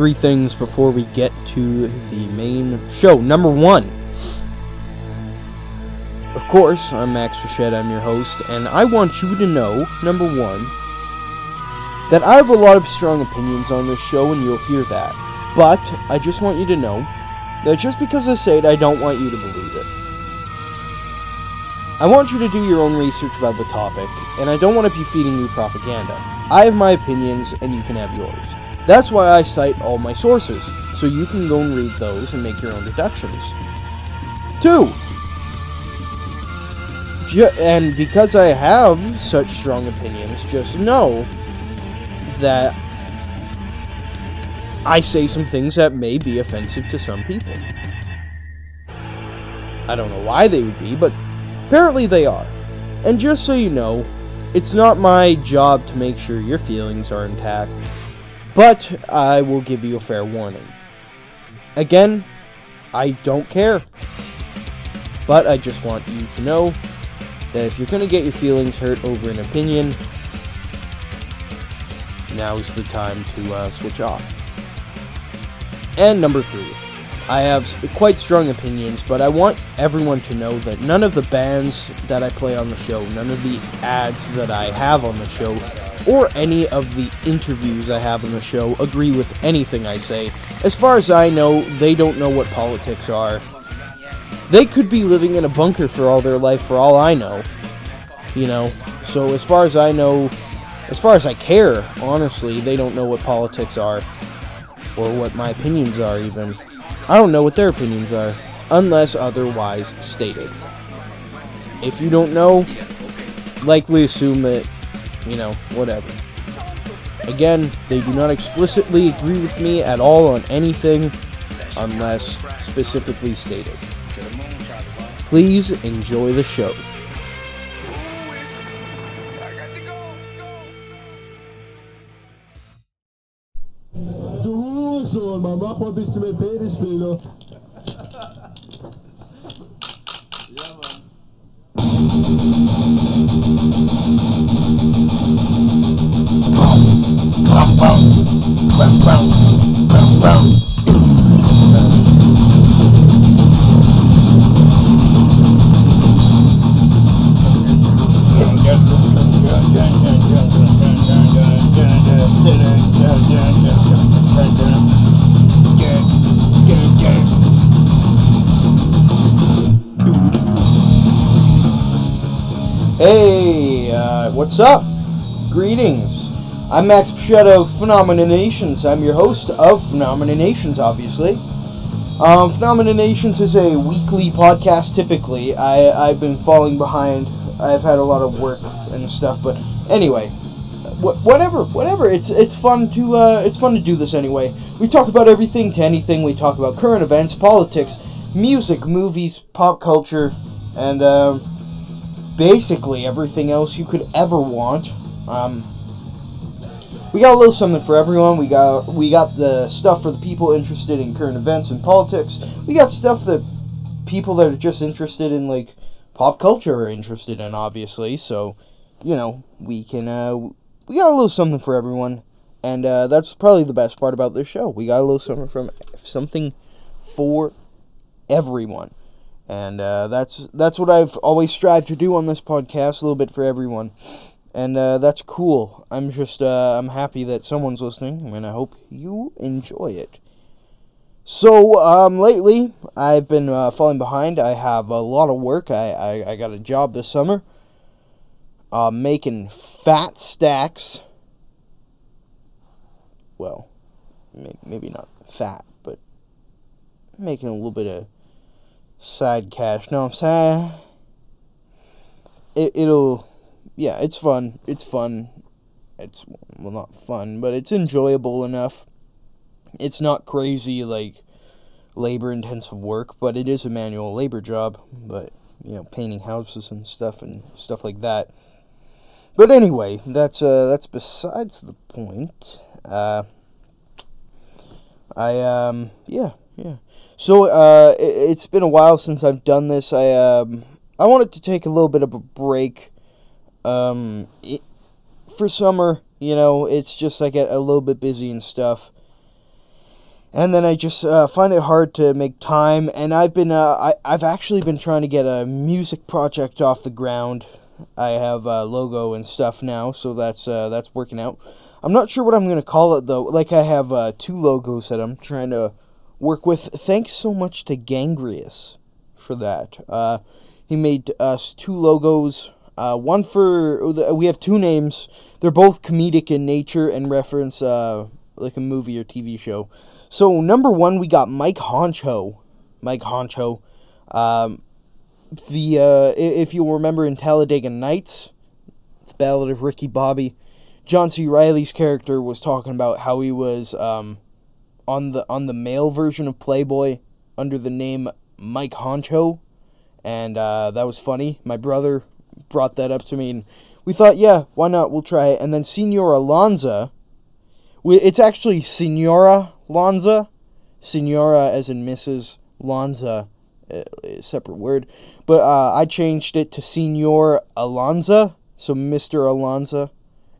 three things before we get to the main show. Number one. Of course, I'm Max Bichette, I'm your host, and I want you to know, number one, that I have a lot of strong opinions on this show, and you'll hear that. But I just want you to know that just because I say it, I don't want you to believe it. I want you to do your own research about the topic, and I don't want to be feeding you propaganda. I have my opinions, and you can have yours. That's why I cite all my sources, so you can go and read those and make your own deductions. Two, ju- and because I have such strong opinions, just know that I say some things that may be offensive to some people. I don't know why they would be, but apparently they are. And just so you know, it's not my job to make sure your feelings are intact, but I will give you a fair warning. Again, I don't care. But I just want you to know that if you're going to get your feelings hurt over an opinion, now is the time to uh, switch off. And number three, I have quite strong opinions, but I want everyone to know that none of the bands that I play on the show, none of the ads that I have on the show, or any of the interviews I have on the show agree with anything I say. As far as I know, they don't know what politics are. They could be living in a bunker for all their life, for all I know. You know, so as far as I know, as far as I care, honestly, they don't know what politics are or what my opinions are, even. I don't know what their opinions are, unless otherwise stated. If you don't know, likely assume that, you know, whatever. Again, they do not explicitly agree with me at all on anything unless specifically stated. Please enjoy the show. Penisbilder. Hey, uh, what's up? Greetings. I'm Max Pichette of Phenomena Nations. I'm your host of Phenomena Nations, obviously. Um, Phenomena Nations is a weekly podcast. Typically, I I've been falling behind. I've had a lot of work and stuff, but anyway, wh- whatever, whatever. It's it's fun to uh, it's fun to do this anyway. We talk about everything to anything. We talk about current events, politics, music, movies, pop culture, and. Um, basically everything else you could ever want. Um, we got a little something for everyone. We got we got the stuff for the people interested in current events and politics. We got stuff that people that are just interested in like pop culture are interested in, obviously. So, you know, we can uh, we got a little something for everyone, and uh, that's probably the best part about this show. We got a little something from something for everyone and uh, that's that's what I've always strived to do on this podcast, a little bit for everyone, and uh, that's cool. I'm just uh, I'm happy that someone's listening, and I hope you enjoy it. So um, lately, I've been uh, falling behind. I have a lot of work. I I, I got a job this summer, uh, making fat stacks. Well, may- maybe not fat, but making a little bit of side cash. Know what I'm saying? It it'll yeah, it's fun. It's fun. It's well not fun, but it's enjoyable enough. It's not crazy like labor intensive work, but it is a manual labor job, but you know, painting houses and stuff and stuff like that. But anyway, that's uh that's besides the point. Uh I um yeah, yeah. So uh, it, it's been a while since I've done this. I um, I wanted to take a little bit of a break. Um, it, for summer, you know, it's just I get a little bit busy and stuff. and then I just uh, find it hard to make time. And I've been uh, I I've actually been trying to get a music project off the ground. I have a logo and stuff now, so that's uh, that's working out. I'm not sure what I'm gonna call it though. Like I have uh, two logos that I'm trying to work with. Thanks so much to Gangrius for that. Uh, he made us two logos. Uh, one for we have two names. They're both comedic in nature and reference uh, like a movie or TV show. So number one, we got Mike Honcho. Mike Honcho. Um, the uh, if you'll remember in Talladega Nights, the Ballad of Ricky Bobby, John C. Reilly's character was talking about how he was um, on the on the male version of Playboy under the name Mike Honcho, and uh, that was funny. My brother brought that up to me, and we thought, yeah, why not? We'll try it. And then Senora Lanza, it's actually Senora Lanza, Senora as in Mrs. Lanza, a separate word, but uh, I changed it to Senor Alonza, so Mr. Alonza.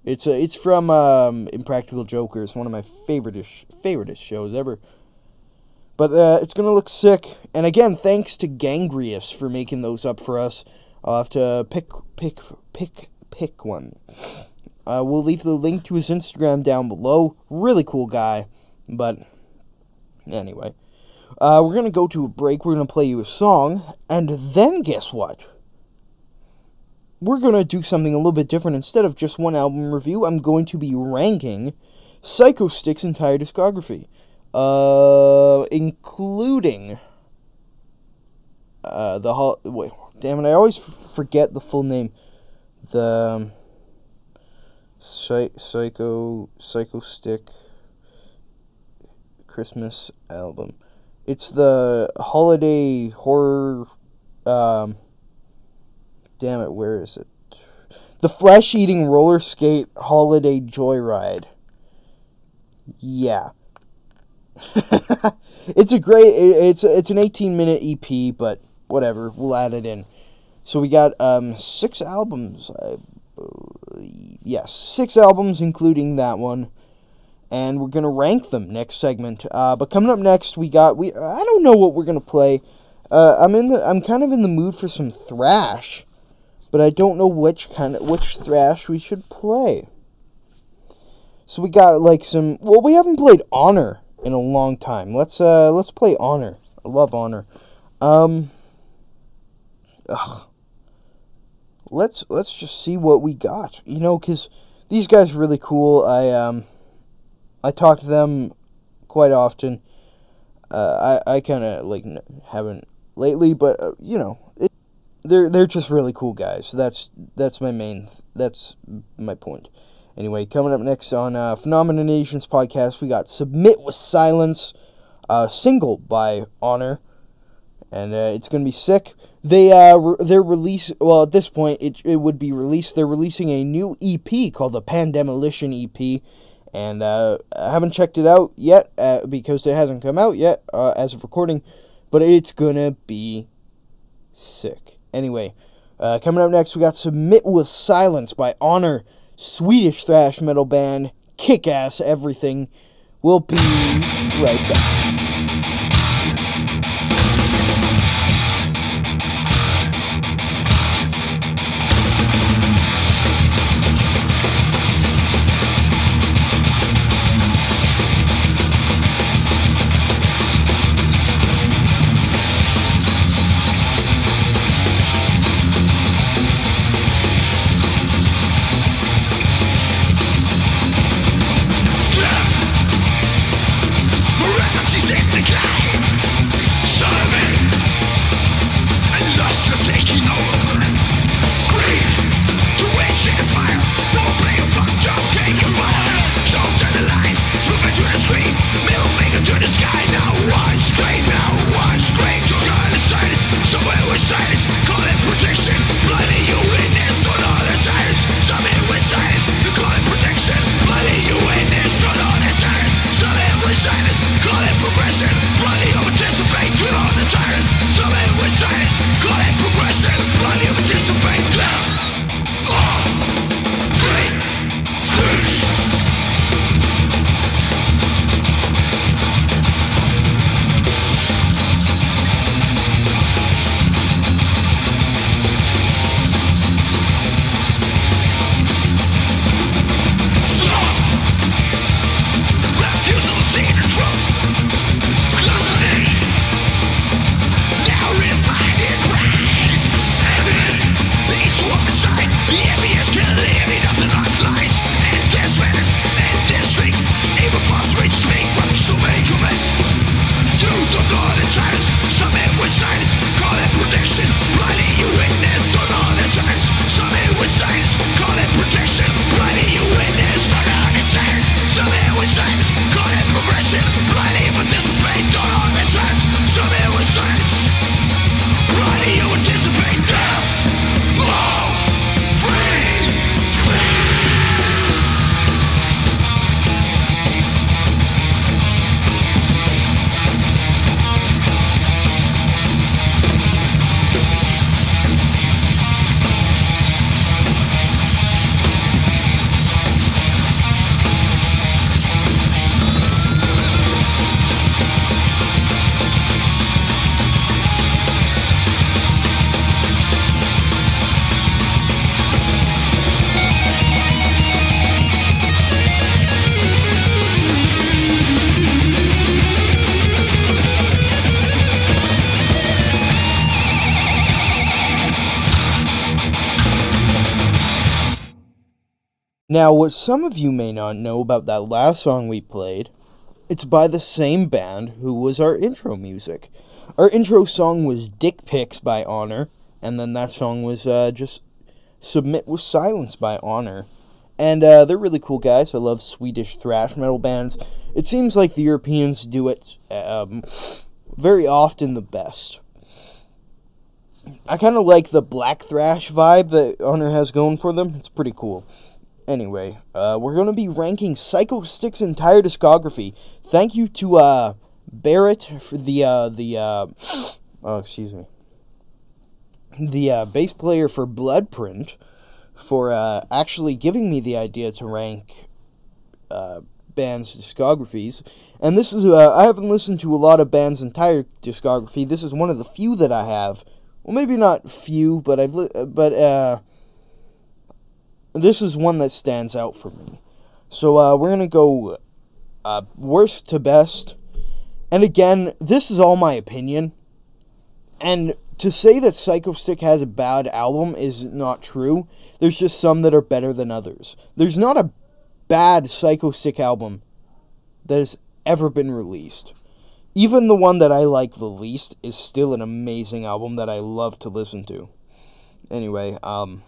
It's a, it's from um, Impractical Jokers, one of my favorite favorite shows ever. But uh, it's gonna look sick. And again, thanks to Gangrius for making those up for us. I'll have to pick pick pick pick one. Uh, we'll leave the link to his Instagram down below. Really cool guy. But anyway, uh, we're gonna go to a break. We're gonna play you a song, and then guess what? we're going to do something a little bit different. Instead of just one album review, I'm going to be ranking Psychostick's entire discography, uh, including uh, the hol- wait, damn it, I always forget the full name. The um, Psy- Psycho stick Christmas album. It's the holiday horror um damn it, where is it? The flesh eating roller skate holiday joyride. Yeah. it's a great it's it's an 18 minute EP, but whatever, we'll add it in. So we got um six albums. I believe. Yes, six albums including that one. And we're going to rank them next segment. Uh, but coming up next, we got we I don't know what we're going to play. Uh, I'm in the I'm kind of in the mood for some thrash but I don't know which kind of which thrash we should play. So we got like some well we haven't played Honor in a long time. Let's uh let's play Honor. I love Honor. Um ugh. Let's let's just see what we got. You know cuz these guys are really cool. I um I talk to them quite often. Uh, I I kind of like haven't lately, but uh, you know, they're they're just really cool guys. So that's that's my main that's my point. Anyway, coming up next on uh, Phenomena Nations podcast, we got "Submit with Silence," uh, single by Honor, and uh, it's gonna be sick. They uh re- they're release well at this point it it would be released. They're releasing a new EP called the Pandemolition EP, and uh, I haven't checked it out yet uh, because it hasn't come out yet uh, as of recording, but it's gonna be sick. Anyway, uh, coming up next, we got Submit with Silence by Honor, Swedish thrash metal band, kick ass everything. We'll be right back. Now, what some of you may not know about that last song we played, it's by the same band who was our intro music. Our intro song was Dick Pics by Honor, and then that song was uh, just Submit with Silence by Honor. And uh, they're really cool guys. I love Swedish thrash metal bands. It seems like the Europeans do it um, very often the best. I kind of like the black thrash vibe that Honor has going for them. It's pretty cool. Anyway, uh, we're going to be ranking Psychostick's entire discography. Thank you to uh, Barrett for the uh, the uh, oh excuse me the uh, bass player for Bloodprint for uh, actually giving me the idea to rank bands' discographies. And this is I haven't listened to a lot of bands' entire discography. This is one of the few that I have. Well, maybe not few, but I've li- but this is one that stands out for me. So uh, we're gonna go uh, worst to best. And again, this is all my opinion. And to say that Psychostick has a bad album is not true. There's just some that are better than others. There's not a bad Psychostick album that has ever been released. Even the one that I like the least is still an amazing album that I love to listen to. Anyway, um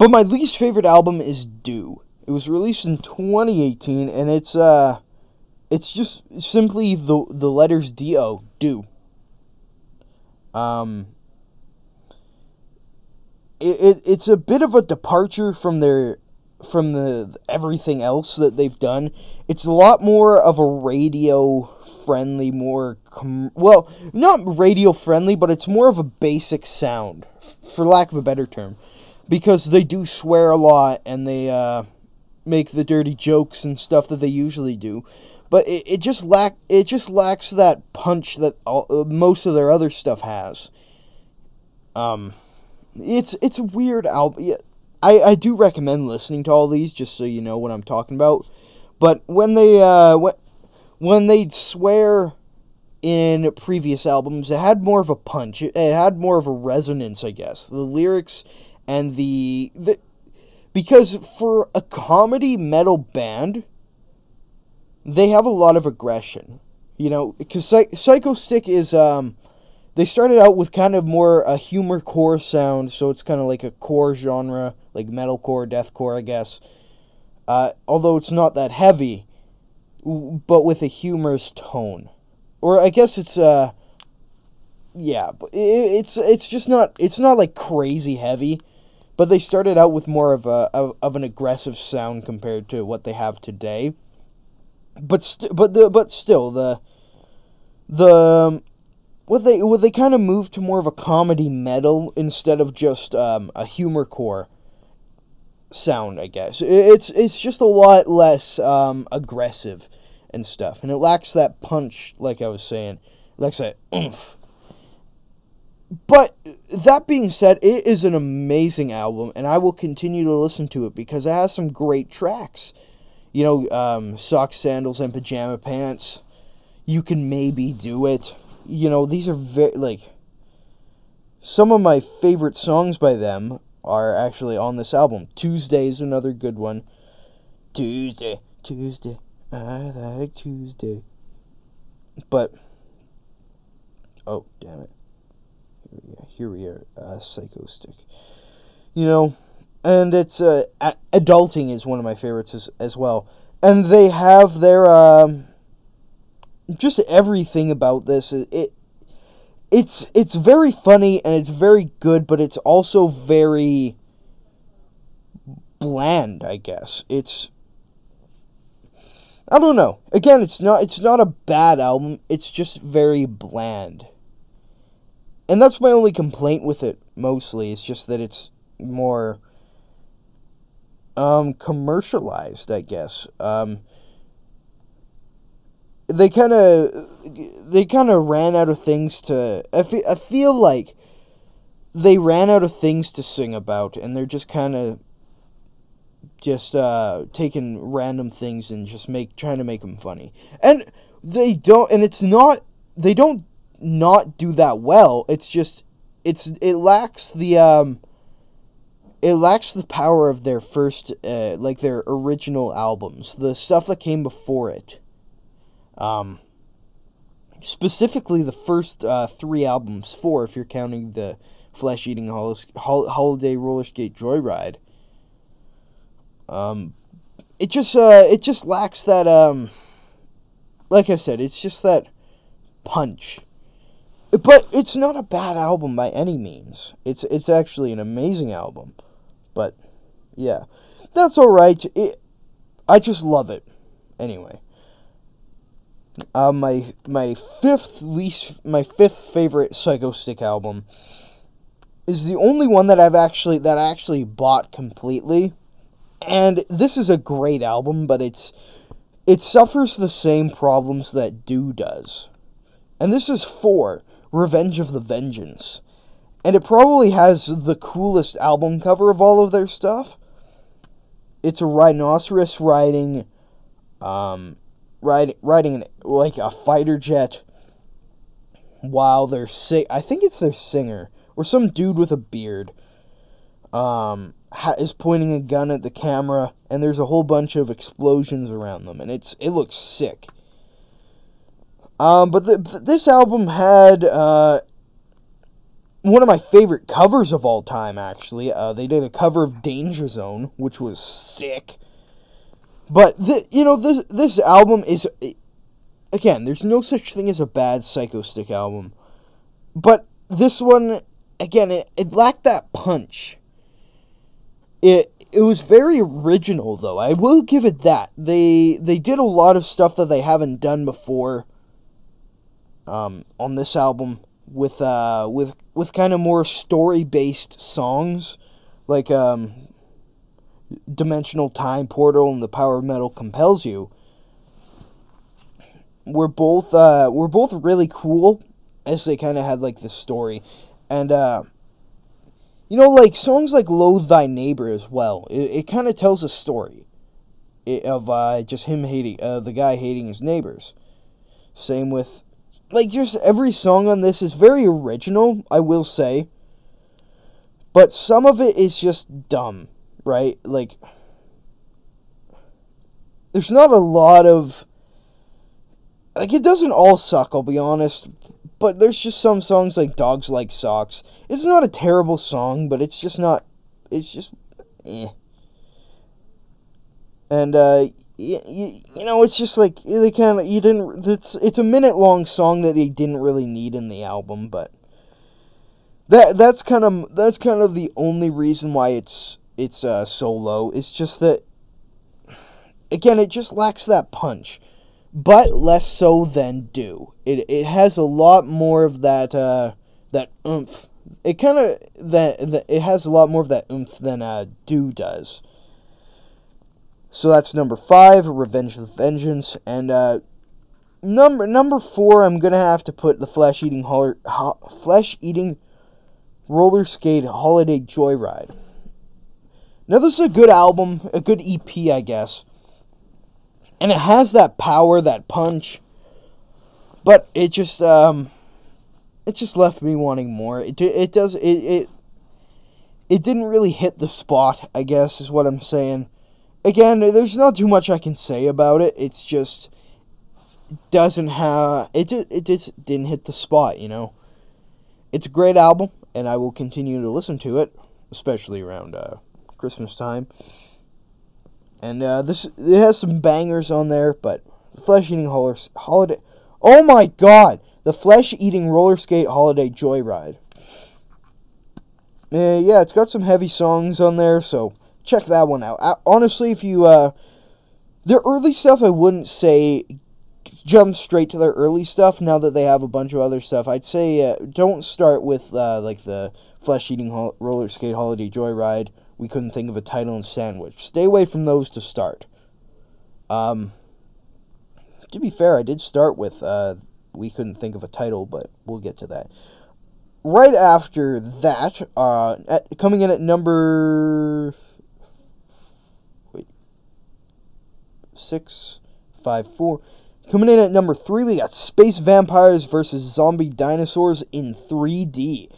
but my least favorite album is Do. It was released in 2018 and it's uh it's just simply the the letters D O do. Um, it, it it's a bit of a departure from their from the everything else that they've done. It's a lot more of a radio friendly, more com- well, not radio friendly, but it's more of a basic sound, for lack of a better term, because they do swear a lot and they uh, make the dirty jokes and stuff that they usually do but it, it just lack it just lacks that punch that all, uh, most of their other stuff has. Um, it's it's a weird album. I I do recommend listening to all these just so you know what I'm talking about. But when they uh when when they swear in previous albums, it had more of a punch. It, it had more of a resonance, I guess. The lyrics and the the because for a comedy metal band they have a lot of aggression. You know, because Psychostick is um, they started out with kind of more a humor core sound, so it's kind of like a core genre, like metalcore, deathcore, I guess. Uh, although it's not that heavy, but with a humorous tone, or I guess it's uh, yeah, but it's it's just not it's not like crazy heavy, but they started out with more of a of, of an aggressive sound compared to what they have today but st- but the but still the the um, what they what they kind of moved to more of a comedy metal instead of just um, a humor core sound, I guess. It's it's just a lot less um, aggressive and stuff, and it lacks that punch, like I was saying, it lacks that oomph. But that being said, it is an amazing album, and I will continue to listen to it because it has some great tracks you know, um, socks, sandals, and pajama pants, you can maybe do it. You know, these are very, like, some of my favorite songs by them are actually on this album. Tuesday is another good one. Tuesday, Tuesday, I like Tuesday. But, oh, damn it. Here we are, here we are uh, You know, and it's uh, adulting is one of my favorites as, as well. And they have their um, just everything about this. It, it it's it's very funny and it's very good, but it's also very bland. I guess it's. I don't know. Again, it's not it's not a bad album. It's just very bland. And that's my only complaint with it mostly. It's just that it's more um, commercialized, I guess. Um, they kind of they kind of ran out of things to. I feel, I feel like they ran out of things to sing about, and they're just kind of just uh, taking random things and just make trying to make them funny. And they don't, and it's not. They don't not do that well. It's just it's it lacks the um it lacks the power of their first, uh, like their original albums, the stuff that came before it. Um, specifically the first uh, three albums, four if you're counting the flesh eating hol- hol- holiday roller skate joyride. Um, it just uh, it just lacks that um, like I said, it's just that punch. But it's not a bad album by any means. It's it's actually an amazing album. But yeah, that's all right. It, I just love it. Anyway, uh, my my fifth least my fifth favorite Psychostick album is the only one that I've actually that I actually bought completely. And this is a great album, but it's it suffers the same problems that Do does. And this is four Revenge of the Vengeance. And it probably has the coolest album cover of all of their stuff. It's a rhinoceros riding um riding riding like a fighter jet while they're sing I think it's their singer or some dude with a beard um is pointing a gun at the camera and there's a whole bunch of explosions around them and it's it looks sick. Um but the, this album had uh one of my favorite covers of all time actually. Uh they did a cover of Danger Zone which was sick. But you know this this album is again, there's no such thing as a bad Psychostick album. But this one again, it, it lacked that punch. It it was very original though. I will give it that. They they did a lot of stuff that they haven't done before um, on this album with uh with with kind of more story-based songs like um Dimensional Time Portal and The Power of Metal Compels You. We're both uh we're both really cool as they kind of had like the story and uh you know, like songs like "Loathe Thy Neighbor" as well. It, it kind of tells a story of uh, just him hating uh, the guy hating his neighbors. Same with like just every song on this is very original. I will say, but some of it is just dumb, right? Like there's not a lot of like it doesn't all suck. I'll be honest, but there's just some songs like Dogs Like Socks. It's not a terrible song, but it's just not. It's just. Eh. And, uh, you, you, know, it's just like. They kind of. You didn't. It's, it's a minute long song that they didn't really need in the album, but. That, that's kind of that's kind of the only reason why it's it's uh, so low. It's just that again, it just lacks that punch but less so than do. It it has a lot more of that uh, that oomph. It kind of that, that it has a lot more of that oomph than uh, do does. So that's number five, Revenge of the Vengeance, and uh, number number four. I'm gonna have to put the flesh eating ho- flesh eating roller skate holiday joyride. Now this is a good album, a good EP, I guess and it has that power, that punch. But it just um, it just left me wanting more. It it does it it it didn't really hit the spot. I guess is what I'm saying. Again, there's not too much I can say about it. It's just doesn't have it. Just, it just didn't hit the spot. You know. It's a great album, and I will continue to listen to it, especially around uh, Christmas time. And uh, this it has some bangers on there, but flesh eating holiday. Oh my god, the flesh eating roller skate holiday joyride. Uh, yeah, it's got some heavy songs on there, so check that one out. I, honestly, if you uh, their early stuff, I wouldn't say jump straight to their early stuff. Now that they have a bunch of other stuff, I'd say uh, don't start with uh, like the flesh eating ho- roller skate holiday joyride we couldn't think of a title and sandwich. Stay away from those to start. Um, to be fair, I did start with uh, we couldn't think of a title, but we'll get to that. Right after that, uh, at, coming in at number six five four. Coming in at number three, we got Space Vampires versus Zombie Dinosaurs in 3D.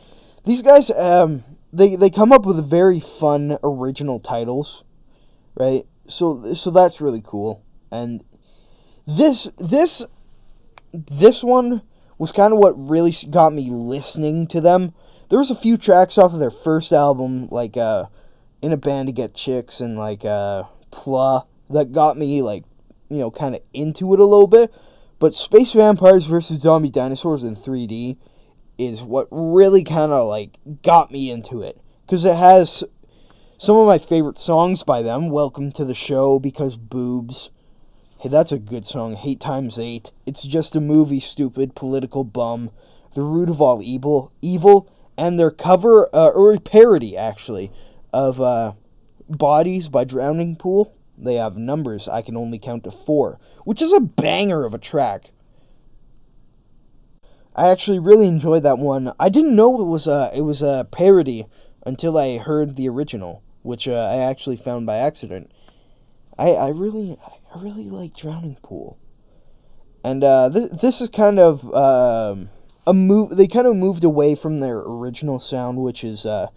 These guys, um, they they come up with very fun original titles, right? So so that's really cool. And this this this one was kind of what really got me listening to them. There was a few tracks off of their first album, like uh, "In a Band to Get Chicks" and like uh, "Pla," that got me like you know kind of into it a little bit. But Space Vampires versus Zombie Dinosaurs in 3D is what really kind of like got me into it because it has some of my favorite songs by them. Welcome to the show because boobs. Hey, that's a good song. Hate times eight. It's just a movie. Stupid political bum. The root of all evil. Evil and their cover uh, or parody actually of uh, Bodies by Drowning Pool. They have numbers. I can only count to four, which is a banger of a track. I actually really enjoyed that one. I didn't know it was a it was a parody until I heard the original, which uh, I actually found by accident. I I really I really like Drowning Pool, and uh, th- this is kind of um, a move. They kind of moved away from their original sound, which is uh,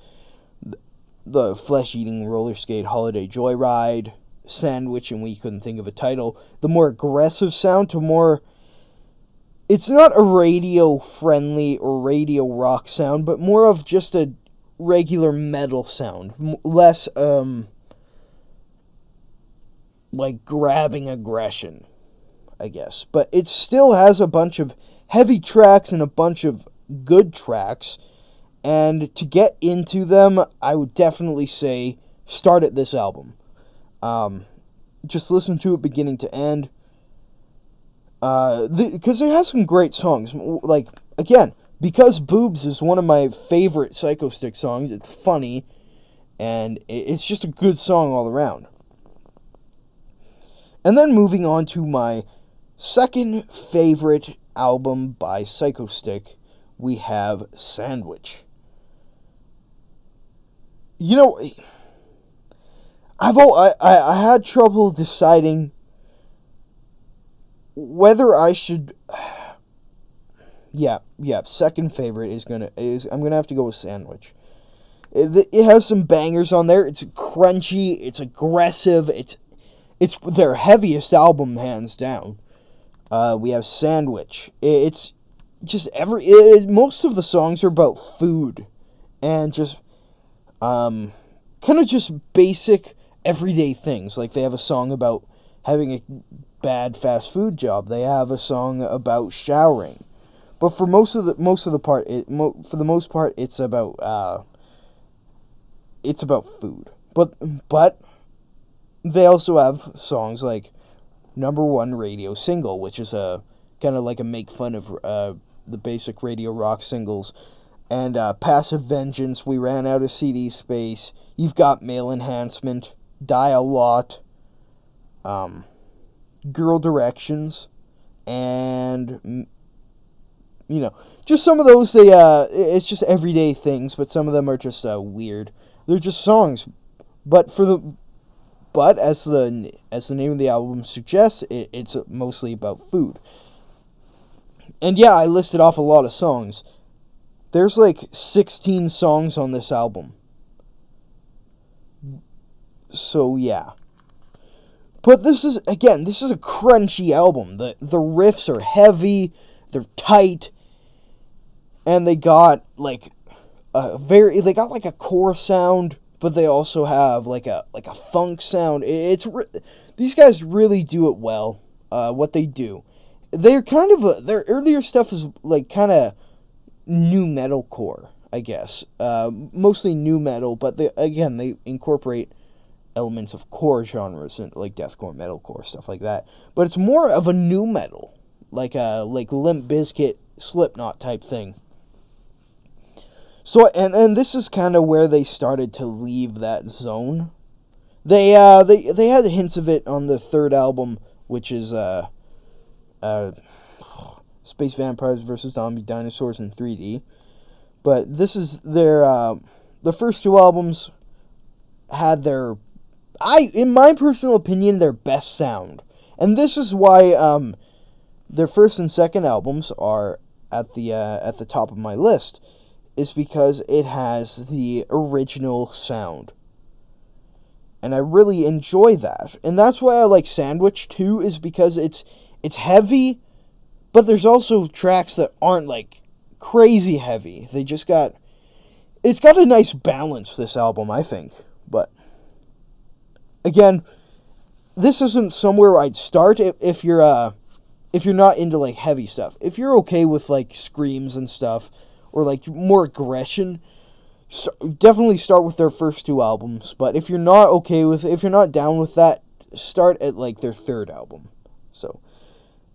the flesh eating roller skate holiday joyride sandwich, and we couldn't think of a title. The more aggressive sound to more it's not a radio friendly or radio rock sound, but more of just a regular metal sound, less um like grabbing aggression, I guess. But it still has a bunch of heavy tracks and a bunch of good tracks. And to get into them, I would definitely say start at this album. Um, just listen to it beginning to end because uh, it has some great songs. Like again, because boobs is one of my favorite Psychostick songs. It's funny, and it's just a good song all around. And then moving on to my second favorite album by Psychostick, we have Sandwich. You know, I've I, I, I had trouble deciding whether I should. Yeah, yeah. Second favorite is gonna is I'm gonna have to go with Sandwich. It, it has some bangers on there. It's crunchy. It's aggressive. It's it's their heaviest album, hands down. Uh, we have Sandwich. It's just every it, most of the songs are about food, and just um, kind of just basic everyday things. Like they have a song about having a bad fast food job. They have a song about showering, but for most of the most of the part, it mo- for the most part, it's about uh, it's about food. But but they also have songs like number one radio single, which is a kind of like a make fun of uh, the basic radio rock singles. And uh, Passive Vengeance, We Ran Out of CD Space. You've got Male Enhancement, Die a Lot. Um, girl directions and you know just some of those they uh it's just everyday things but some of them are just uh, weird. They're just songs. But for the but as the as the name of the album suggests it, it's mostly about food. And yeah i listed off a lot of songs. There's like 16 songs on this album so yeah but this is again, this is a crunchy album. The the riffs are heavy, they're tight, and they got like a very they got like a core sound, but they also have like a like a funk sound. It's these guys really do it well. Uh, what they do, they're kind of a, their earlier stuff is like kind of nu metal core, I guess. Uh, mostly nu metal, but they again they incorporate elements of core genres and like deathcore, metalcore, stuff like that. But it's more of a nu metal, like a like Limp Bizkit, Slipknot type thing. So and and this is kind of where they started to leave that zone. They uh they they had hints of it on the third album, which is uh uh Space Vampires versus Zombie Dinosaurs in 3D. But this is their uh, the first two albums had their I, in my personal opinion, their best sound, and this is why um, their first and second albums are at the uh, at the top of my list. is because it has the original sound. And I really enjoy that. And that's why I like Sandwich too is because it's it's heavy, but there's also tracks that aren't like crazy heavy. They just got it's got a nice balance this album, I think. Again, this isn't somewhere I'd start if, if you're uh if you're not into like heavy stuff. If you're okay with like screams and stuff or like more aggression, so definitely start with their first two albums. But if you're not okay with if you're not down with that, start at like their third album. So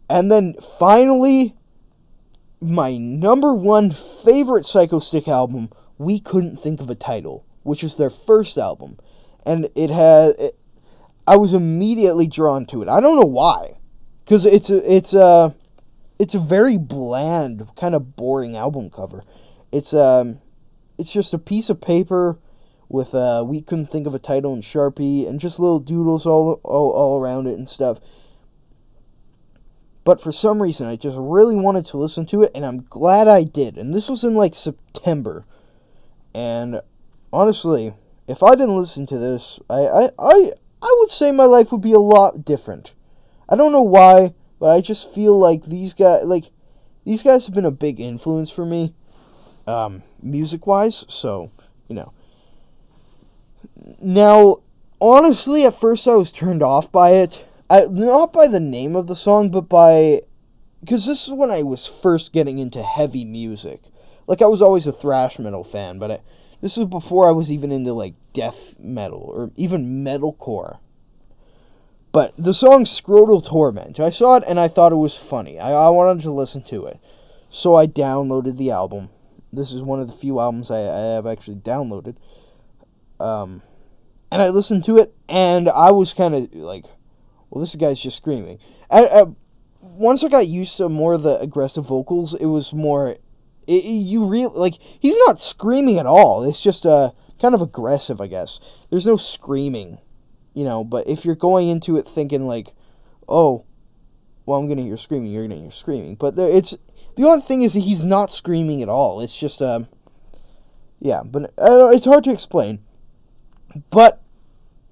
and then finally my number one favorite Psychostick album, We Couldn't Think of a Title, which is their first album. And it has I was immediately drawn to it. I don't know why, because it's a it's a it's a very bland, kind of boring album cover. It's um, it's just a piece of paper with uh, we couldn't think of a title in Sharpie and just little doodles all all, all around it and stuff. But for some reason, I just really wanted to listen to it, and I'm glad I did. And this was in like September, and honestly, if I didn't listen to this, I I, I I would say my life would be a lot different. I don't know why, but I just feel like these guys, like, these guys have been a big influence for me, um, music wise. So, you know. Now, honestly, at first I was turned off by it. I, not by the name of the song, but by. Because this is when I was first getting into heavy music. Like, I was always a thrash metal fan, but I, this was before I was even into, like, death metal or even metalcore. But the song Scrotal Torment, I saw it and I thought it was funny. I, I wanted to listen to it. So I downloaded the album. This is one of the few albums I, I have actually downloaded. Um, and I listened to it and I was kind of like, well, this guy's just screaming. Once I got used to more of the aggressive vocals, it was more. It, you really like he's not screaming at all. It's just uh kind of aggressive, I guess. There's no screaming, you know. But if you're going into it thinking like, oh, well, I'm gonna hear screaming, you're gonna hear screaming. But there, it's the only thing is he's not screaming at all. It's just um, yeah. But uh, it's hard to explain. But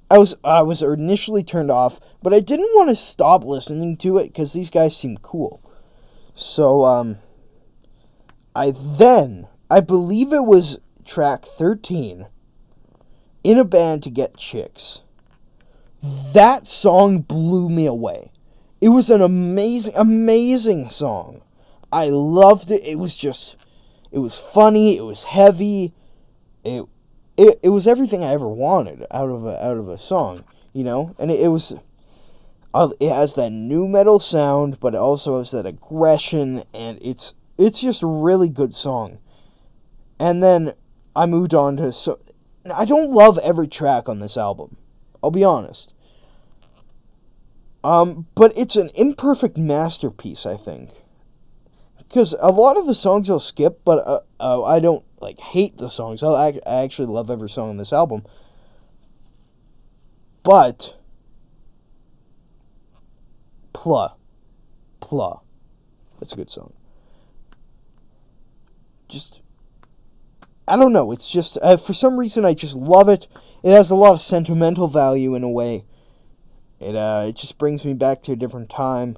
I was I was initially turned off, but I didn't want to stop listening to it because these guys seem cool. So um, I then I believe it was track thirteen. In a band to get chicks. That song blew me away. It was an amazing, amazing song. I loved it. It was just, it was funny. It was heavy. It it, it was everything I ever wanted out of a, out of a song, you know, and it, it was. Uh, it has that nu metal sound, but it also has that aggression, and it's it's just a really good song. And then I moved on to so. I don't love every track on this album. I'll be honest. Um, but it's an imperfect masterpiece, I think. Because a lot of the songs I'll skip, but uh, uh, I don't like hate the songs. I, I actually love every song on this album. But Pla, Pla, that's a good song. Just I don't know. It's just uh, for some reason I just love it. It has a lot of sentimental value in a way. It uh, it just brings me back to a different time,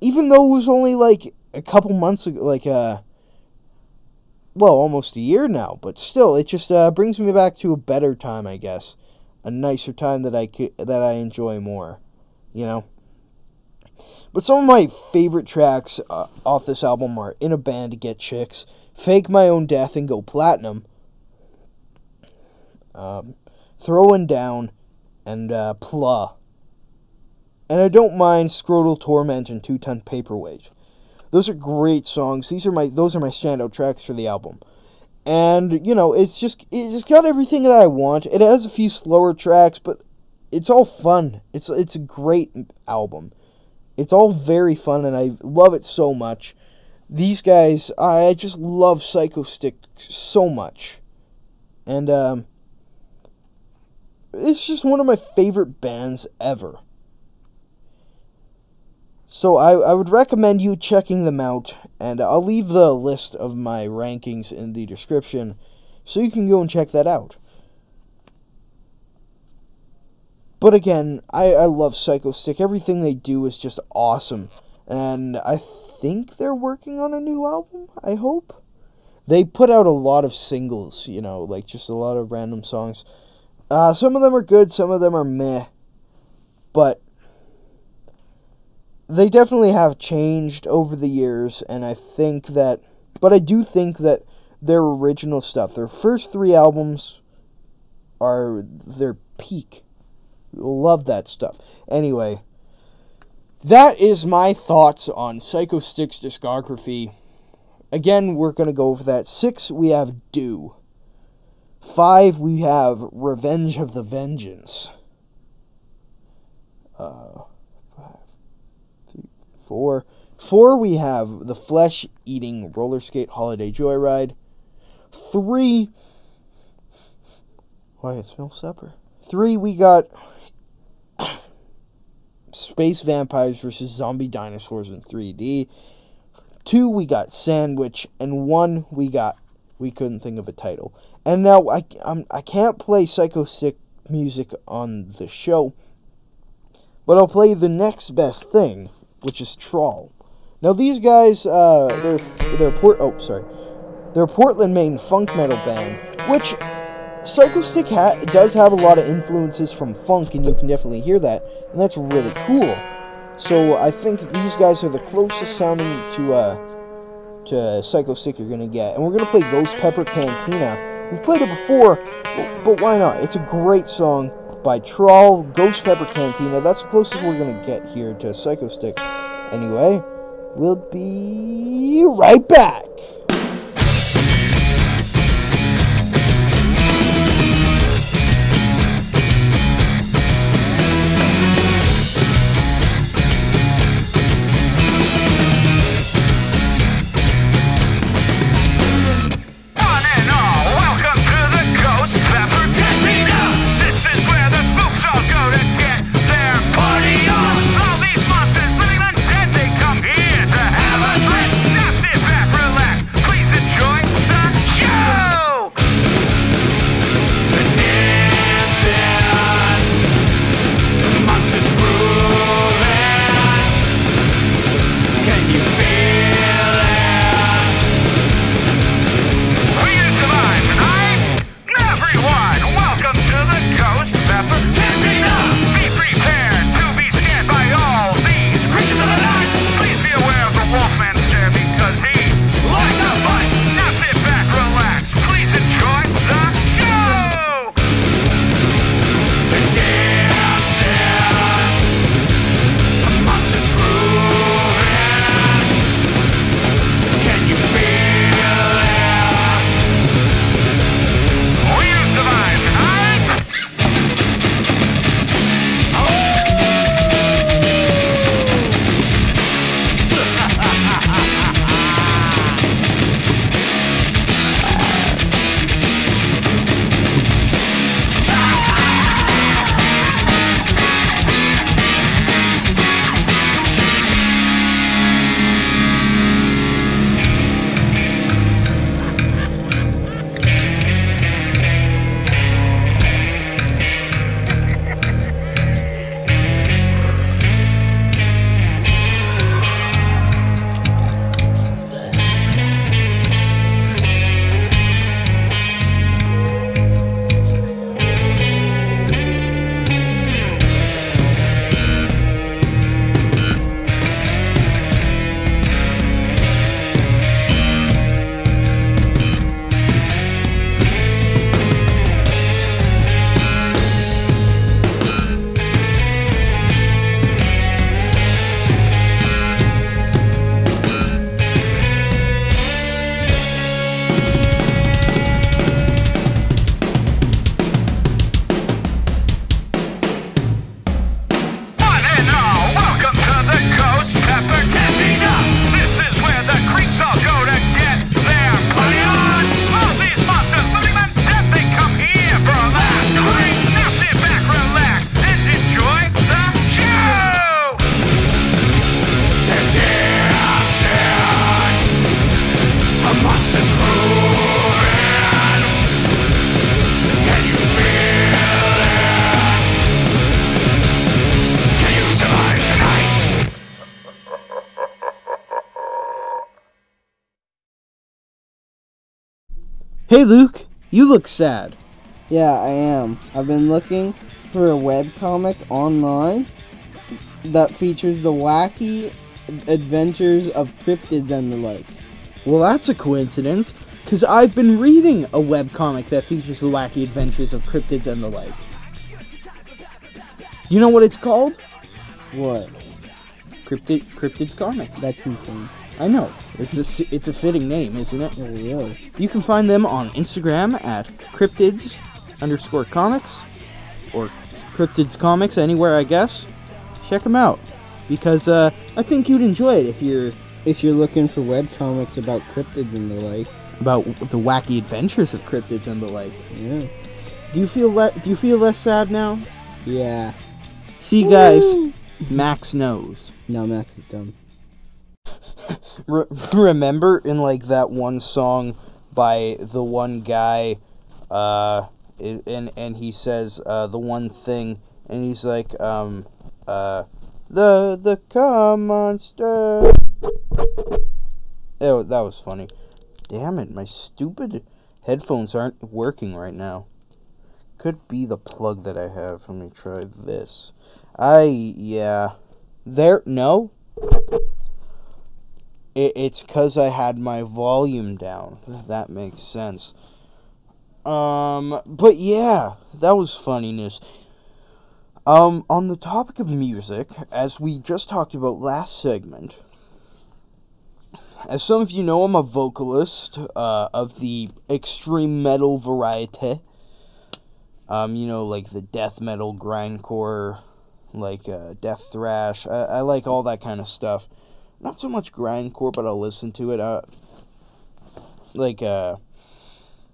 even though it was only like a couple months ago, like uh, well, almost a year now. But still, it just uh, brings me back to a better time, I guess, a nicer time that I could, that I enjoy more, you know. But some of my favorite tracks uh, off this album are "In a Band to Get Chicks," "Fake My Own Death and Go Platinum," um, "Throwing Down," and uh, "Pla." And I don't mind "Scrotal Torment" and Two Ton Paperweight." Those are great songs. These are my those are my standout tracks for the album. And you know, it's just it's got everything that I want. It has a few slower tracks, but it's all fun. It's it's a great album. It's all very fun and I love it so much. These guys, I just love Psychostick so much. And um it's just one of my favorite bands ever. So I, I would recommend you checking them out, and I'll leave the list of my rankings in the description so you can go and check that out. But again, I, I love Psychostick. Everything they do is just awesome. And I think they're working on a new album, I hope. They put out a lot of singles, you know, like just a lot of random songs. Uh, some of them are good, some of them are meh. But they definitely have changed over the years, and I think that. But I do think that their original stuff, their first three albums, are their peak. Love that stuff. Anyway, that is my thoughts on Psychostick's discography. Again, we're going to go over that. Six, we have Do. Five, we have Revenge of the Vengeance. Uh, five, three, four. Four, we have The Flesh Eating Roller Skate Holiday Joyride. Three, why it smells supper. Three, we got Space Vampires versus Zombie Dinosaurs in 3D. Two, we got Sandwich, and one, we got we couldn't think of a title. And now I I'm, I can't play Psychostick music on the show, but I'll play the next best thing, which is Trawl. Now these guys, uh, they're they're port. Oh, sorry, they're Portland, Maine funk metal band, which Psychostick ha- does have a lot of influences from funk, and you can definitely hear that, and that's really cool. So I think these guys are the closest sounding to uh, to Psychostick you're gonna get, and we're gonna play Ghost Pepper Cantina. We've played it before, but, why not? It's a great song by Trawl, Ghost Pepper Cantina. That's the closest we're gonna get here to Psychostick. Anyway, we'll be right back. Hey, Luke, you look sad. Yeah, I am. I've been looking for a webcomic online that features the wacky adventures of cryptids and the like. Well, that's a coincidence, because I've been reading a webcomic that features the wacky adventures of cryptids and the like. You know what it's called? What? Cryptid Cryptids Comic. That's insane. I know. It's a it's a fitting name, isn't it? Really? You can find them on Instagram at cryptids underscore comics or cryptids comics anywhere, I guess. Check them out because uh, I think you'd enjoy it if you're If you're looking for web comics about cryptids and the like, about the wacky adventures of cryptids and the like. yeah. Do you feel le- Do you feel less sad now? Yeah. See, guys, Max knows. No, Max is dumb. Re- remember in like that one song by the one guy, uh, and and he says uh, the one thing, and he's like, um, uh, the the cum monster. Oh, that was funny. Damn it, my stupid headphones aren't working right now. Could be the plug that I have. Let me try this. I yeah. There no. It, it's because I had my volume down. That makes sense. Um, but yeah, that was funniness. Um, on the topic of music, as we just talked about last segment, as some of you know, I'm a vocalist uh, of the extreme metal variety. Um, you know, like the death metal, grindcore, like uh, death thrash. I, I like all that kind of stuff not so much grindcore, but I'll listen to it. Uh, like, uh,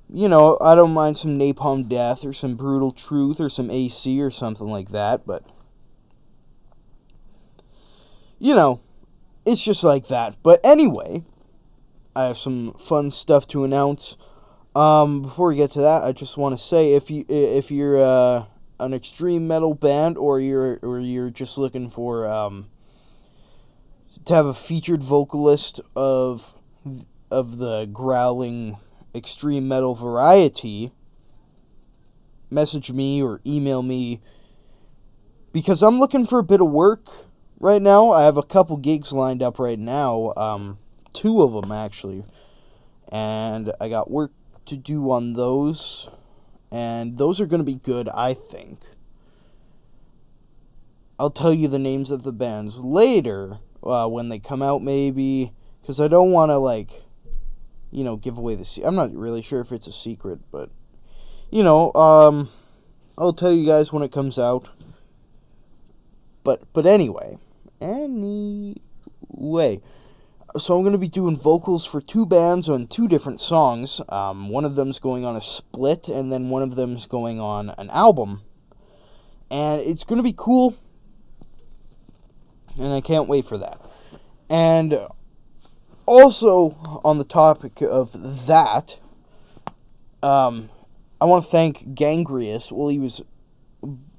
you know, I don't mind some Napalm Death or some Brutal Truth or some AC or something like that, but, you know, it's just like that. But anyway, I have some fun stuff to announce. Um, before we get to that, I just want to say if you if you're uh, an extreme metal band or you're or you're just looking for um, to have a featured vocalist of of the growling extreme metal variety message me or email me because I'm looking for a bit of work right now. I have a couple gigs lined up right now, um two of them actually. And I got work to do on those and those are going to be good, I think. I'll tell you the names of the bands later uh, when they come out, maybe, because I don't want to like, you know, give away the. Se- I'm not really sure if it's a secret, but you know, um, I'll tell you guys when it comes out. But but anyway, anyway, so I'm gonna be doing vocals for two bands on two different songs. Um, one of them's going on a split, and then one of them's going on an album, and it's gonna be cool and I can't wait for that. And also on the topic of that, um, I want to thank Gangrius. Well, he was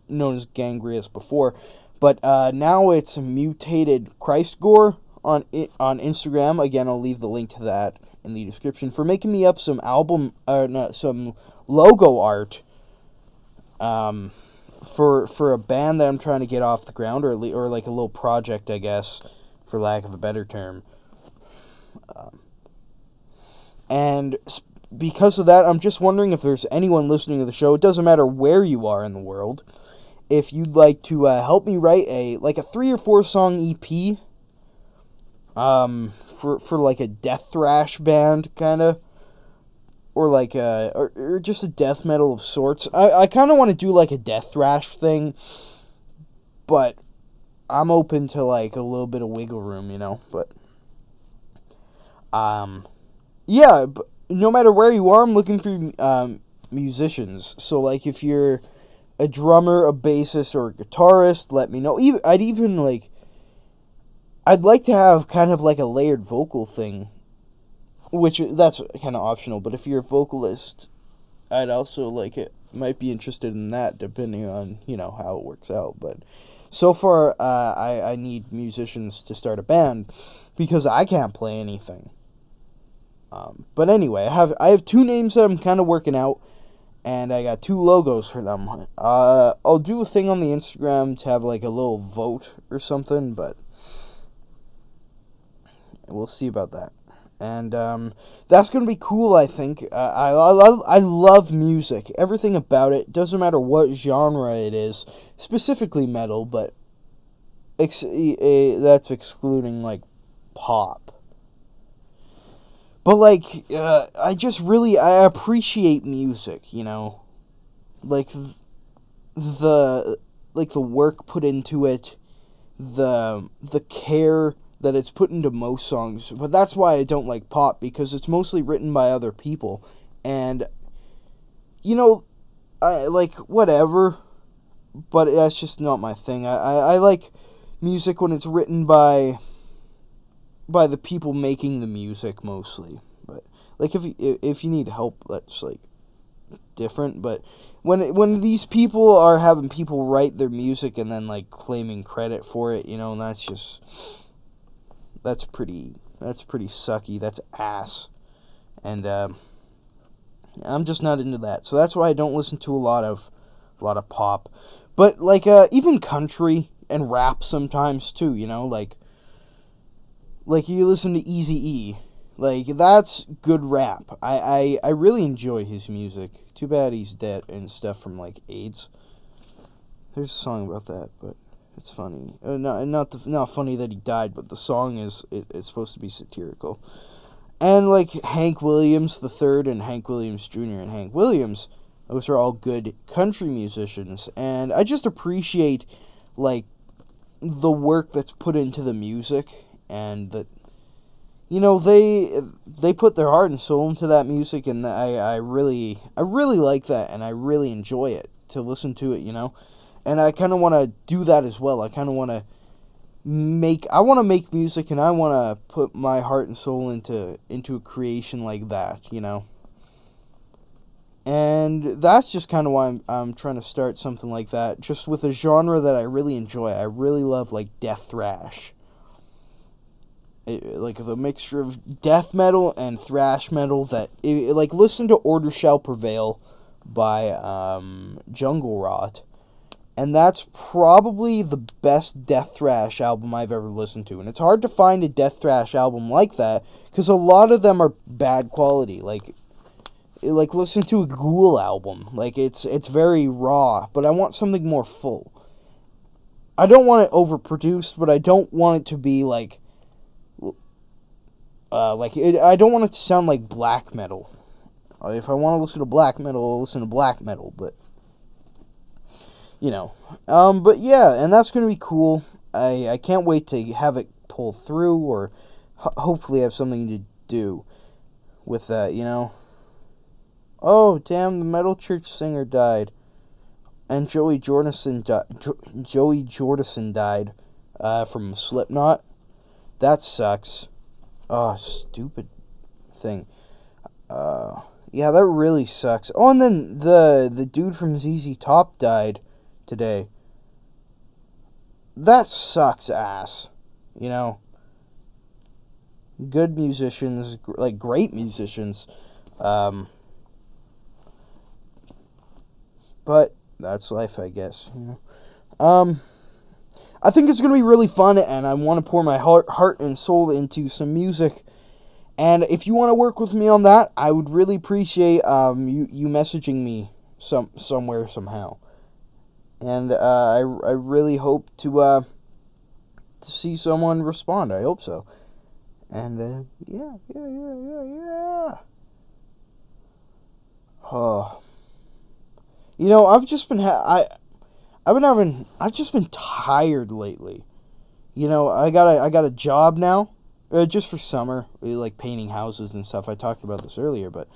known as Gangrius before, but uh, now it's mutated Christ Gore on i- on Instagram. Again, I'll leave the link to that in the description for making me up some album, uh, no, some logo art. Um, for for a band that I'm trying to get off the ground, or le- or like a little project, I guess, for lack of a better term. Um, and because of that, I'm just wondering if there's anyone listening to the show. It doesn't matter where you are in the world. If you'd like to uh, help me write a like a three or four song EP, um, for for like a death thrash band kind of or like a or, or just a death metal of sorts. I I kind of want to do like a death thrash thing, but I'm open to like a little bit of wiggle room, you know. But um, yeah, but no matter where you are, I'm looking for um musicians. So like if you're a drummer, a bassist, or a guitarist, let me know. Even I'd even like. I'd like to have kind of like a layered vocal thing which that's kind of optional. But if you're a vocalist, I'd also like it. Might be interested in that, depending on you know how it works out. But so far, uh, I I need musicians to start a band because I can't play anything. Um, but anyway, I have I have two names that I'm kind of working out, and I got two logos for them. Uh, I'll do a thing on the Instagram to have like a little vote or something, but we'll see about that. And um, that's gonna be cool. I think. Uh, I, I love I love music. Everything about it doesn't matter what genre it is, specifically metal, but ex- that's excluding like pop. But like, uh, I just really I appreciate music. You know, like th- the like the work put into it, the the care that it's put into most songs. But that's why I don't like pop because it's mostly written by other people, and you know, I like whatever, but that's just not my thing. I I, I like music when it's written by by the people making the music mostly. But like if you, if you need help, that's like different. But when when these people are having people write their music and then like claiming credit for it, you know, that's just that's pretty that's pretty sucky. That's ass. And um, I'm just not into that. So that's why I don't listen to a lot of a lot of pop. But like uh, even country and rap sometimes too, you know, like like you listen to Easy E. Like that's good rap. I, I I really enjoy his music. Too bad he's dead and stuff from like AIDS. There's a song about that, but it's funny. Uh, not not the, not funny that he died, but the song is is, supposed to be satirical. And like Hank Williams the third and Hank Williams Jr. and Hank Williams, those are all good country musicians, and I just appreciate like the work that's put into the music and that you know they they put their heart and soul into that music and I, I really I really like that and I really enjoy it to listen to it you know and I kind of want to do that as well. I kind of want to make I want to make music and I want to put my heart and soul into into a creation like that you know? And that's just kind of why I'm, I'm trying to start something like that just with a genre that I really enjoy. I really love like death thrash. It, like the mixture of death metal and thrash metal that it, like listen to Order Shall Prevail by um, Jungle Rot and that's probably the best death thrash album I've ever listened to and it's hard to find a death thrash album like that cuz a lot of them are bad quality like like listen to a Ghoul album like it's it's very raw but I want something more full I don't want it overproduced but I don't want it to be like uh, like it, I don't want it to sound like black metal. If I want to listen to black metal, I'll listen to black metal. But you know, um, but yeah, and that's gonna be cool. I I can't wait to have it pull through, or ho- hopefully have something to do with that. You know. Oh damn! The metal church singer died, and Joey Jordison di- jo- Joey Jordison died uh, from Slipknot. That sucks. Oh, stupid thing. Uh, yeah, that really sucks. Oh, and then the the dude from ZZ Top died today. That sucks ass. You know. Good musicians, like great musicians. Um, but that's life, I guess. You know. Um. I think it's to be really fun, and I want to pour my heart, heart and soul into some music. And if you want to work with me on that, I would really appreciate um, you, you messaging me some somewhere somehow. And uh, I, I really hope to uh, to see someone respond. I hope so. And uh, yeah, yeah, yeah, yeah, yeah. Oh, you know, I've just been ha- I I've been having I've just been tired lately. You know, I got a I got a job now, uh, just for summer, uh, like painting houses and stuff. I talked about this earlier, but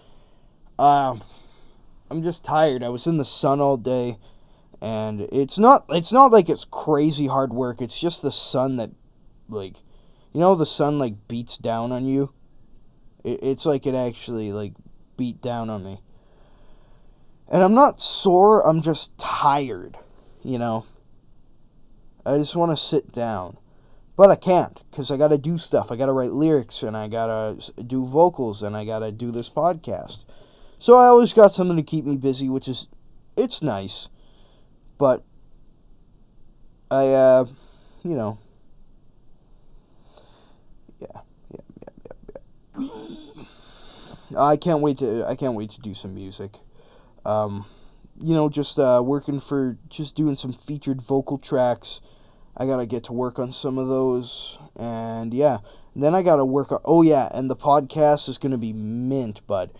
um, I'm just tired. I was in the sun all day, and it's not it's not like it's crazy hard work. It's just the sun that, like, you know, the sun like beats down on you. It, it's like it actually like beat down on me. And I'm not sore. I'm just tired you know. I just want to sit down. but I can't because I got to do stuff. I got to write lyrics and I got to do vocals and I got to do this podcast. So I always got something to keep me busy, which is it's nice. But I uh you know yeah, yeah, yeah, yeah, yeah. I can't wait to I can't wait to do some music. Um you know, just uh working for just doing some featured vocal tracks. I got to get to work on some of those and yeah. Then I got to work on Oh yeah, and the podcast is to be mint, bud.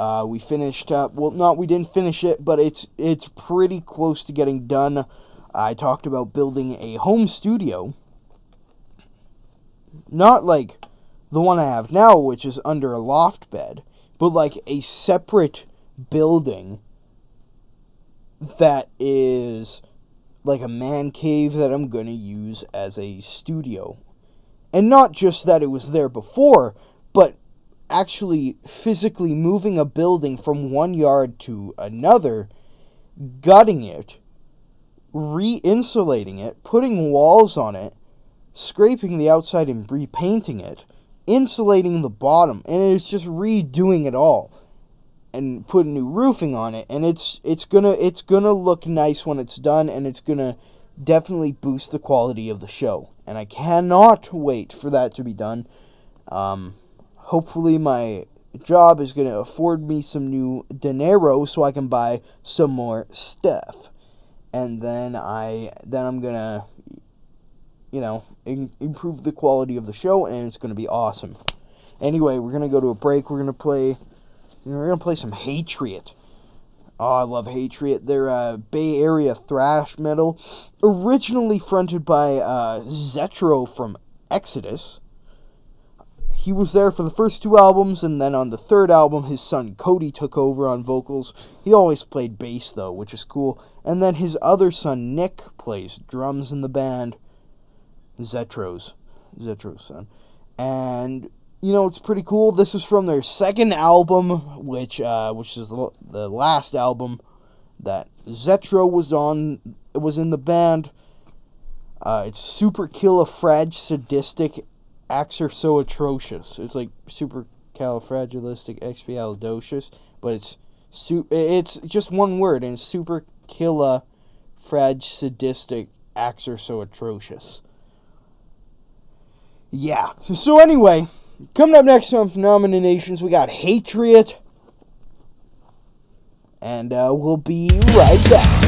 Uh, we finished up. Well, not we didn't finish it, but it's it's pretty close to getting done. I talked about building a home studio. Not like the one I have now, which is under a loft bed, but like a separate building that is like a man cave that I'm to use as a studio. And not just that it was there before, but actually physically moving a building from one yard to another, gutting it, re insulating it, putting walls on it, scraping the outside and repainting it, insulating the bottom, and it's just redoing it all and putting new roofing on it and it's it's gonna it's gonna look nice when it's done and it's gonna definitely boost the quality of the show. And i cannot wait for that to be done. Um, hopefully my job is going to afford me some new dinero so I can buy some more stuff. And then I then I'm going to you know, in, improve the quality of the show and it's going to be awesome. Anyway, we're going to go to a break. We're going to play we're going to play some Hatriot. Oh, I love Hatriot. They're uh, Bay Area thrash metal, originally fronted by uh, Zetro from Exodus he was there for the first two albums, and then on the third album, his son Cody took over on vocals. He always played bass, though, which is cool. And then his other son, Nick, plays drums in the band. Zetro's. Zetro's son. And, you know, it's pretty cool. This is from their second album, which, uh, which is the, last album that Zetro was on, was in the band. Uh, it's Super Kill a Sadistic acts are so atrocious. It's like super califragilistic but it's su- it's just one word and super killa frag sadistic acts are so atrocious. Yeah. So, so anyway, coming up next on Phenomena Nations, we got Hatriot. And uh, we'll be right back.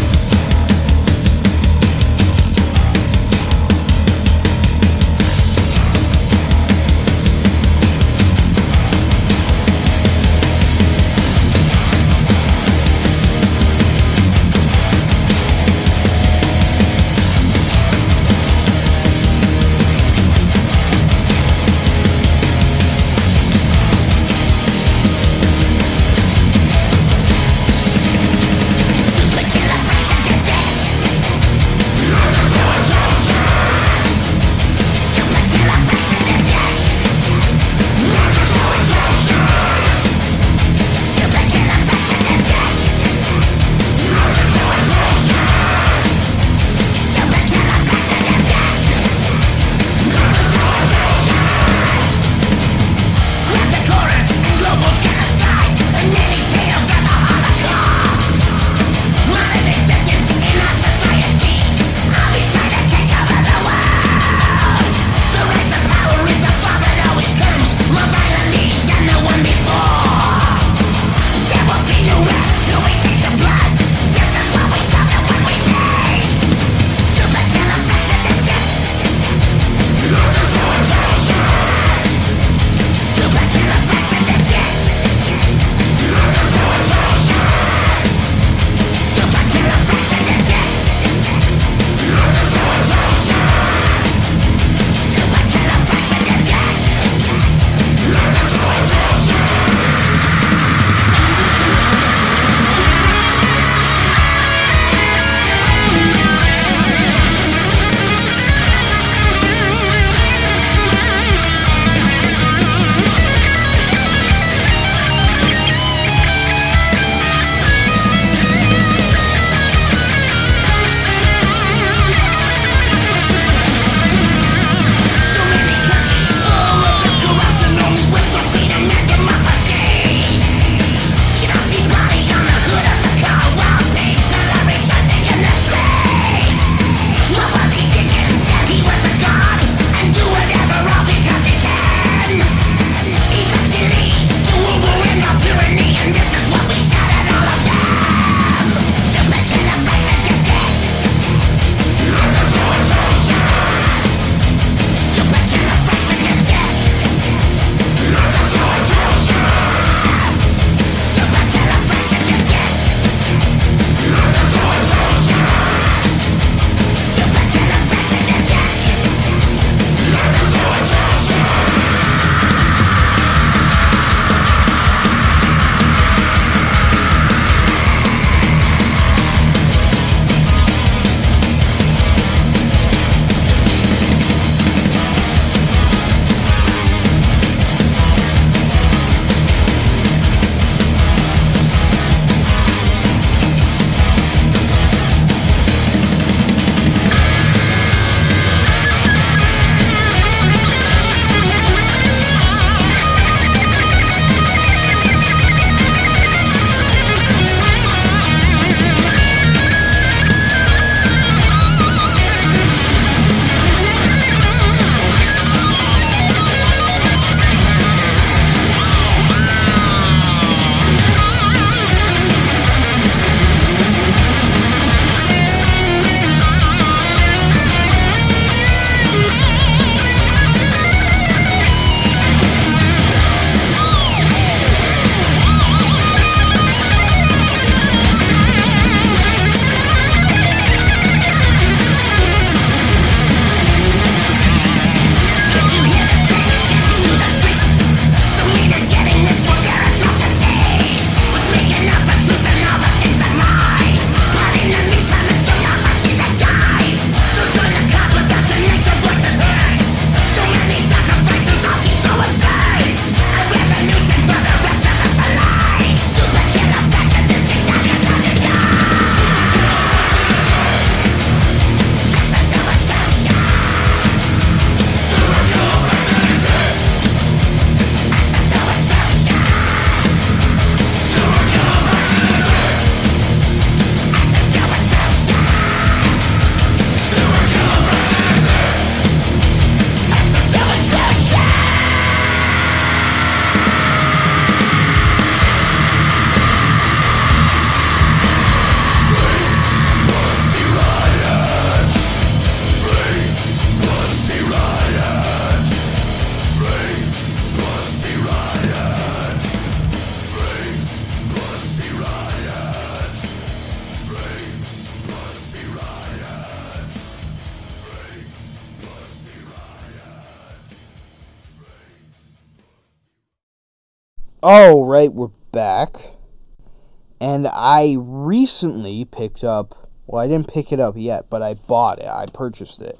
Up. Well, I didn't pick it up yet, but I bought it. I purchased it.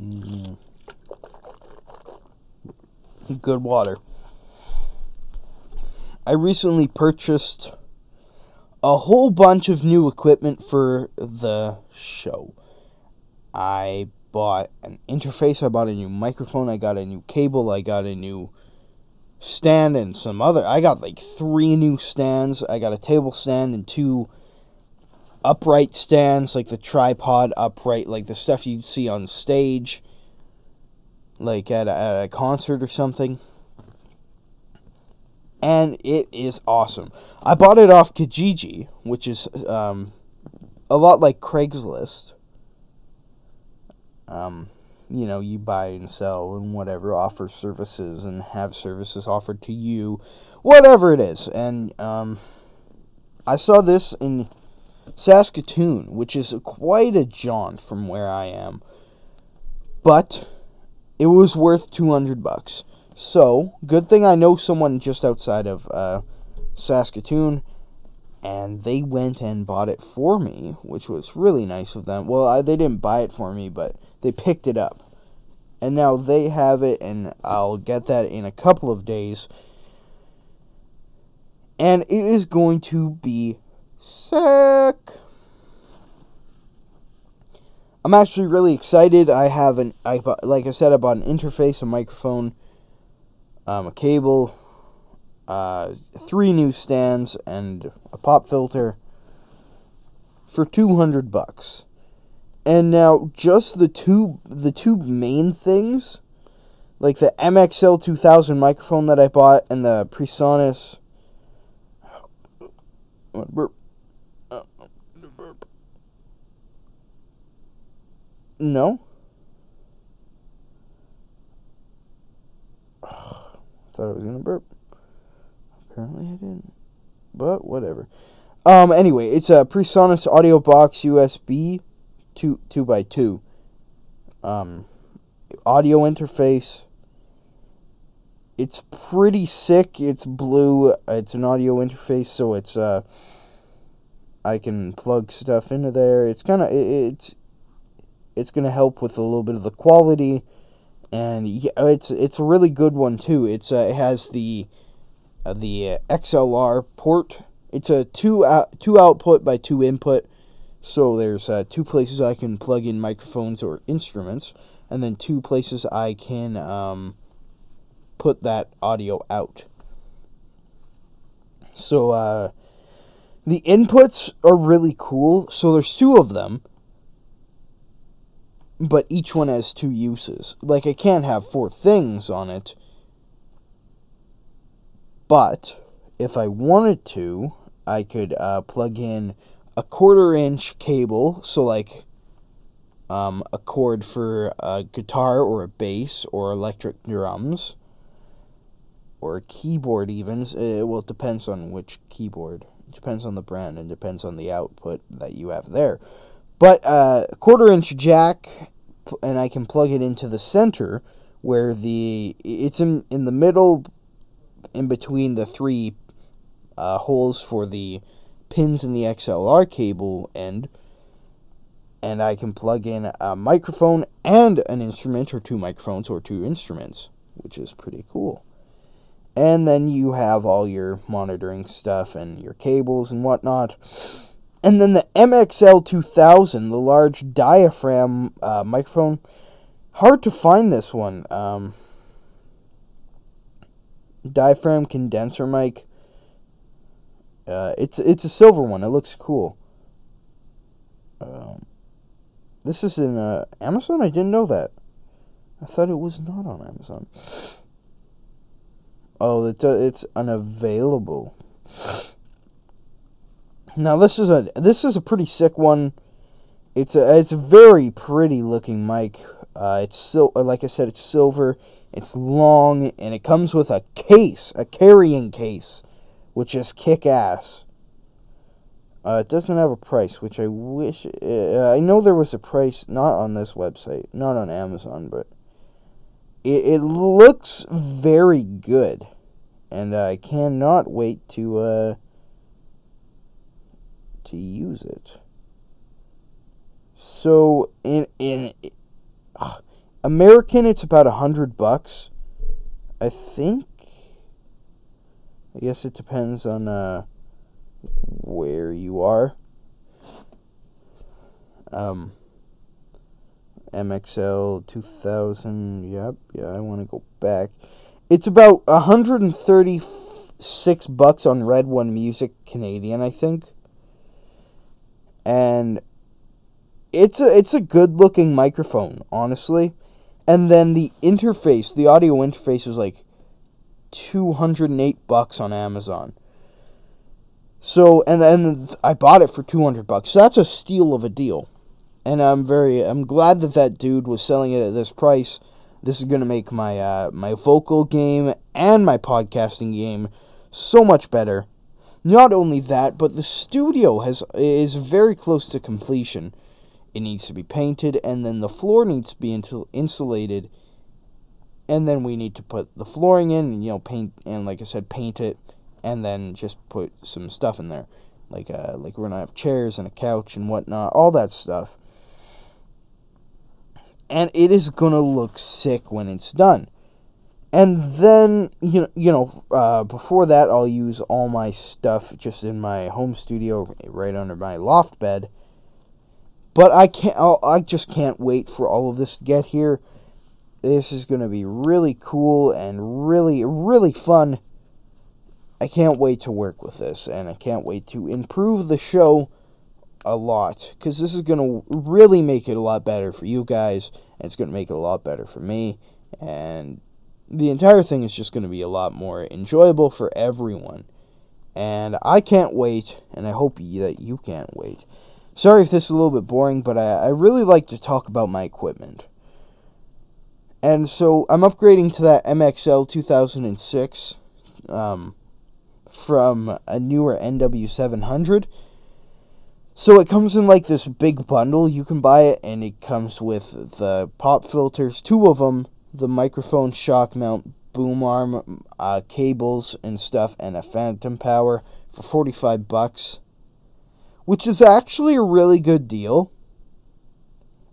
Mm. Good water. I recently purchased a whole bunch of new equipment for the show. I bought an interface, I bought a new microphone, I got a new cable, I got a new stand and some other I got like three new stands. I got a table stand and two upright stands like the tripod upright like the stuff you'd see on stage like at a, at a concert or something. And it is awesome. I bought it off Kijiji, which is um, a lot like Craigslist. Um, you know, you buy and sell and whatever, offer services and have services offered to you, whatever it is. And um, I saw this in Saskatoon, which is quite a jaunt from where I am, but it was worth 200 bucks. So, good thing I know someone just outside of uh, Saskatoon, and they went and bought it for me, which was really nice of them. Well, I, they didn't buy it for me, but they picked it up. And now they have it, and I'll get that in a couple of days. And it is going to be sick. I'm actually really excited. I have an, I like I said, I bought an interface, a microphone, um, a cable, uh, three new stands, and a pop filter for 200 bucks. And now just the two the two main things, like the MXL 2000 microphone that I bought and the Presonus burp. Uh, burp. No. Thought I was gonna burp. Apparently I didn't. But whatever. Um. Anyway, it's a PreSonus audio box USB, two two by two. Um, audio interface. It's pretty sick. It's blue. It's an audio interface, so it's uh. I can plug stuff into there. It's kind of it, it's it's gonna help with a little bit of the quality, and yeah, it's it's a really good one too. It's uh, it has the uh, the uh, XLR port. It's a two out, two output by two input, so there's uh, two places I can plug in microphones or instruments, and then two places I can um, put that audio out. So uh, the inputs are really cool. So there's two of them, but each one has two uses. Like I can't have four things on it. But if I wanted to, I could uh, plug in a quarter inch cable, so like um, a cord for a guitar or a bass or electric drums or a keyboard even. Uh, well, it depends on which keyboard. It depends on the brand and depends on the output that you have there. But uh, quarter inch jack, and I can plug it into the center where the it's in in the middle, in between the three uh, holes for the pins in the XLR cable end, and I can plug in a microphone and an instrument or two microphones or two instruments, which is pretty cool. And then you have all your monitoring stuff and your cables and whatnot. And then the MXL 2000, the large diaphragm uh, microphone. Hard to find this one. Um, diaphragm condenser mic. Uh, it's it's a silver one. It looks cool. Um, this is in uh, Amazon. I didn't know that. I thought it was not on Amazon. Oh, it's uh, it's unavailable. Now this is a this is a pretty sick one. It's a it's a very pretty looking mic. Uh, it's sil- like I said, it's silver. It's long and it comes with a case, a carrying case, which is kick ass. Uh, it doesn't have a price, which I wish. Uh, I know there was a price, not on this website, not on Amazon, but it, it looks very good. and I cannot wait to uh, to use it. So in in uh, American, it's about a hundred bucks, I think. I guess it depends on uh, where you are. Um, MXL 2000. Yep, yeah, I want to go back. It's about a 136 bucks on Red One Music Canadian, I think. And it's a it's a good looking microphone, honestly. And then the interface, the audio interface is like 208 bucks on Amazon. So and then I bought it for 200 bucks. So that's a steal of a deal. And I'm very I'm glad that that dude was selling it at this price. This is going to make my uh, my vocal game and my podcasting game so much better. Not only that, but the studio has is very close to completion. It needs to be painted and then the floor needs to be insul- insulated. And then we need to put the flooring in and you know paint and like I said paint it and then just put some stuff in there. Like uh like we're gonna have chairs and a couch and whatnot all that stuff. And it is gonna look sick when it's done and then you know you know uh, before that I'll use all my stuff just in my home studio right under my loft bed but I can't I'll, I just can't wait for all of this to get here this is going to be really cool and really, really fun. I can't wait to work with this, and I can't wait to improve the show a lot because this is going to really make it a lot better for you guys, and it's going to make it a lot better for me, and the entire thing is just going to be a lot more enjoyable for everyone. And I can't wait, and I hope that you can't wait. Sorry if this is a little bit boring, but I, I really like to talk about my equipment. And so I'm upgrading to that MXL 2006 um, from a Neewer NW700. So it comes in like this big bundle. You can buy it, and it comes with the pop filters, two of them, the microphone shock mount, boom arm, uh, cables and stuff, and a phantom power for 45 bucks, which is actually a really good deal.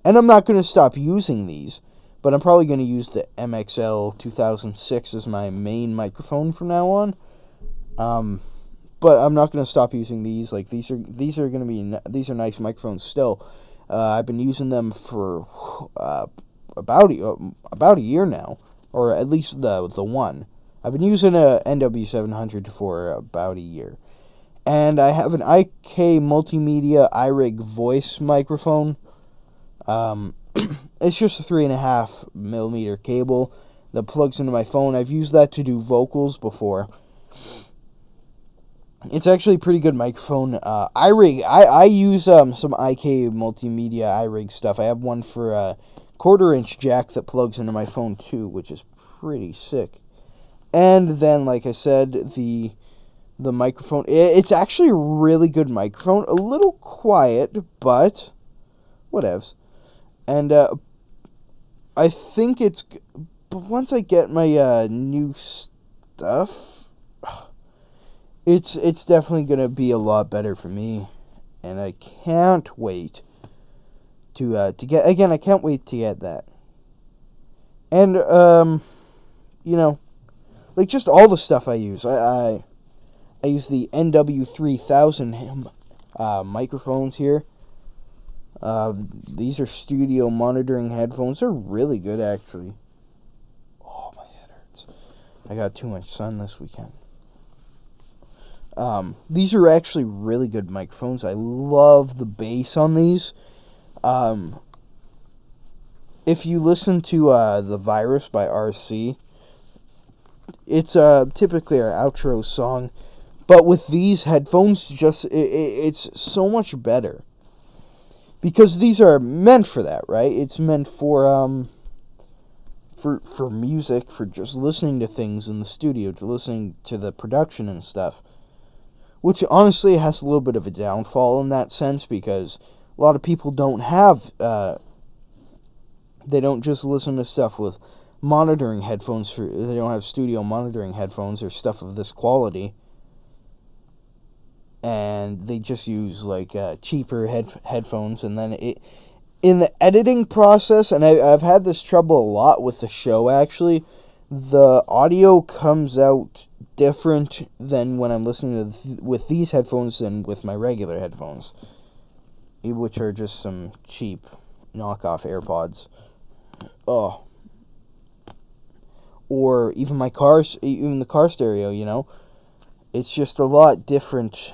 And I'm not going to stop using these but I'm probably going to use the MXL 2006 as my main microphone from now on. Um, but I'm not going to stop using these. Like these are these are going to be these are nice microphones still. Uh, I've been using them for uh, about about a year now, or at least the the one. I've been using a NW700 for about a year, and I have an IK Multimedia iRig voice microphone. Um, it's just a three and a half millimeter cable that plugs into my phone. I've used that to do vocals before. It's actually a pretty good microphone. Uh, iRig, I, I use um, some IK multimedia iRig stuff. I have one for a quarter inch jack that plugs into my phone too, which is pretty sick. And then, like I said, the the microphone. It's actually a really good microphone. A little quiet, but whatevs and uh, I think it's. But once I get my uh, new stuff, it's it's definitely gonna be a lot better for me, and I can't wait to uh, to get again. I can't wait to get that, and um, you know, like just all the stuff I use. I I, I use the NW three thousand uh, microphones here uh, these are studio monitoring headphones. They're really good, actually. Oh, my head hurts. I got too much sun this weekend. Um, these are actually really good microphones. I love the bass on these. Um, if you listen to uh, The Virus by RC, it's uh, typically our outro song. But with these headphones, just it, it, it's so much better because these are meant for that, right? It's meant for um for for music, for just listening to things in the studio, to listening to the production and stuff. Which honestly has a little bit of a downfall in that sense because a lot of people don't have uh they don't just listen to stuff with monitoring headphones for they don't have studio monitoring headphones or stuff of this quality. And they just use like uh, cheaper head headphones. And then it in the editing process and I, i've had this trouble a lot with the show actually the audio comes out different than when i'm listening to th- with these headphones than with my regular headphones which are just some cheap knockoff airpods. Oh or even my cars even the car stereo you know? It's just a lot different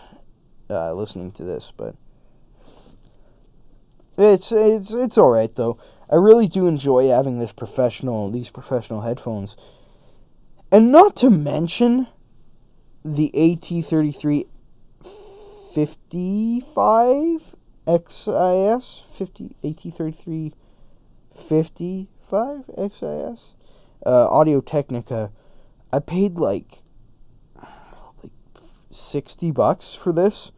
uh, listening to this, but it's it's it's all right though. I really do enjoy having this professional these professional headphones, and not to mention the AT33 55 XIS 50 AT33 55 XIS uh, Audio Technica. I paid like like 60 bucks for this.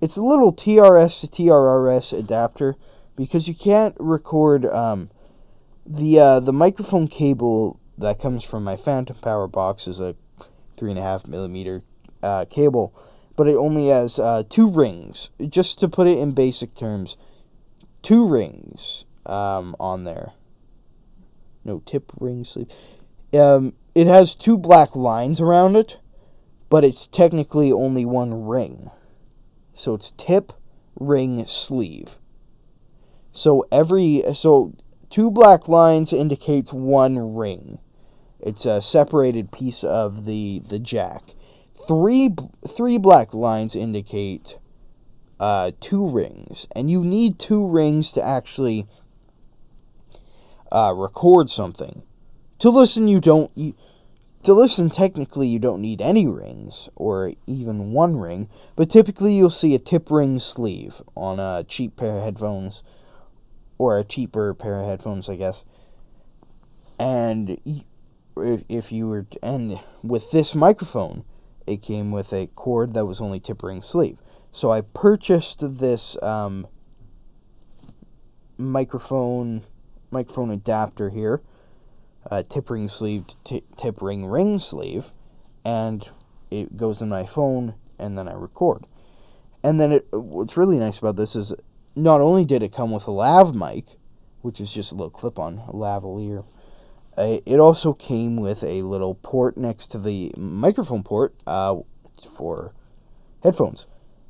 It's a little TRS to TRRS adapter because you can't record um, the uh, the microphone cable that comes from my Phantom Power box is a three and a half millimeter uh, cable, but it only has uh, two rings. Just to put it in basic terms, two rings um, on there. No tip ring sleeve. Um, it has two black lines around it, but it's technically only one ring. So it's tip, ring, sleeve. So every so two black lines indicates one ring. It's a separated piece of the the jack. Three three black lines indicate uh, two rings, and you need two rings to actually uh, record something. To listen, you don't. You, to listen, technically, you don't need any rings, or even one ring, but typically you'll see a tip ring sleeve on a cheap pair of headphones, or a cheaper pair of headphones, I guess. And if, if you were, and with this microphone, it came with a cord that was only tip ring sleeve. So I purchased this um, microphone microphone adapter here uh, tip ring sleeve t- tip ring ring sleeve, and it goes in my phone, and then I record. And then it, what's really nice about this is not only did it come with a lav mic, which is just a little clip on a lavalier, uh, it also came with a little port next to the microphone port uh, for headphones.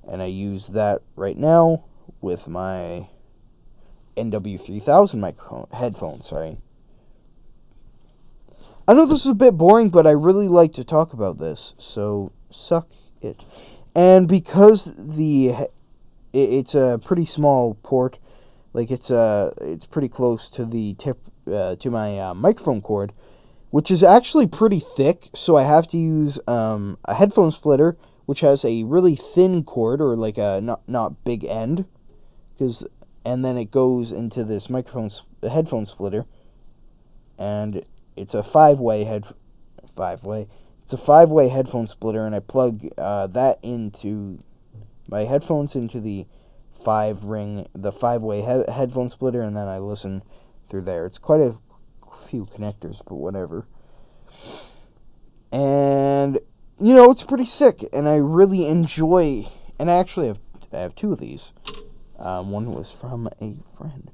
And I use that right now with my NW3000 microphone headphones, sorry. I know this is a bit boring, but I really like to talk about this, so suck it. And because the it's a pretty small port, like it's a it's pretty close to the tip uh, to my uh, microphone cord, which is actually pretty thick. So I have to use um, a headphone splitter, which has a really thin cord or like a not not big end, because and then it goes into this microphone headphone splitter, and it's a five way head five way. It's a five way headphone splitter, and I plug uh, that into my headphones into the five ring, the five way he- headphone splitter, and then I listen through there. It's quite a few connectors, but whatever. And you know, it's pretty sick, and I really enjoy. And I actually have I have two of these. Um, one was from a friend.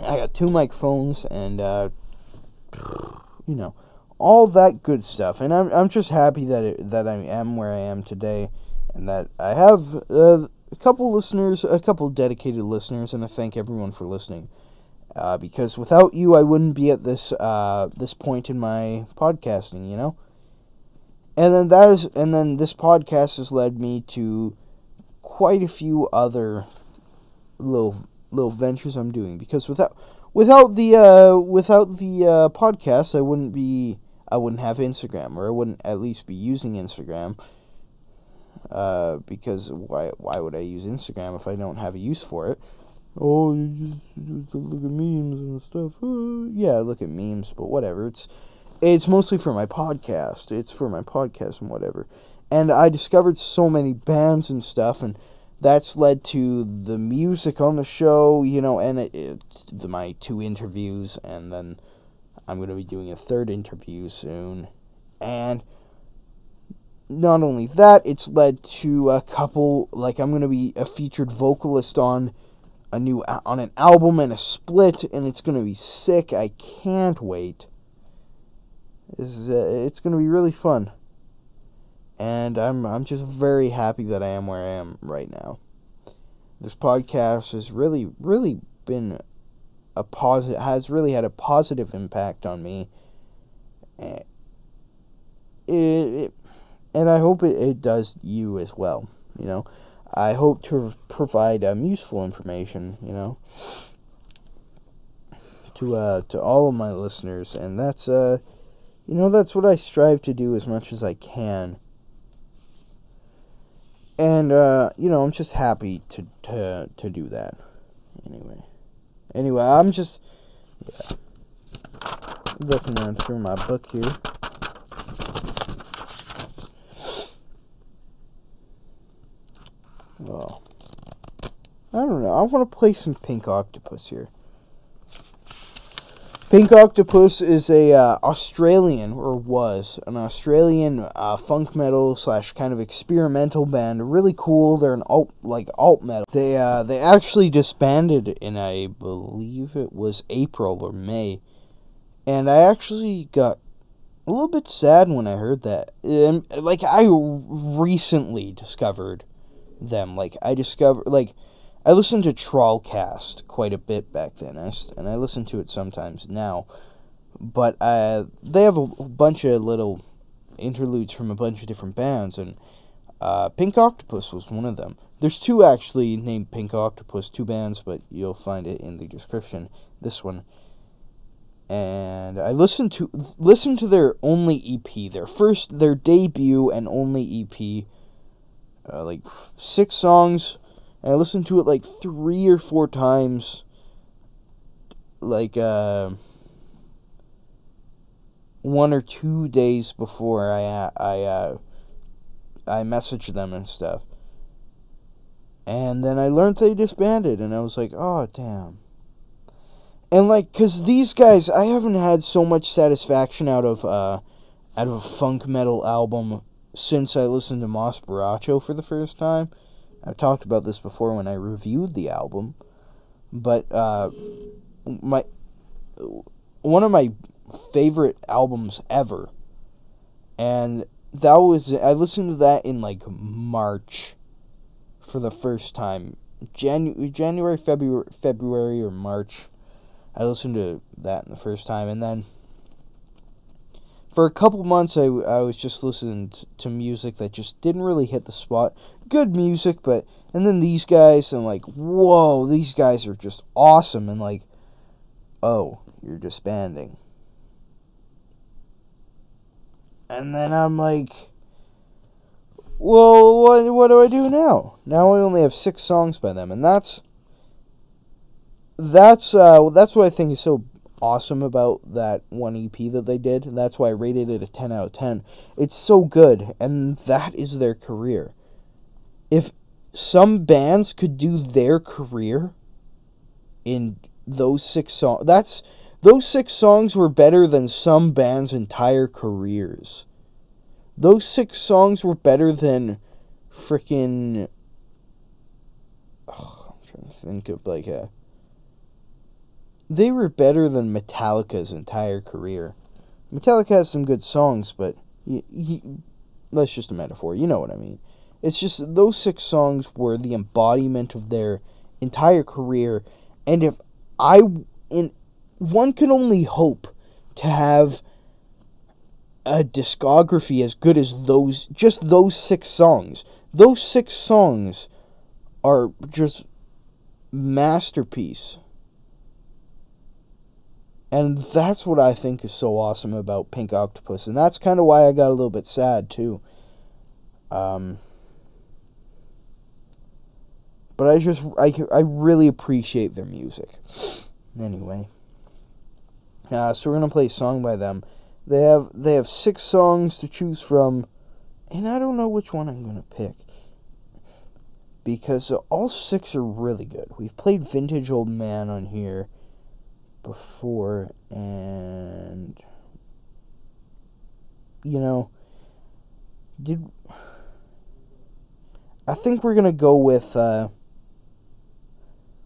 I got two microphones and uh, you know all that good stuff. And I'm I'm just happy that it, that I am where I am today, and that I have uh, a couple listeners, a couple dedicated listeners, and I thank everyone for listening. Uh, because without you, I wouldn't be at this uh, this point in my podcasting, you know. And then that is, and then this podcast has led me to quite a few other little little ventures I'm doing because without without the uh, without the uh, podcast, I wouldn't be I wouldn't have Instagram or I wouldn't at least be using Instagram. Uh, because why why would I use Instagram if I don't have a use for it? Oh, you just, just look at memes and stuff. Uh, yeah, look at memes, but whatever. It's it's mostly for my podcast. It's for my podcast and whatever. And I discovered so many bands and stuff and that's led to the music on the show, you know, and it, it, the, my two interviews, and then I'm going to be doing a third interview soon. And not only that, it's led to a couple like I'm going to be a featured vocalist on a new on an album and a split and it's going to be sick. I can't wait. It's, uh, it's going to be really fun. And I'm I'm just very happy that I am where I am right now. This podcast has really really been a positive has really had a positive impact on me. Eh, It, it, and I hope it, it does you as well. You know, I hope to provide um, useful information. You know, to uh to all of my listeners, and that's uh, you know, that's what I strive to do as much as I can. And uh, you know, I'm just happy to to to do that. Anyway, anyway, I'm just yeah, looking through my book here. Well, I don't know. I want to play some Pink Octopus here. Pink Octopus is a uh, Australian or was an Australian uh, funk metal slash kind of experimental band. Really cool. They're an alt like alt metal. They uh, they actually disbanded in I believe it was April or May, and I actually got a little bit sad when I heard that. Um, like I recently discovered them. Like I discovered like I listened to Trollcast quite a bit back then, and I listen to it sometimes now. But uh, they have a bunch of little interludes from a bunch of different bands, and uh, Pink Octopus was one of them. There's two actually named Pink Octopus, two bands, but you'll find it in the description. This one, and I listened to listened to their only EP, their first, their debut and only EP. Uh, like six songs and I listened to it like three or four times. Like uh, one or two days before I uh, I uh, I messaged them and stuff. And then I learned they disbanded, and I was like, oh damn. And like, cause these guys, I haven't had so much satisfaction out of uh, out of a funk metal album since I listened to Moss Baracho for the first time. I've talked about this before when I reviewed the album, but uh, my one of my favorite albums ever, and that was I listened to that in like March for the first time. Janu- January, February, February or March. I listened to that the first time, and then for a couple months, I, I was just listening to music that just didn't really hit the spot. Good music, but and then these guys, and like, whoa, these guys are just awesome, and like, oh, you're disbanding. And then I'm like, well, what what do I do now? Now I only have six songs by them, and that's that's uh that's what I think is so awesome about that one EP that they did. and That's why I rated it a 10 out of 10. It's so good, and that is their career. If some bands could do their career in those six songs, that's those six songs were better than some bands' entire careers. Those six songs were better than freaking. Oh, I'm trying to think of like a they were better than Metallica's entire career. Metallica has some good songs, but y y that's just a metaphor. You know what I mean. It's just those six songs were the embodiment of their entire career, and if I in one can only hope to have a discography as good as those just those six songs. Those six songs are just masterpiece. And that's what I think is so awesome about Pink Octopus. And that's kind of why I got a little bit sad, too. Um, but I just, I, I really appreciate their music. Anyway. Uh, so we're going to play a song by them. They have, they have six songs to choose from. And I don't know which one I'm going to pick. Because all six are really good. We've played Vintage Old Man on here before, and you know, did I think we're gonna go with uh,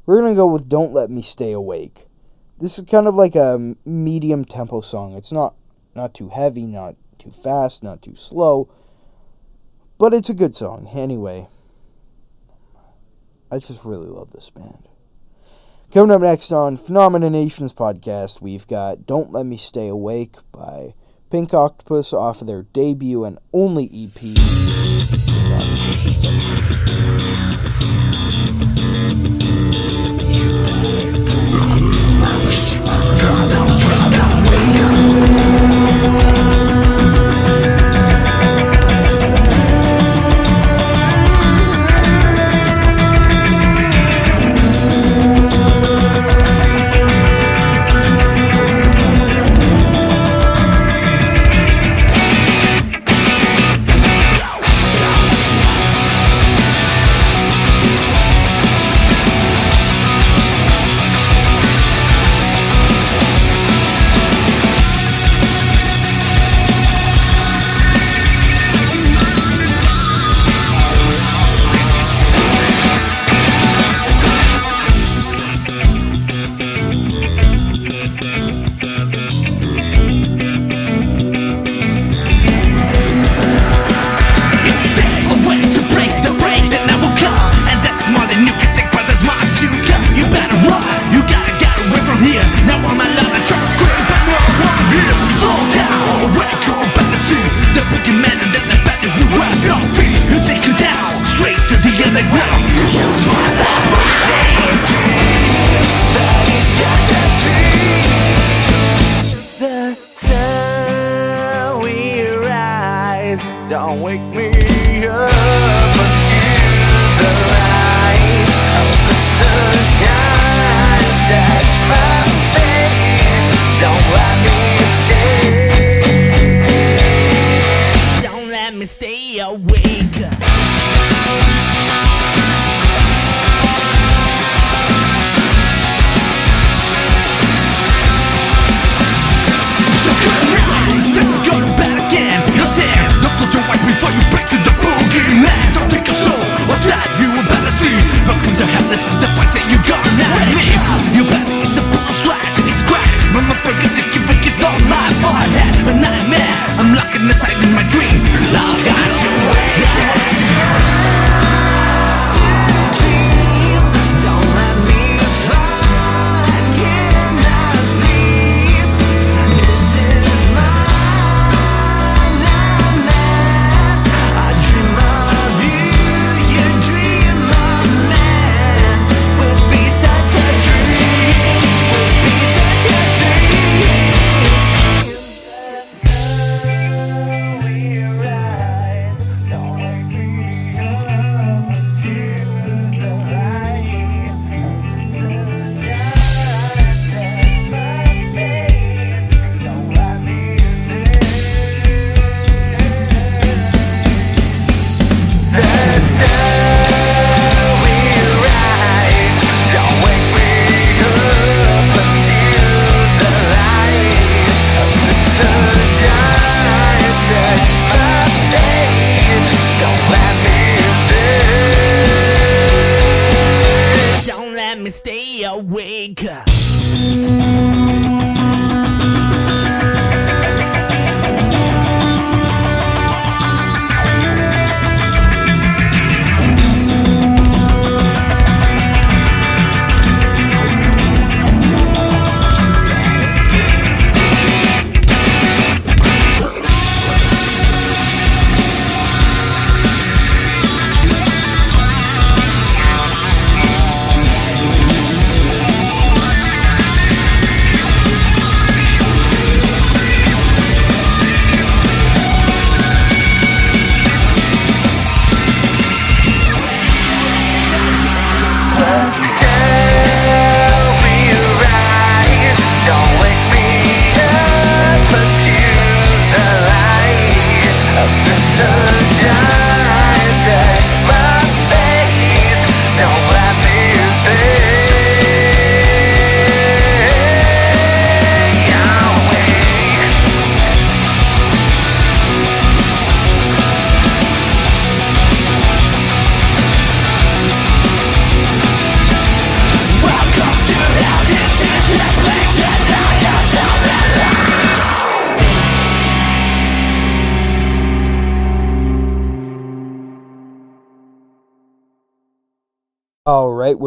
we're gonna go with "Don't Let Me Stay Awake." This is kind of like a medium tempo song. It's not not too heavy, not too fast, not too slow, but it's a good song anyway. I just really love this band. Coming up next on Phenomena Nations podcast, we've got Don't Let Me Stay Awake by Pink Octopus off of their debut and only EP.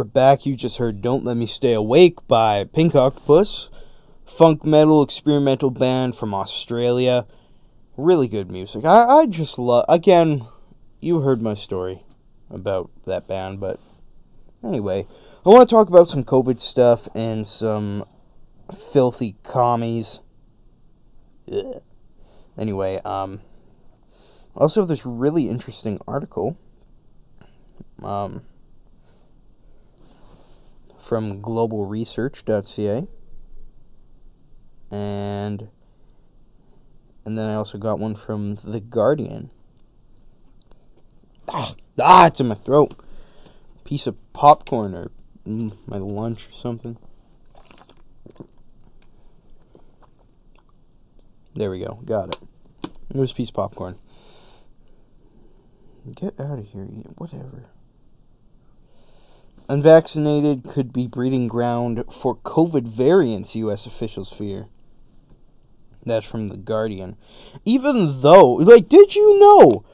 We're back. You just heard Don't Let Me Stay Awake by Pink Octopus. Funk metal experimental band from Australia. Really good music. I, I just love. Again, you heard my story about that band, but anyway, I want to talk about some COVID stuff and some filthy commies. Ugh. Anyway, um, also this really interesting article. Um, from globalresearch.ca and and then I also got one from the Guardian. Ah, ah it's in my throat. Piece of popcorn or mm, my lunch or something. There we go. Got it. There's a piece of popcorn. Get out of here. Whatever. Unvaccinated could be breeding ground for COVID variants, U.S. officials fear. That's from The Guardian. Even though, like, did you know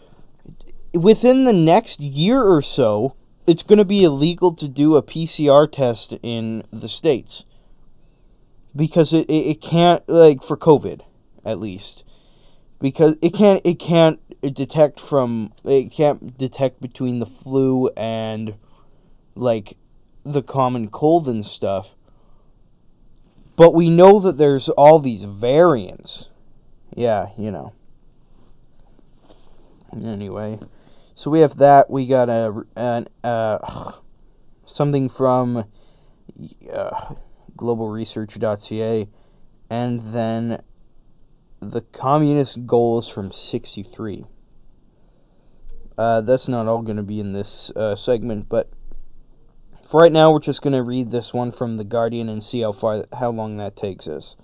within the next year or so, it's going to be illegal to do a PCR test in the States? Because it, it, it can't, like, for COVID, at least. Because it can't, it can't detect from, it can't detect between the flu and like the common cold and stuff. But we know that there's all these variants. Yeah, you know. Anyway, so we have that. We got a an uh something from uh, globalresearch.ca and then the communist goals from 63. Uh, that's not all going to be in this uh, segment, but for right now, we're just going to read this one from The Guardian and see how far, how long that takes us.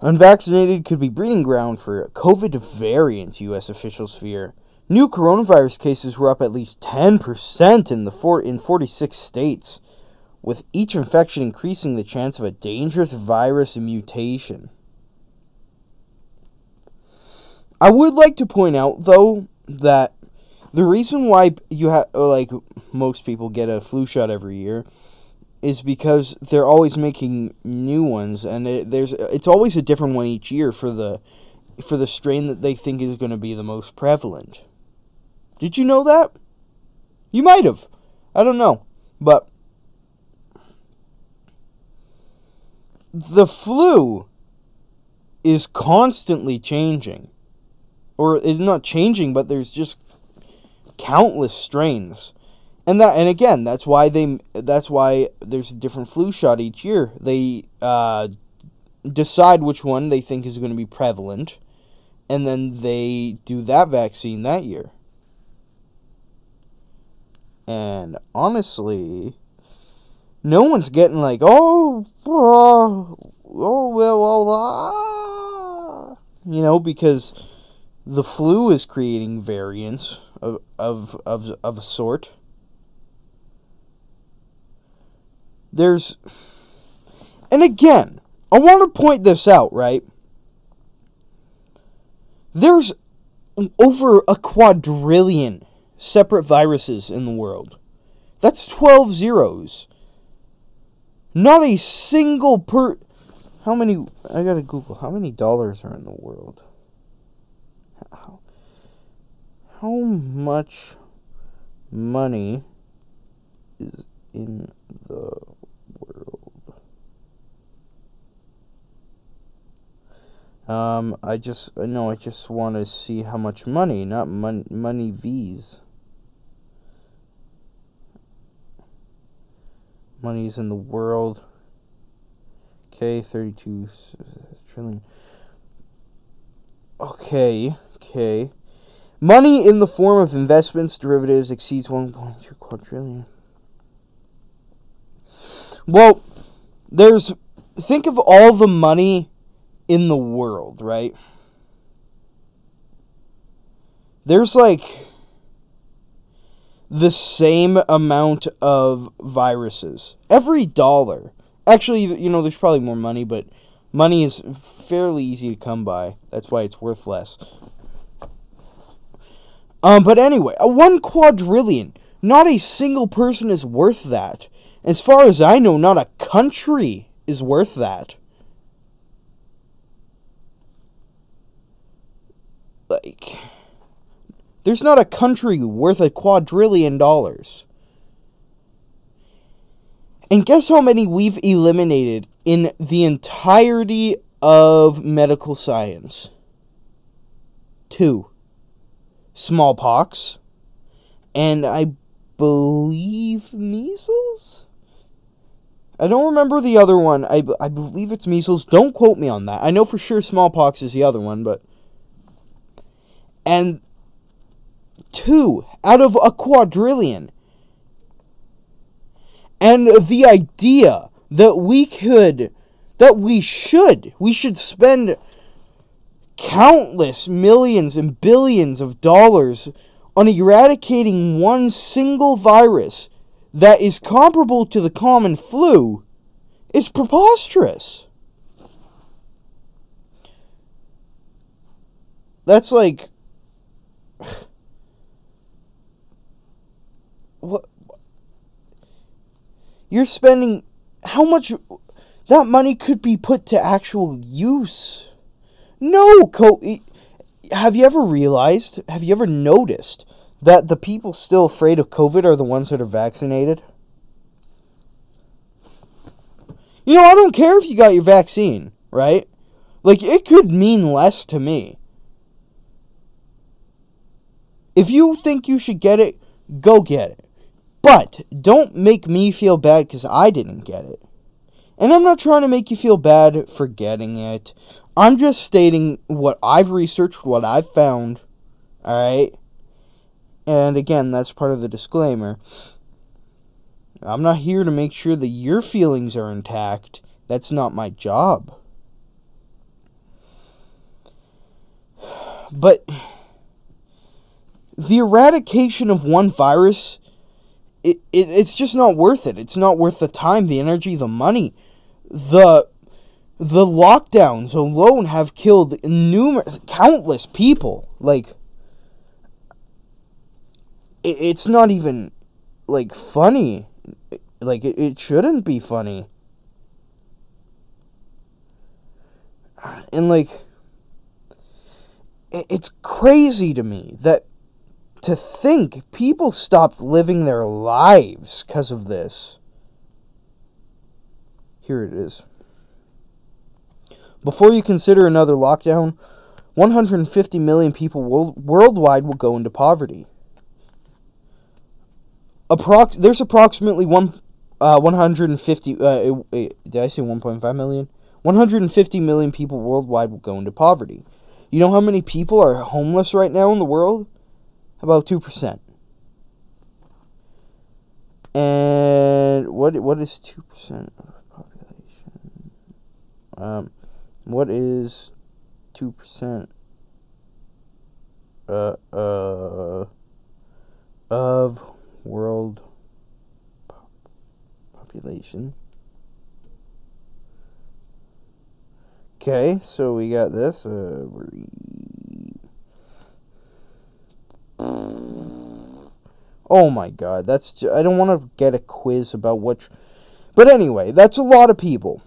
Unvaccinated could be breeding ground for COVID variants, U.S. officials fear. New coronavirus cases were up at least 10% in the four, in 46 states, with each infection increasing the chance of a dangerous virus mutation. I would like to point out, though, that the reason why you have like most people get a flu shot every year is because they're always making new ones and it, there's it's always a different one each year for the for the strain that they think is going to be the most prevalent. Did you know that? You might have. I don't know. But the flu is constantly changing. Or is not changing, but there's just countless strains. And that and again, that's why they that's why there's a different flu shot each year. They uh, decide which one they think is going to be prevalent and then they do that vaccine that year. And honestly, no one's getting like, "Oh, oh, oh well, well, ah," you know, because the flu is creating variants of of of, of a sort. There's and again, I want to point this out, right? There's over a quadrillion separate viruses in the world. That's 12 zeros. Not a single per How many I got to Google how many dollars are in the world? How, how much money is in the world? Um, I just no, I just want to see how much money, not mon- money V's. Money's in the world. Okay, thirty-two trillion. Okay, okay. Money in the form of investments, derivatives exceeds 1.2 quadrillion. Well, there's. Think of all the money in the world, right? There's like. The same amount of viruses. Every dollar. Actually, you know, there's probably more money, but money is fairly easy to come by. That's why it's worth less. Um, but anyway, a one quadrillion. Not a single person is worth that. As far as I know, not a country is worth that. Like, there's not a country worth a quadrillion dollars. And guess how many we've eliminated in the entirety of medical science? Two. Smallpox. And I believe measles? I don't remember the other one. I, I believe it's measles. Don't quote me on that. I know for sure smallpox is the other one, but. And two out of a quadrillion. And the idea that we could, that we should, we should spend countless millions and billions of dollars on eradicating one single virus that is comparable to the common flu is preposterous. That's like what you're spending how much that money could be put to actual use. No, have you ever realized, have you ever noticed that the people still afraid of COVID are the ones that are vaccinated? You know, I don't care if you got your vaccine, right? Like, it could mean less to me. If you think you should get it, go get it. But don't make me feel bad because I didn't get it. And I'm not trying to make you feel bad for getting it. I'm just stating what I've researched, what I've found. Alright? And again, that's part of the disclaimer. I'm not here to make sure that your feelings are intact. That's not my job. But the eradication of one virus it, it it's just not worth it. It's not worth the time, the energy, the money. The the lockdowns alone have killed numerous countless people. Like it, it's not even like funny. Like it, it shouldn't be funny. And like it, it's crazy to me that to think people stopped living their lives because of this. Here it is. Before you consider another lockdown, 150 million people world- worldwide will go into poverty. Approx- there's approximately one, uh, 150. Uh, uh, did I say 1.5 million? 150 million people worldwide will go into poverty. You know how many people are homeless right now in the world? About two percent. And what what is two percent of the population? Um, what is two percent? Uh uh of world population. Okay, so we got this. Uh, Oh my god, that's ju- I don't want to get a quiz about which But anyway, that's a lot of people.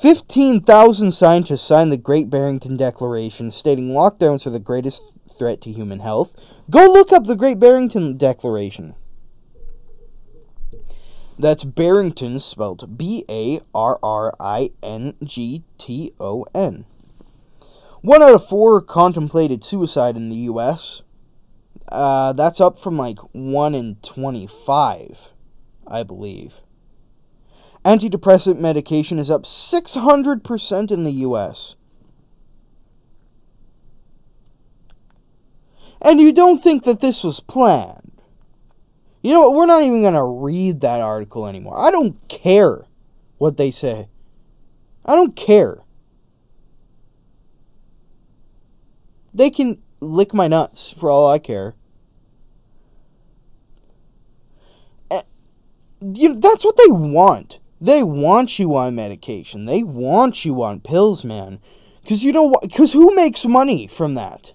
15,000 scientists signed the Great Barrington Declaration stating lockdowns are the greatest threat to human health. Go look up the Great Barrington Declaration. That's Barrington spelled B A R R I N G T O N. One out of four contemplated suicide in the U.S. Uh, that's up from like 1 in 25, I believe. Antidepressant medication is up 600% in the US. And you don't think that this was planned. You know what? We're not even going to read that article anymore. I don't care what they say. I don't care. They can lick my nuts for all I care. Eh, You know, that's what they want. They want you on medication. They want you on pills, man. Cause you know what? Cause who makes money from that?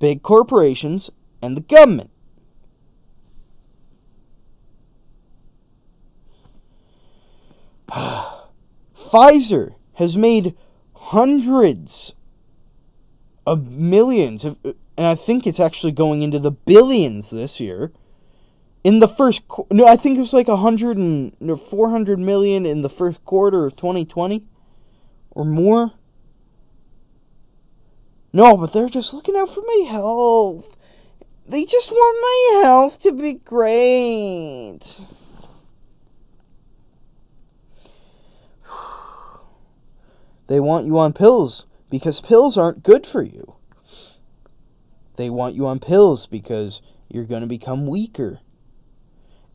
Big corporations and the government. Pfizer has made hundreds of millions of, and I think it's actually going into the billions this year. In the first, qu- no, I think it was like a hundred and four hundred million in the first quarter of 2020, or more. No, but they're just looking out for my health. They just want my health to be great. They want you on pills because pills aren't good for you. They want you on pills because you're going to become weaker.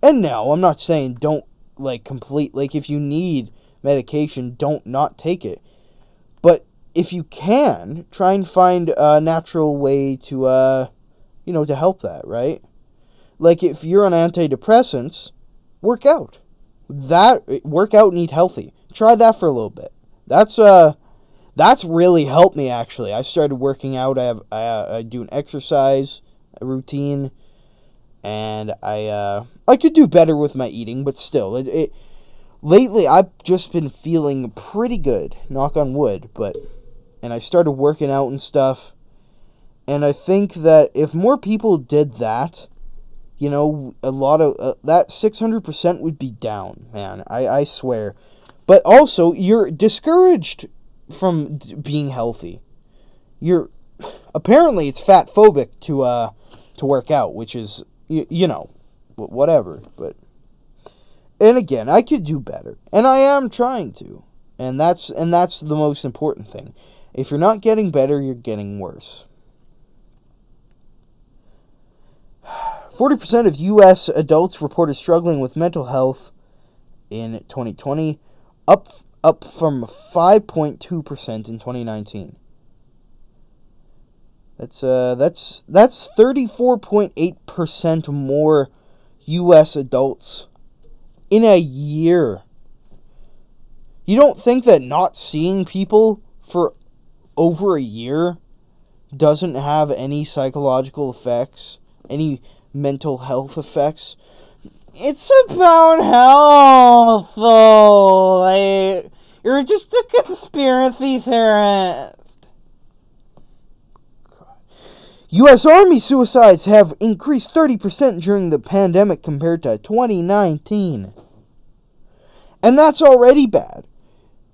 And now, I'm not saying don't like complete like if you need medication, don't not take it. But if you can, try and find a natural way to uh you know to help that, right? Like if you're on antidepressants, work out. That work out and eat healthy. Try that for a little bit. That's uh that's really helped me actually. I started working out. I have I, uh, I do an exercise routine, and I uh, I could do better with my eating, but still, it, it lately I've just been feeling pretty good. Knock on wood, but and I started working out and stuff, and I think that if more people did that, you know, a lot of uh, that six hundred percent would be down, man. I I swear. But also, you're discouraged from d- being healthy. You're apparently it's fat phobic to uh to work out, which is you, you know wh- whatever. But and again, I could do better, and I am trying to, and that's and that's the most important thing. If you're not getting better, you're getting worse. Forty percent of U.S. adults reported struggling with mental health in 2020, up up from 5.2% in 2019. That's uh that's that's 34.8% more US adults in a year. You don't think that not seeing people for over a year doesn't have any psychological effects, any mental health effects? It's about health, though. Like, you're just a conspiracy theorist. U.S. Army suicides have increased 30% during the pandemic compared to 2019. And that's already bad.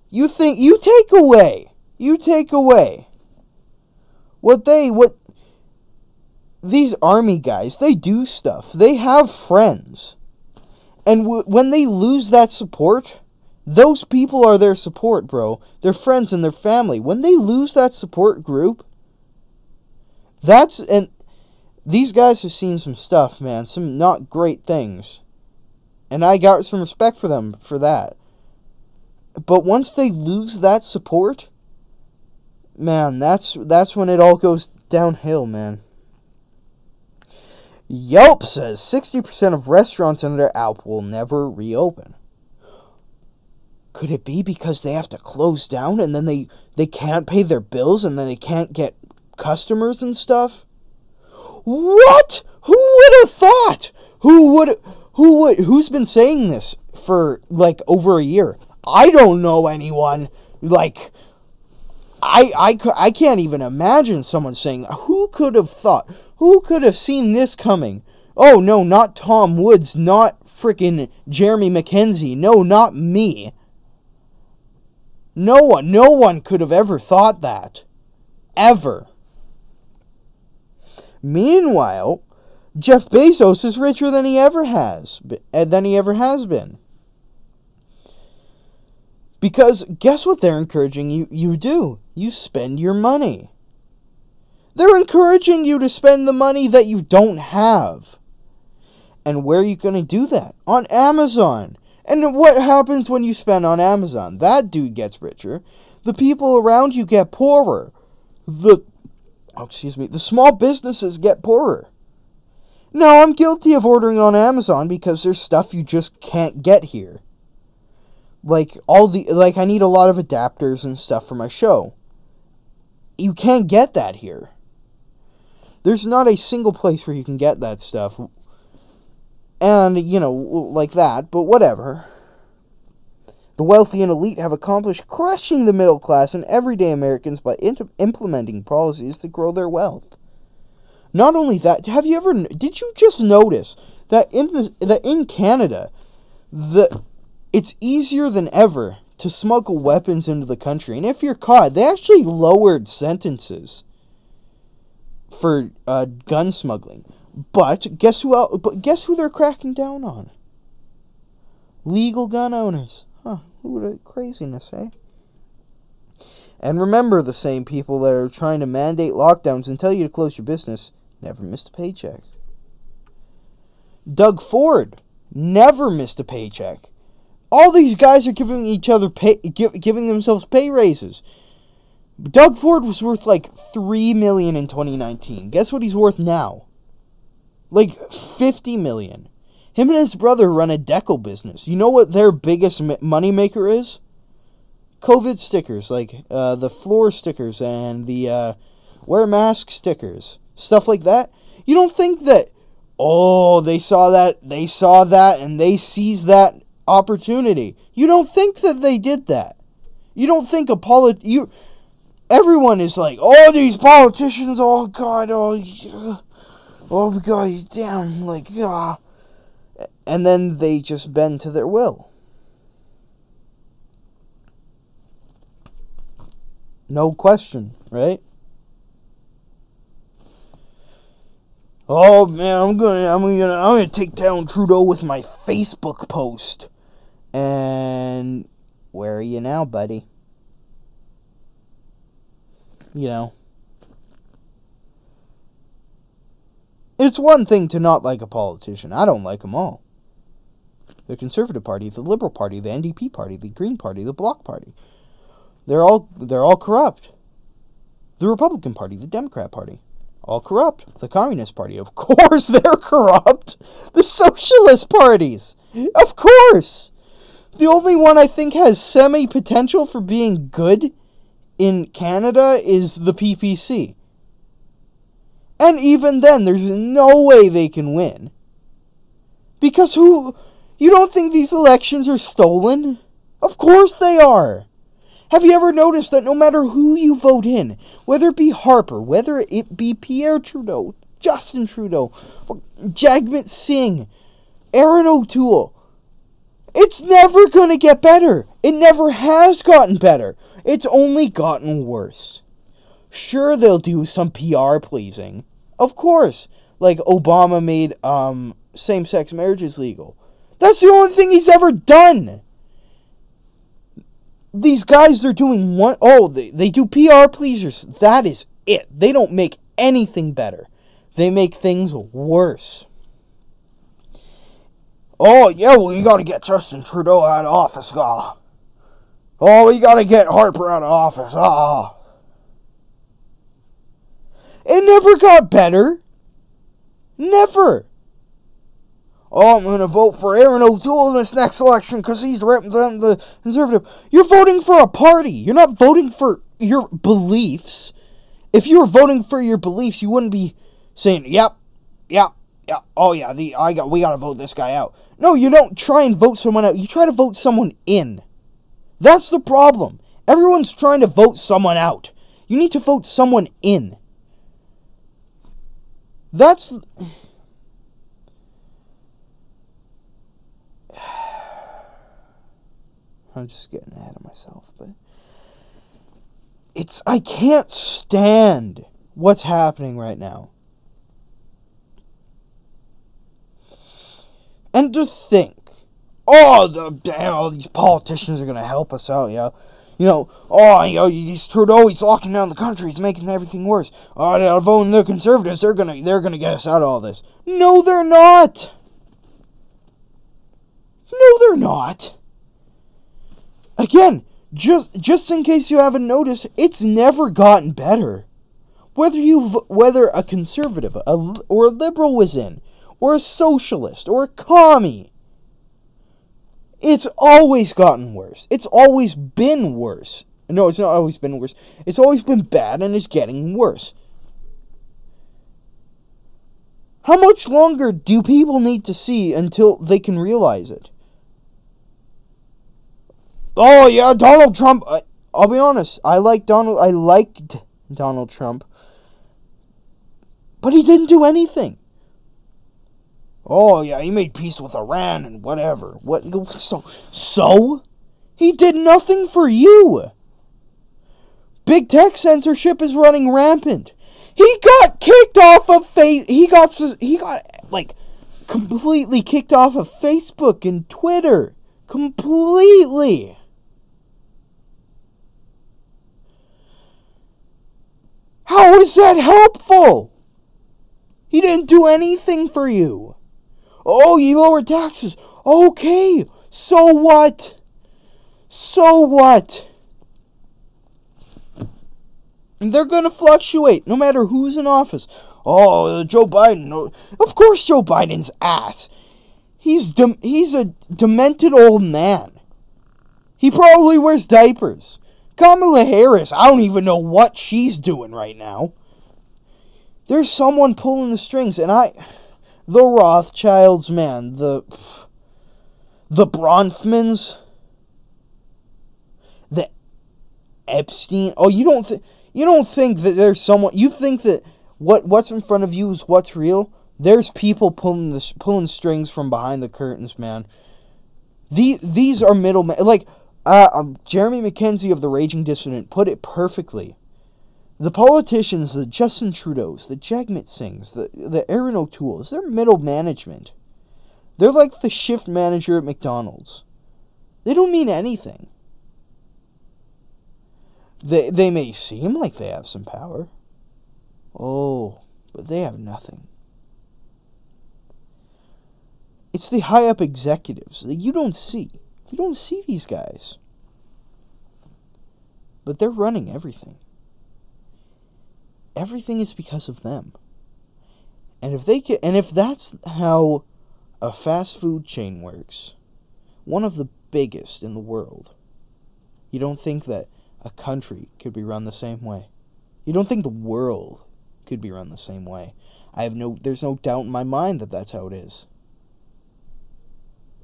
You think, you take away, you take away what they, what these army guys, they do stuff. They have friends. And w- when they lose that support, those people are their support, bro. Their friends and their family. When they lose that support group, that's and these guys have seen some stuff, man. Some not great things. And I got some respect for them for that. But once they lose that support, man, that's that's when it all goes downhill, man. Yelp says 60% of restaurants in their app will never reopen. Could it be because they have to close down and then they, they can't pay their bills and then they can't get customers and stuff? What? Who would have thought? Who would who would who's been saying this for like over a year? I don't know anyone like I, I, I can't even imagine someone saying, Who could have thought? Who could have seen this coming? Oh, no, not Tom Woods, not frickin' Jeremy MacKenzie. No, not me. No one, no one could have ever thought that. Ever. Meanwhile, Jeff Bezos is richer than he ever has, uh, than he ever has been. Because guess what they're encouraging you you do? You spend your money. They're encouraging you to spend the money that you don't have. And where are you going to do that? On Amazon. And what happens when you spend on Amazon? That dude gets richer. The people around you get poorer. The oh, excuse me, the small businesses get poorer. No, I'm guilty of ordering on Amazon because there's stuff you just can't get here like all the like I need a lot of adapters and stuff for my show. You can't get that here. There's not a single place where you can get that stuff. And, you know, like that, but whatever. The wealthy and elite have accomplished crushing the middle class and everyday Americans by implementing policies to grow their wealth. Not only that, have you ever did you just notice that in the that in Canada, the it's easier than ever to smuggle weapons into the country, and if you're caught, they actually lowered sentences for uh, gun smuggling. But guess who else, But guess who they're cracking down on? Legal gun owners. Huh? What a craziness, eh? And remember, the same people that are trying to mandate lockdowns and tell you to close your business never missed a paycheck. Doug Ford never missed a paycheck. All these guys are giving each other pay, give, giving themselves pay raises. Doug Ford was worth like three million in 2019. Guess what he's worth now? Like 50 million. Him and his brother run a decal business. You know what their biggest m- moneymaker is? COVID stickers, like uh, the floor stickers and the uh, wear mask stickers, stuff like that. You don't think that? Oh, they saw that. They saw that, and they seized that opportunity. You don't think that they did that. You don't think a polit you. Everyone is like, oh, these politicians. Oh God. Oh. yeah. Oh God. Damn. Like ah. And then they just bend to their will. No question, right? Oh man, I'm gonna, I'm gonna, I'm gonna take down Trudeau with my Facebook post. And where are you now, buddy? You know. It's one thing to not like a politician. I don't like them all. The Conservative Party, the Liberal Party, the NDP Party, the Green Party, the Bloc Party. They're all they're all corrupt. The Republican Party, the Democrat Party, all corrupt. The Communist Party, of course they're corrupt. The Socialist parties, of course. The only one I think has semi potential for being good in Canada is the PPC. And even then, there's no way they can win. Because who. You don't think these elections are stolen? Of course they are. Have you ever noticed that no matter who you vote in, whether it be Harper, whether it be Pierre Trudeau, Justin Trudeau, Jagmeet Singh, Erin O'Toole, it's never to get better. It never has gotten better. It's only gotten worse. Sure, they'll do some PR pleasing. Of course. Like Obama made um, same sex marriages legal. That's the only thing he's ever done. These guys, they're doing one oh they, they do PR pleasers. That is it. They don't make anything better. They make things worse. Oh yeah, well you gotta get Justin Trudeau out of office, ah. Oh, we gotta get Harper out of office, ah. It never got better. Never. Oh, I'm gonna vote for Erin O'Toole in this next election because he's representing the conservative. You're voting for a party. You're not voting for your beliefs. If you were voting for your beliefs, you wouldn't be saying, "Yep, yep, yeah, oh yeah, the I got we gotta vote this guy out." No, you don't try and vote someone out. You try to vote someone in. That's the problem. Everyone's trying to vote someone out. You need to vote someone in. That's. I'm just getting ahead of myself, but. It's. I can't stand what's happening right now. And to think, oh, the damn, all these politicians are gonna help us out, yeah. You know, oh, you know, he's Trudeau, he's locking down the country, he's making everything worse. Oh, they're voting the conservatives, they're gonna, they're gonna get us out of all this. No, they're not. No, they're not. Again, just, just in case you haven't noticed, it's never gotten better. Whether you, whether a conservative a, or a liberal was in, or a socialist, or a commie, it's always gotten worse. It's always been worse. No, it's not always been worse. It's always been bad and it's getting worse. How much longer do people need to see until they can realize it? Oh yeah, Donald Trump. I, I'll be honest. I like Donald. I liked Donald Trump, but he didn't do anything. Oh yeah, he made peace with Iran and whatever. What? So so, he did nothing for you. Big tech censorship is running rampant. He got kicked off of face. He got he got like completely kicked off of Facebook and Twitter. Completely. How is that helpful? He didn't do anything for you. Oh, you lower taxes. Okay. So what? So what? They're going to fluctuate no matter who's in office. Oh, uh, Joe Biden. no- Of course, Joe Biden's ass. He's dem- he's a demented old man. He probably wears diapers. Kamala Harris, I don't even know what she's doing right now. There's someone pulling the strings, and I. The Rothschilds, man. The. The Bronfmans. The Epstein. Oh, you don't think. You don't think that there's someone. You think that what what's in front of you is what's real? There's people pulling pulling strings from behind the curtains, man. The, these are middlemen. Like, uh, um, Jeremy MacKenzie of the Raging Dissident put it perfectly. The politicians, the Justin Trudeau's, the Jagmeet Singhs, the, the Erin O'Toole's, they're middle management. They're like the shift manager at McDonald's. They don't mean anything. They, they may seem like they have some power. Oh, but they have nothing. It's the high up executives that you don't see. You don't see these guys. But they're running everything. Everything is because of them. And if they can, and if that's how a fast food chain works, one of the biggest in the world, you don't think that a country could be run the same way. You don't think the world could be run the same way. I have no there's no doubt in my mind that that's how it is.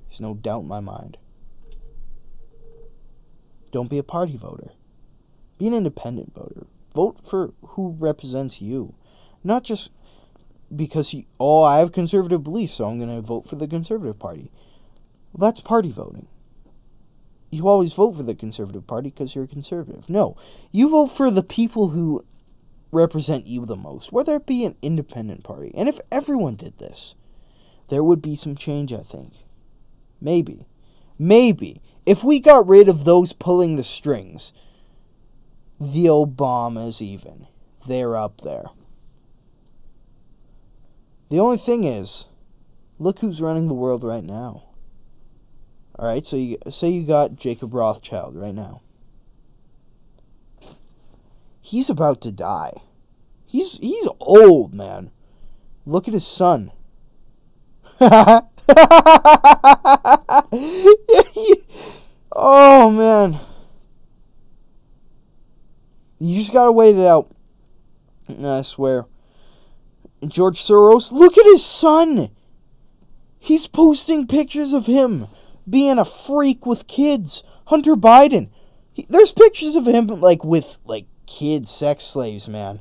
There's no doubt in my mind. Don't be a party voter. Be an independent voter. Vote for who represents you. Not just because you, oh, I have conservative beliefs, so I'm going to vote for the conservative party. Well, that's party voting. You always vote for the conservative party because you're a conservative. No, you vote for the people who represent you the most, whether it be an independent party. And if everyone did this, there would be some change, I think. Maybe. Maybe. If we got rid of those pulling the strings, the Obamas, even, they're up there. The only thing is, look who's running the world right now. All right, so you say you got Jacob Rothschild right now. He's about to die. He's he's old, man. Look at his son. oh man. You just gotta wait it out. I swear. George Soros, look at his son. He's posting pictures of him being a freak with kids. Hunter Biden. He, there's pictures of him like with like kid sex slaves, man.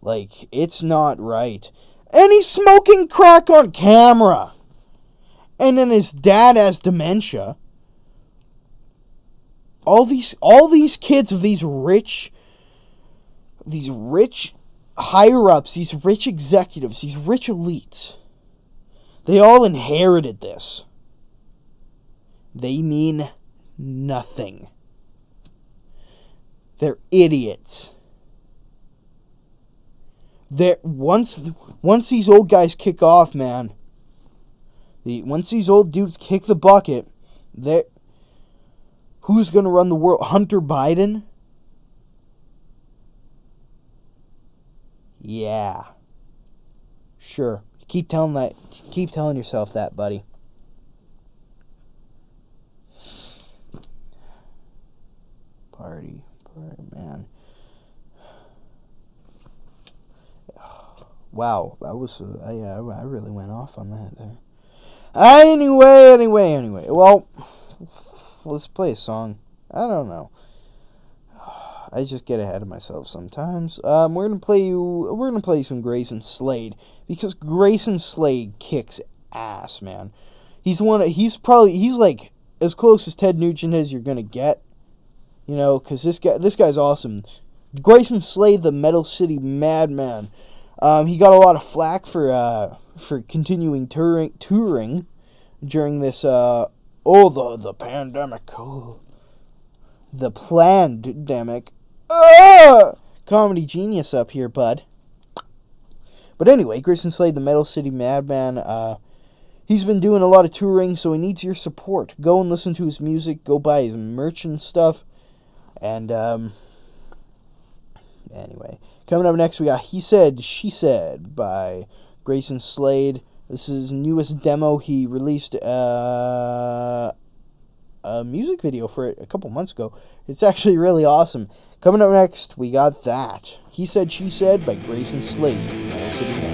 Like it's not right. And he's smoking crack on camera. And then his dad has dementia. All these all these kids of these rich these rich higher ups, these rich executives, these rich elites, they all inherited this. They mean nothing. They're idiots. They're once once these old guys kick off, man. The once these old dudes kick the bucket, who's gonna run the world? Hunter Biden? Yeah. Sure. Keep telling that keep telling yourself that, buddy. Party, party man. wow, that was uh, I, really went off on that there. Anyway, anyway, anyway. Well, let's play a song. I don't know. I just get ahead of myself sometimes. Um, we're gonna play you. We're gonna play some Grayson Slade because Grayson Slade kicks ass, man. He's one. Of, he's probably he's like as close as Ted Nugent as you're gonna get. You know, because this guy this guy's awesome. Grayson Slade, the Metal City Madman. Um, he got a lot of flack for uh, for continuing touring touring during this uh, oh the the pandemic. Oh the planned pandemic. Ah! Comedy genius up here, bud. But anyway, Grayson Slade, the Metal City Madman, uh, he's been doing a lot of touring, so he needs your support. Go and listen to his music, go buy his merch and stuff. And, um, anyway, coming up next, we got He Said, She Said by Grayson Slade. This is newest demo. He released, uh, a music video for it a couple months ago. It's actually really awesome. Coming up next, we got that. He Said, She Said by Grayson Slade.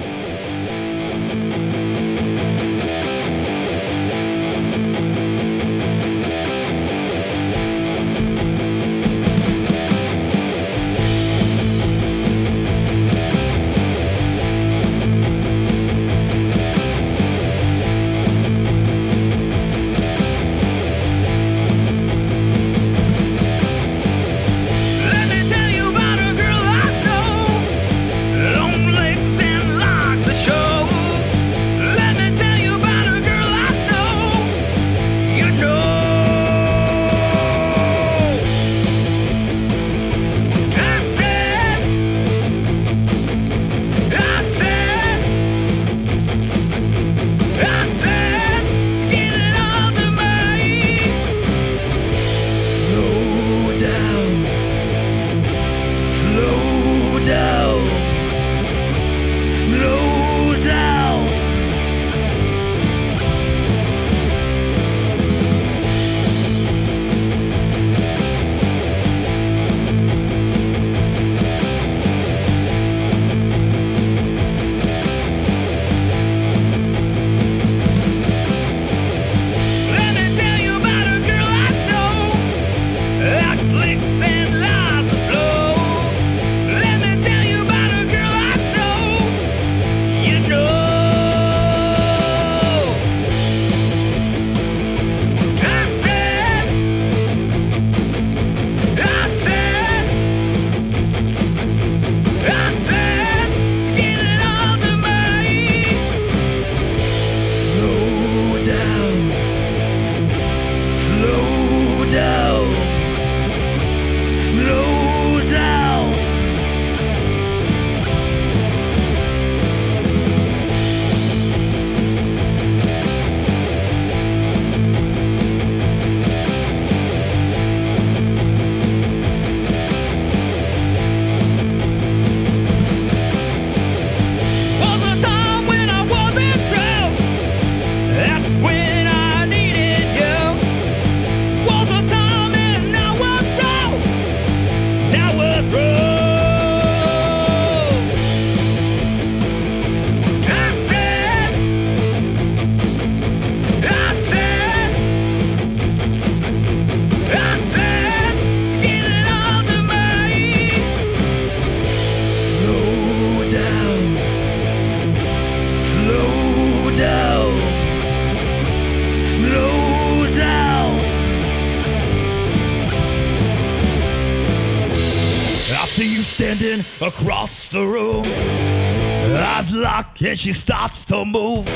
She starts to move.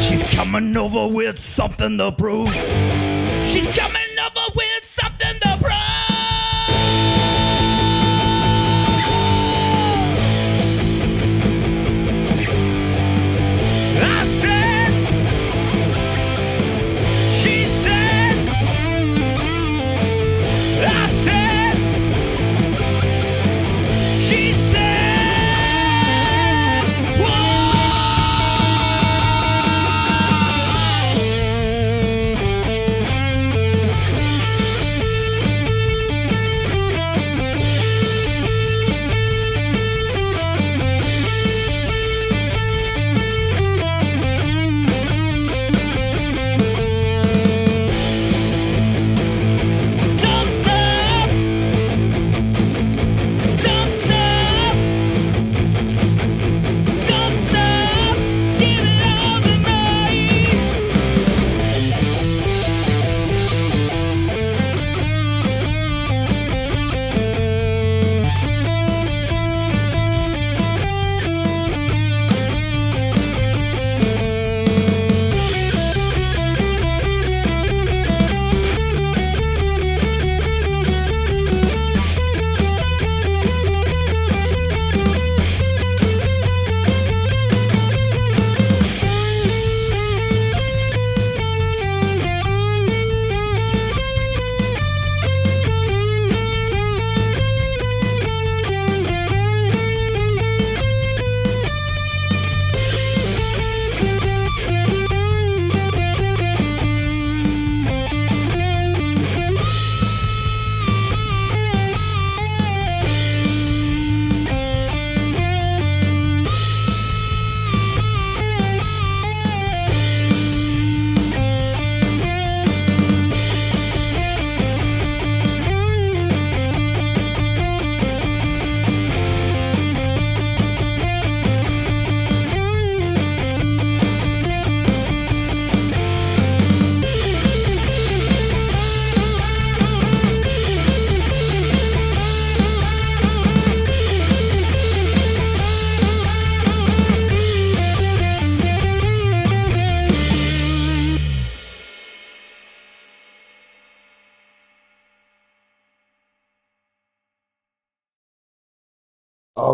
She's coming over with something to prove.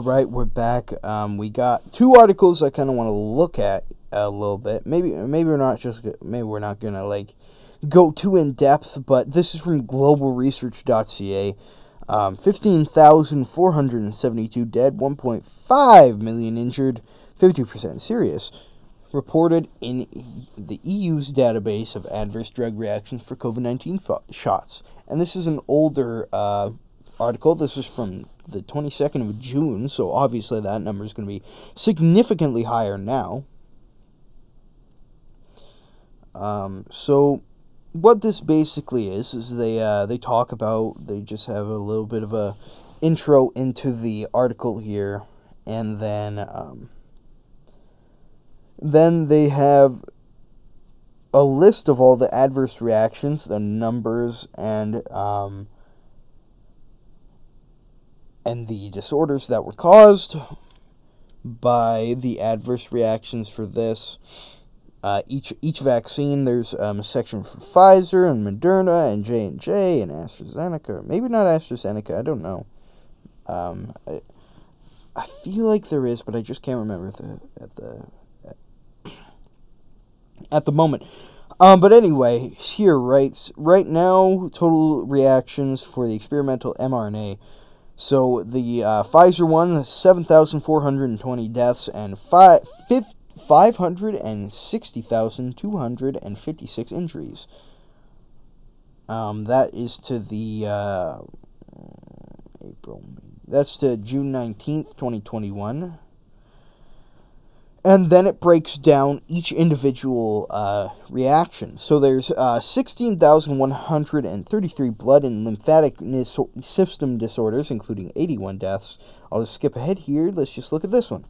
All right, we're back. Um, we got two articles I kind of want to look at a little bit. Maybe maybe we're not just maybe we're not gonna like go too in depth, but this is from globalresearch.ca. Um, 15,472 dead, 1.5 million injured, 50% serious. Reported in the EU's database of adverse drug reactions for COVID 19 fo- shots. And this is an older uh, article. This is from the 22nd of June, so obviously that number is going to be significantly higher now. Um, so what this basically is is they uh, they talk about they just have a little bit of a intro into the article here, and then um, then they have a list of all the adverse reactions, the numbers, and um, and the disorders that were caused by the adverse reactions for this. Uh, each each vaccine, there's um, a section for Pfizer and Moderna and J and J and AstraZeneca. Maybe not AstraZeneca. I don't know. Um, I, I feel like there is, but I just can't remember the at the at the moment. Um, but anyway, here writes right now total reactions for the experimental mRNA. So the uh, Pfizer one, seven thousand four hundred and twenty deaths and fifth. 560,256 injuries. Um, that is to the uh, April. That's to June 19th, 2021. And then it breaks down each individual uh, reaction. So there's uh, 16,133 blood and lymphatic system disorders, including 81 deaths. I'll just skip ahead here. Let's just look at this one.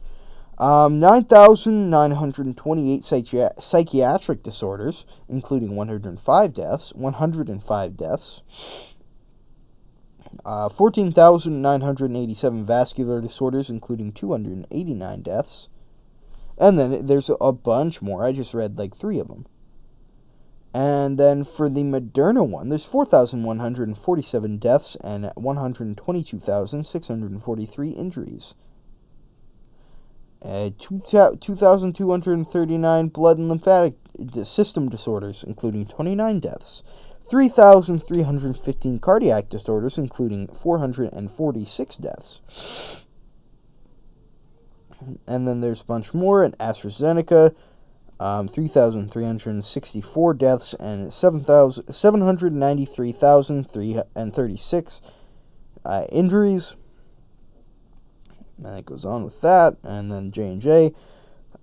Um, 9,928 psychi- psychiatric disorders, including 105 deaths, 105 deaths. Uh, 14,987 vascular disorders, including 289 deaths. And then there's a bunch more. I just read like three of them. And then for the Moderna one, there's 4,147 deaths and 122,643 injuries. Uh, 2,239 blood and lymphatic system disorders, including 29 deaths. 3,315 cardiac disorders, including 446 deaths. And then there's a bunch more at AstraZeneca, um, 3,364 deaths and 793,336 uh, injuries. And it goes on with that, and then J and J,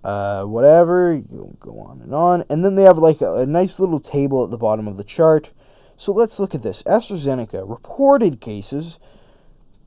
uh, whatever. You go on and on, and then they have like a, a nice little table at the bottom of the chart. So let's look at this. AstraZeneca reported cases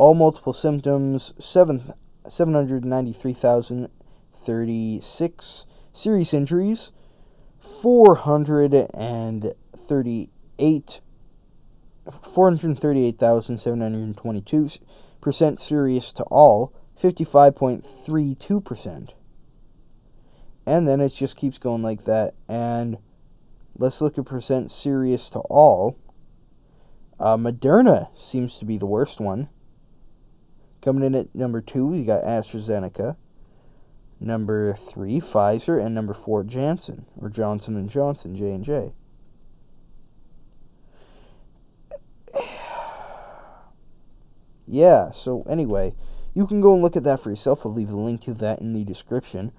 all multiple symptoms 7 793,036 serious injuries 438 438,722 percent serious to all 55.32%. And then it just keeps going like that. And let's look at percent serious to all. Uh, Moderna seems to be the worst one. Coming in at number two, we got AstraZeneca. Number three, Pfizer, and number four, Janssen or Johnson and Johnson, J and J. Yeah. So anyway, you can go and look at that for yourself. I'll leave the link to that in the description.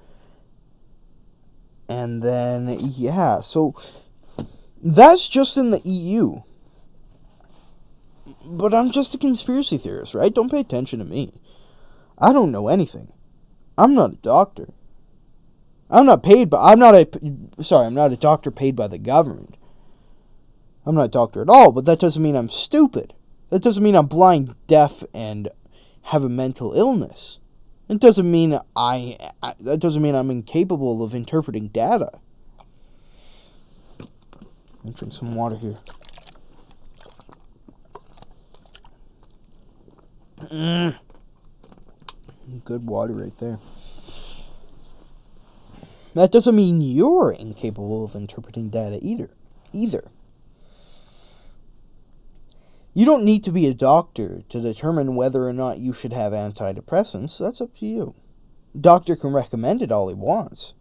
And then yeah, so that's just in the EU. But I'm just a conspiracy theorist, right? Don't pay attention to me. I don't know anything. I'm not a doctor. I'm not paid by I'm not a sorry, I'm not a doctor paid by the government. I'm not a doctor at all, but that doesn't mean I'm stupid. That doesn't mean I'm blind, deaf, and have a mental illness. It doesn't mean I, I that doesn't mean I'm incapable of interpreting data. Me drink some water here. Mm. Good water right there. That doesn't mean you're incapable of interpreting data either. Either. You don't need to be a doctor to determine whether or not you should have antidepressants. That's up to you. Doctor can recommend it all he wants.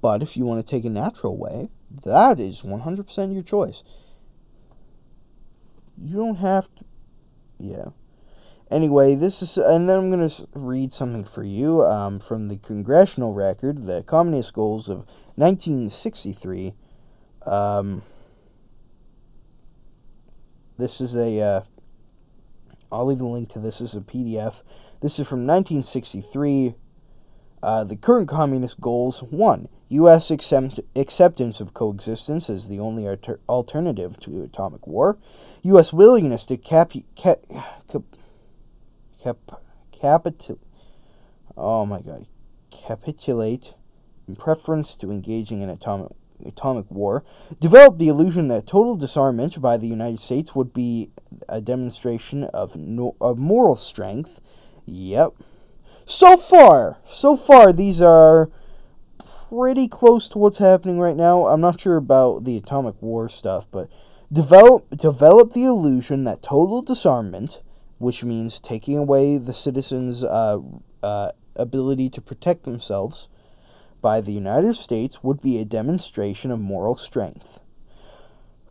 But if you want to take a natural way, that is 100% your choice. You don't have to. Yeah. Anyway, this is. And then I'm going to read something for you um, from the congressional record, the Communist Goals of 1963. Um, this is a. Uh, I'll leave a link to this as a PDF. This is from 1963. Uh, the current communist goals: one, U.S. Accept- acceptance of coexistence as the only alter- alternative to atomic war. U.S. willingness to cap- cap- cap- cap- Oh my God, capitulate in preference to engaging in atomic atomic war. Develop the illusion that total disarmament by the United States would be a demonstration of no- of moral strength. Yep. So far, so far, these are pretty close to what's happening right now. I'm not sure about the atomic war stuff, but develop develop the illusion that total disarmament, which means taking away the citizens' uh, uh, ability to protect themselves by the United States, would be a demonstration of moral strength.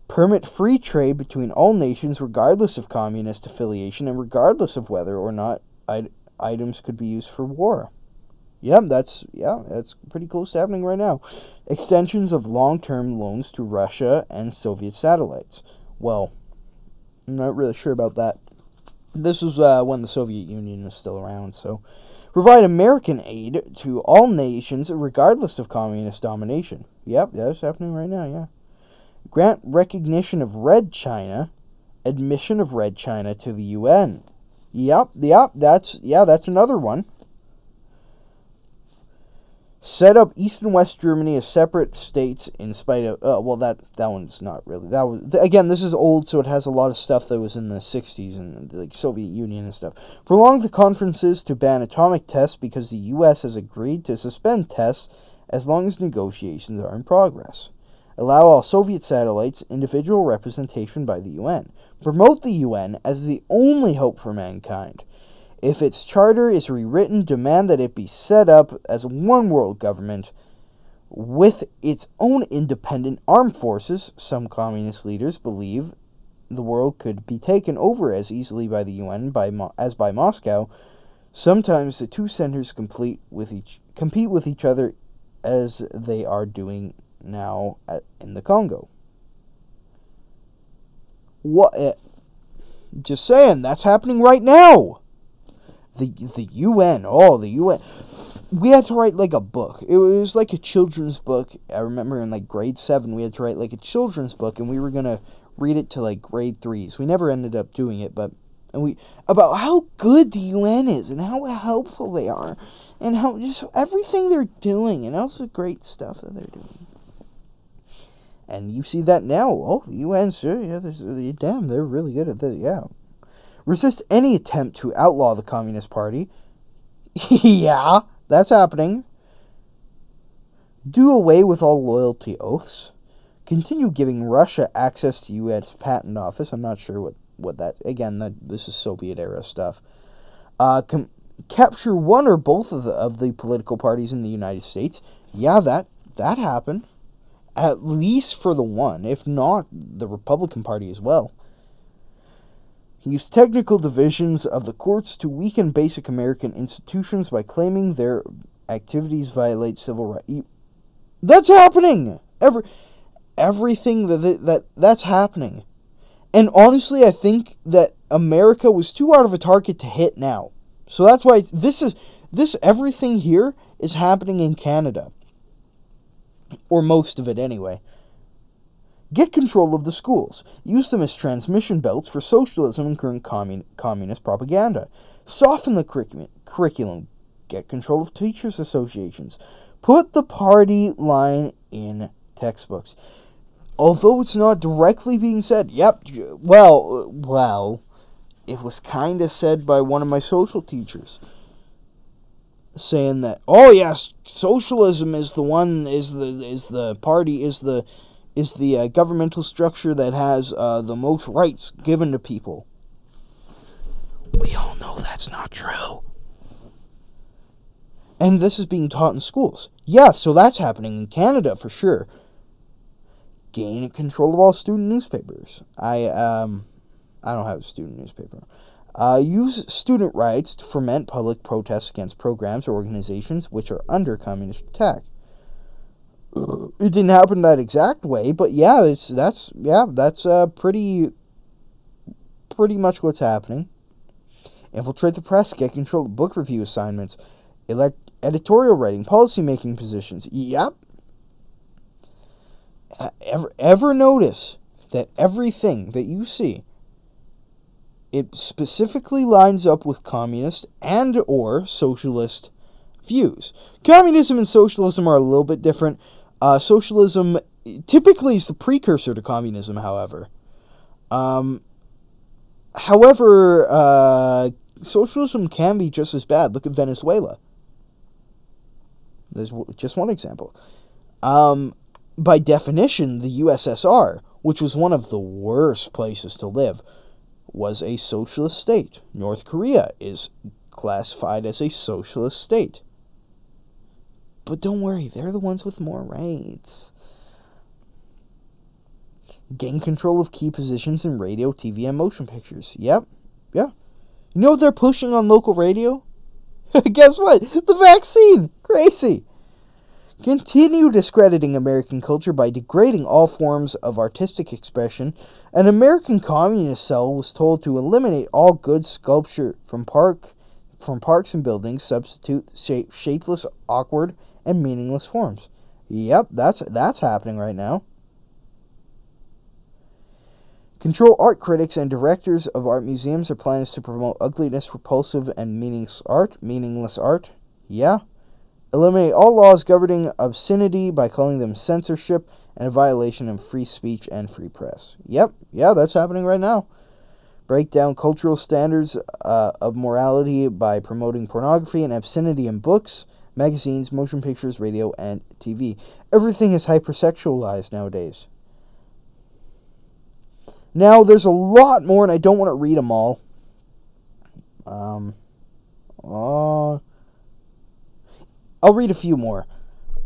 Permit free trade between all nations, regardless of communist affiliation and regardless of whether or not it- items could be used for war. Yep, that's yeah, that's pretty close to happening right now. Extensions of long-term loans to Russia and Soviet satellites. Well, I'm not really sure about that. This was uh, when the Soviet Union was still around, so provide American aid to all nations regardless of communist domination. Yep, that's happening right now, yeah. Grant recognition of Red China, admission of Red China to the UN. Yep, yep, that's yeah, that's another one. Set up East and West Germany as separate states in spite of uh, well that that one's not really that was again this is old so it has a lot of stuff that was in the 60s and like, Soviet Union and stuff. Prolong the conferences to ban atomic tests because the US has agreed to suspend tests as long as negotiations are in progress. Allow all Soviet satellites individual representation by the UN. Promote the UN as the only hope for mankind. If its charter is rewritten, demand that it be set up as one world government with its own independent armed forces. Some communist leaders believe the world could be taken over as easily by the UN by Mo- as by Moscow. Sometimes the two centers complete with each compete with each other as they are doing now at, in the Congo. What? Uh, just saying, that's happening right now. The the UN, oh the UN. We had to write like a book. It was like a children's book. I remember in like grade seven, we had to write like a children's book, and we were gonna read it to like grade threes. We never ended up doing it, but and we about how good the UN is and how helpful they are, and how just everything they're doing, and all the great stuff that they're doing. And you see that now. Oh, the UN, sure, yeah, there's, uh, damn, they're really good at this. Yeah. Resist any attempt to outlaw the Communist Party. yeah, that's happening. Do away with all loyalty oaths. Continue giving Russia access to U.S. Patent Office. I'm not sure what, what that. Again, that this is Soviet era stuff. Uh, com- capture one or both of the of the political parties in the United States. Yeah, that that happened at least for the one, if not the Republican Party as well. Use technical divisions of the courts to weaken basic American institutions by claiming their activities violate civil rights. That's happening. Every everything that that that's happening. And honestly, I think that America was too out of a target to hit now. So that's why this is this everything here is happening in Canada or most of it anyway. Get control of the schools. Use them as transmission belts for socialism and current commun- communist propaganda. Soften the curriculum. curriculum. get control of teachers' associations. Put the party line in textbooks. Although it's not directly being said, yep, well, well, it was kind of said by one of my social teachers saying that oh yes socialism is the one is the is the party is the is the uh, governmental structure that has uh, the most rights given to people. We all know that's not true. And this is being taught in schools. Yeah so that's happening in canada for sure. Gain control of all student newspapers. I um i don't have a student newspaper. Uh, use student rights to foment public protests against programs or organizations which are under communist attack. It didn't happen that exact way, but yeah, it's that's yeah, that's uh, pretty pretty much what's happening. Infiltrate the press, get control of book review assignments, elect editorial writing, policy making positions. Yep. Ever ever notice that everything that you see it specifically lines up with communist and or socialist views. Communism and socialism are a little bit different. Uh, socialism typically is the precursor to communism, however. Um, however, uh, socialism can be just as bad. Look at Venezuela. There's just one example. Um, by definition, the USSR, which was one of the worst places to live, was a socialist state. North Korea is classified as a socialist state. But don't worry, they're the ones with more rights. Gain control of key positions in radio, TV, and motion pictures. Yep, yeah. You know what they're pushing on local radio? Guess what? The vaccine! Crazy! Continue discrediting American culture by degrading all forms of artistic expression. An American communist cell was told to eliminate all good sculpture from park from parks and buildings, substitute shape, shapeless, awkward, and meaningless forms. Yep, that's that's happening right now. Control art critics and directors of art museums. are plan is to promote ugliness, repulsive, and meaningless art. Meaningless art. Yeah. Eliminate all laws governing obscenity by calling them censorship and a violation of free speech and free press. Yep, yeah, that's happening right now. Break down cultural standards uh, of morality by promoting pornography and obscenity in books, magazines, motion pictures, radio, and TV. Everything is hypersexualized nowadays. Now, there's a lot more, and I don't want to read them all. Um, uh, I'll read a few more.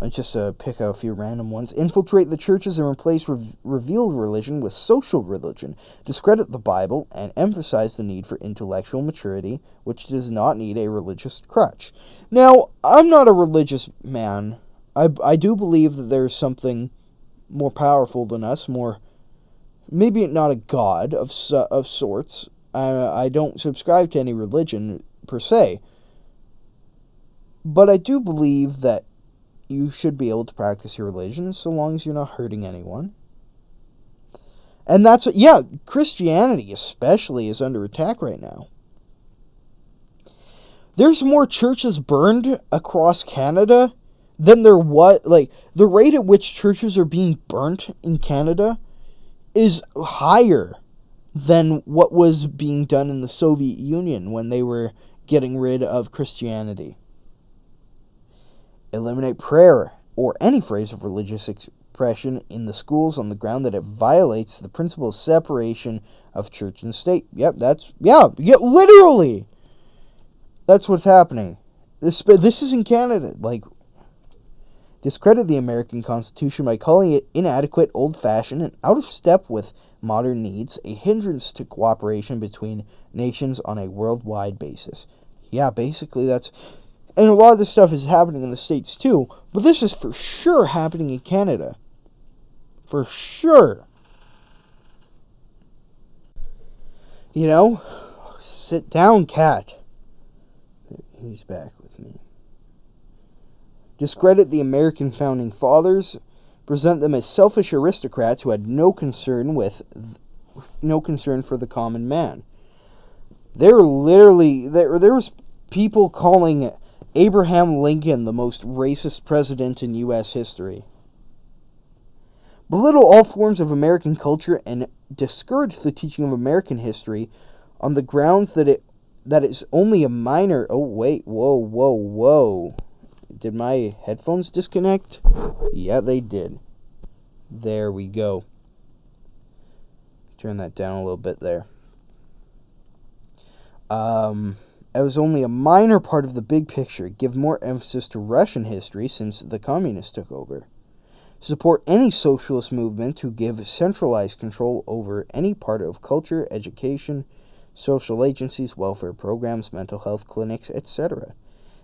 Uh, just uh, pick out a few random ones. Infiltrate the churches and replace re- revealed religion with social religion. Discredit the Bible and emphasize the need for intellectual maturity, which does not need a religious crutch. Now, I'm not a religious man. I, I do believe that there's something more powerful than us, more maybe not a god of of sorts. I I don't subscribe to any religion per se, but I do believe that you should be able to practice your religion so long as you're not hurting anyone. And that's yeah, Christianity especially is under attack right now. There's more churches burned across Canada than there what like the rate at which churches are being burnt in Canada is higher than what was being done in the Soviet Union when they were getting rid of Christianity. Eliminate prayer or any phrase of religious expression in the schools on the ground that it violates the principle of separation of church and state. Yep, that's yeah, yeah, literally. That's what's happening. This this is in Canada. Like discredit the American Constitution by calling it inadequate, old fashioned, and out of step with modern needs, a hindrance to cooperation between nations on a worldwide basis. Yeah, basically that's. And a lot of this stuff is happening in the States too, but this is for sure happening in Canada. For sure. You know? Sit down, cat. He's back with me discredit the American founding fathers, present them as selfish aristocrats who had no concern with no concern for the common man. They were literally there there was people calling Abraham Lincoln, the most racist president in U.S. history. Belittle all forms of American culture and discourage the teaching of American history on the grounds that it that is only a minor. Oh wait, whoa, whoa, whoa! Did my headphones disconnect? Yeah, they did. There we go. Turn that down a little bit there. Um, it was only a minor part of the big picture. Give more emphasis to Russian history since the communists took over. Support any socialist movement to give centralized control over any part of culture, education, social agencies, welfare programs, mental health clinics, etc.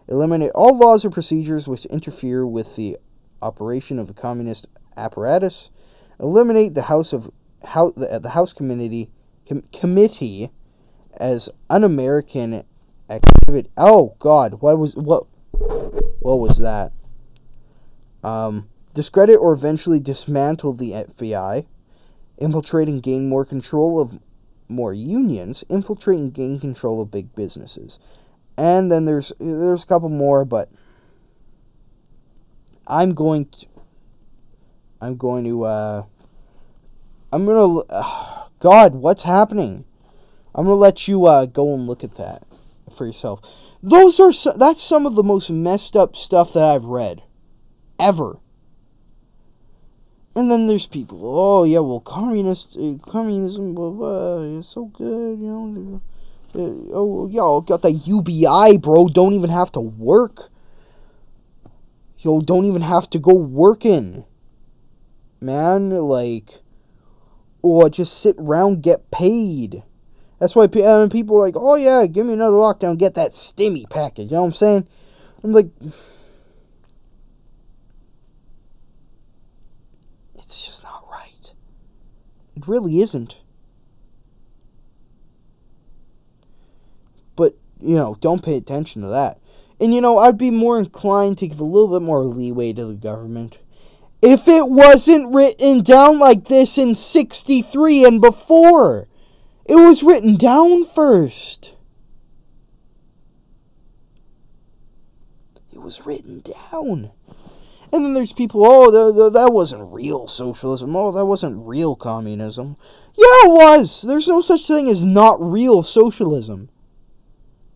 Eliminate all laws or procedures which interfere with the operation of the communist apparatus. Eliminate the House of how the, the House Committee com, Committee as un-American activity. Oh God, what was what? What was that? Um, discredit or eventually dismantle the FBI. Infiltrate and gain more control of more unions. Infiltrate and gain control of big businesses. And then there's there's a couple more, but I'm going to I'm going to uh I'm gonna uh, God, what's happening? I'm gonna let you uh, go and look at that for yourself. Those are so, that's some of the most messed up stuff that I've read ever. And then there's people. Oh yeah, well, communist uh, communism, blah, blah, it's so good, you know. Uh, oh yo, got that UBI, bro. Don't even have to work. Yo, don't even have to go working. Man, like, or just sit around, get paid. That's why uh, people are like, oh yeah, give me another lockdown, get that stimmy package. You know what I'm saying? I'm like, it's just not right. It really isn't. But, you know, don't pay attention to that. And, you know, I'd be more inclined to give a little bit more leeway to the government. If it wasn't written down like this in 63 and before. It was written down first. It was written down. And then there's people, oh, th- th- that wasn't real socialism. Oh, that wasn't real communism. Yeah, it was. There's no such thing as not real socialism.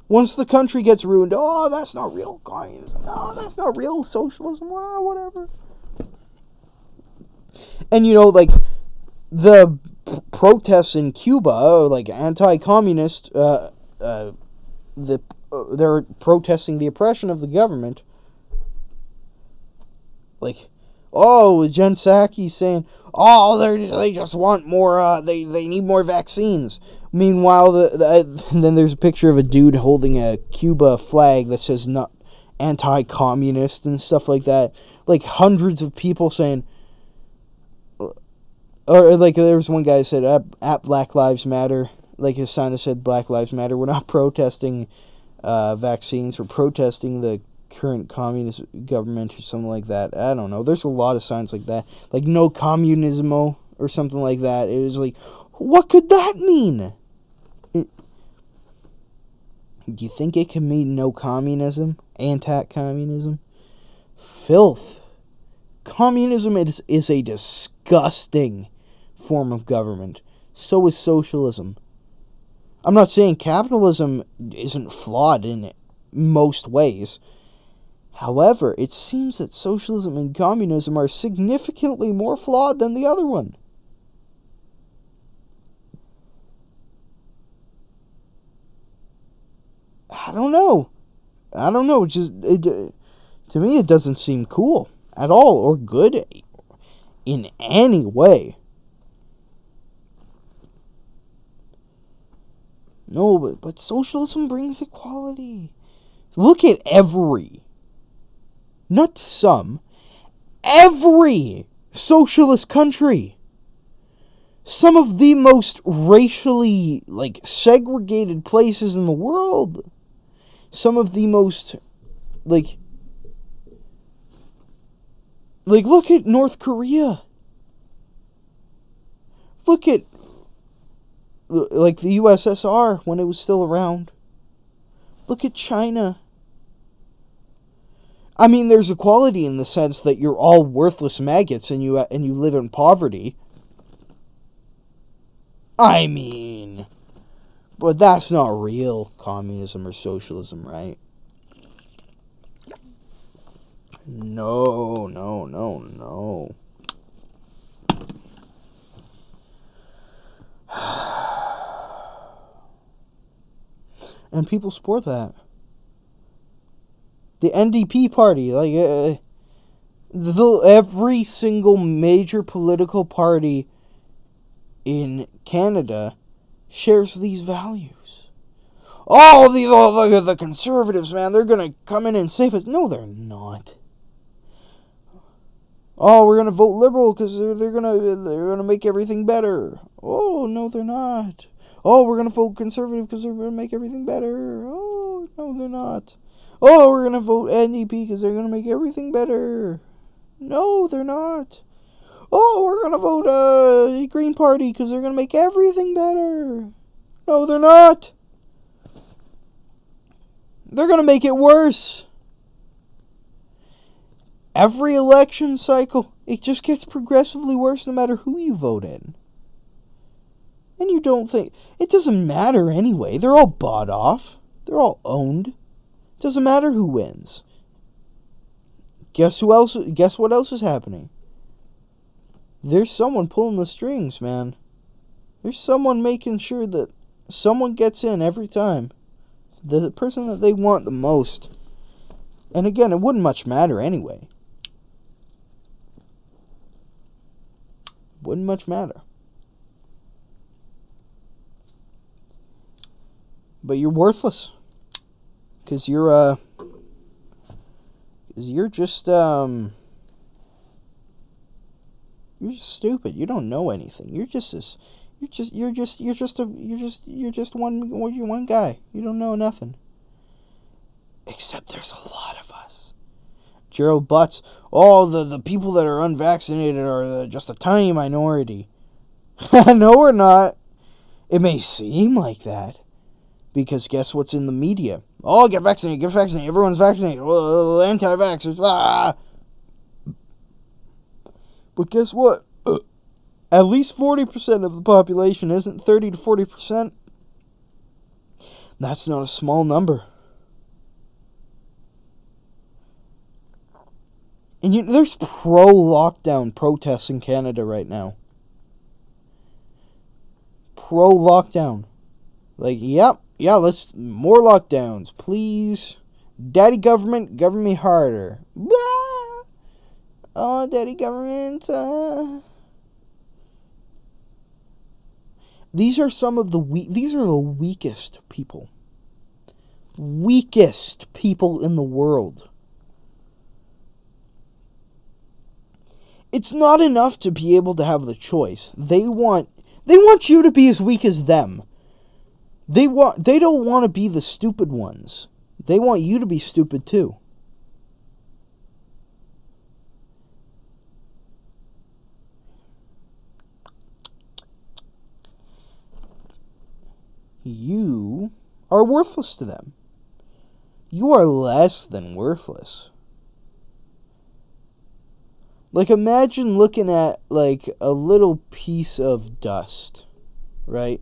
Once the country gets ruined, oh, that's not real communism. No, that's not real socialism. Well, whatever. And you know, like the protests in Cuba, like anti-communist, uh, uh, the uh, they're protesting the oppression of the government. Like, oh, Jen Psaki saying, oh, they they just want more. Uh, they they need more vaccines. Meanwhile, the, the then there's a picture of a dude holding a Cuba flag that says not anti-communist and stuff like that. Like hundreds of people saying or like there was one guy who said at, at Black Lives Matter, like his sign that said Black Lives Matter. We're not protesting uh, vaccines. We're protesting the current communist government or something like that. I don't know. There's a lot of signs like that, like no communismo or something like that. It was like, what could that mean? Do you think it can mean no communism, anti-communism? Filth. Communism is, is a disgusting form of government. So is socialism. I'm not saying capitalism isn't flawed in most ways. However, it seems that socialism and communism are significantly more flawed than the other one. I don't know. I don't know. Just it, uh, to me, it doesn't seem cool at all or good in any way. No, but, but socialism brings equality. Look at every, not some, every socialist country. Some of the most racially, like, segregated places in the world. Some of the most, like, like, look at North Korea. Look at, like, the USSR when it was still around. Look at China. I mean, there's equality in the sense that you're all worthless maggots and you and you live in poverty. I mean, but that's not real communism or socialism, right? No, no, no, no. And people support that. The NDP party, like uh, the every single major political party in Canada shares these values. Oh, the oh, the, the conservatives, man, they're gonna come in and save us. No, they're not. Oh, we're gonna vote liberal because they're, they're gonna they're gonna make everything better. Oh no, they're not. Oh, we're gonna vote conservative because they're gonna make everything better. Oh no, they're not. Oh, we're gonna vote NDP because they're gonna make everything better. No, they're not. Oh, we're gonna vote uh Green Party because they're gonna make everything better. No, they're not. They're gonna make it worse. Every election cycle, it just gets progressively worse no matter who you vote in. And you don't think it doesn't matter anyway. They're all bought off. They're all owned. Doesn't matter who wins. Guess who else guess what else is happening? There's someone pulling the strings, man. There's someone making sure that someone gets in every time. The person that they want the most. And again, it wouldn't much matter anyway. Wouldn't much matter. But you're worthless. Cause you're uh cause you're just um you're just stupid. You don't know anything. You're just this you're just you're just you're just a you're just you're just one you're one guy. You don't know nothing. Except there's a lot of us. Gerald Butts. Oh, the the people that are unvaccinated are uh, just a tiny minority. no, we're not. It may seem like that, because guess what's in the media? Oh, get vaccinated, get vaccinated. Everyone's vaccinated. Oh, anti-vaxxers. Ah. But guess what? At least 40% of the population isn't 30 to 40%. That's not a small number. And you, there's pro lockdown protests in Canada right now. Pro lockdown. Like, yep, yeah, let's more lockdowns, please. Daddy government, govern me harder. Blah! Oh, daddy government. Uh... These are some of the weak. These are the weakest people. Weakest people in the world. It's not enough to be able to have the choice. They want they want you to be as weak as them. They want they don't want to be the stupid ones. They want you to be stupid too. You are worthless to them. You are less than worthless. Like imagine looking at like a little piece of dust, right?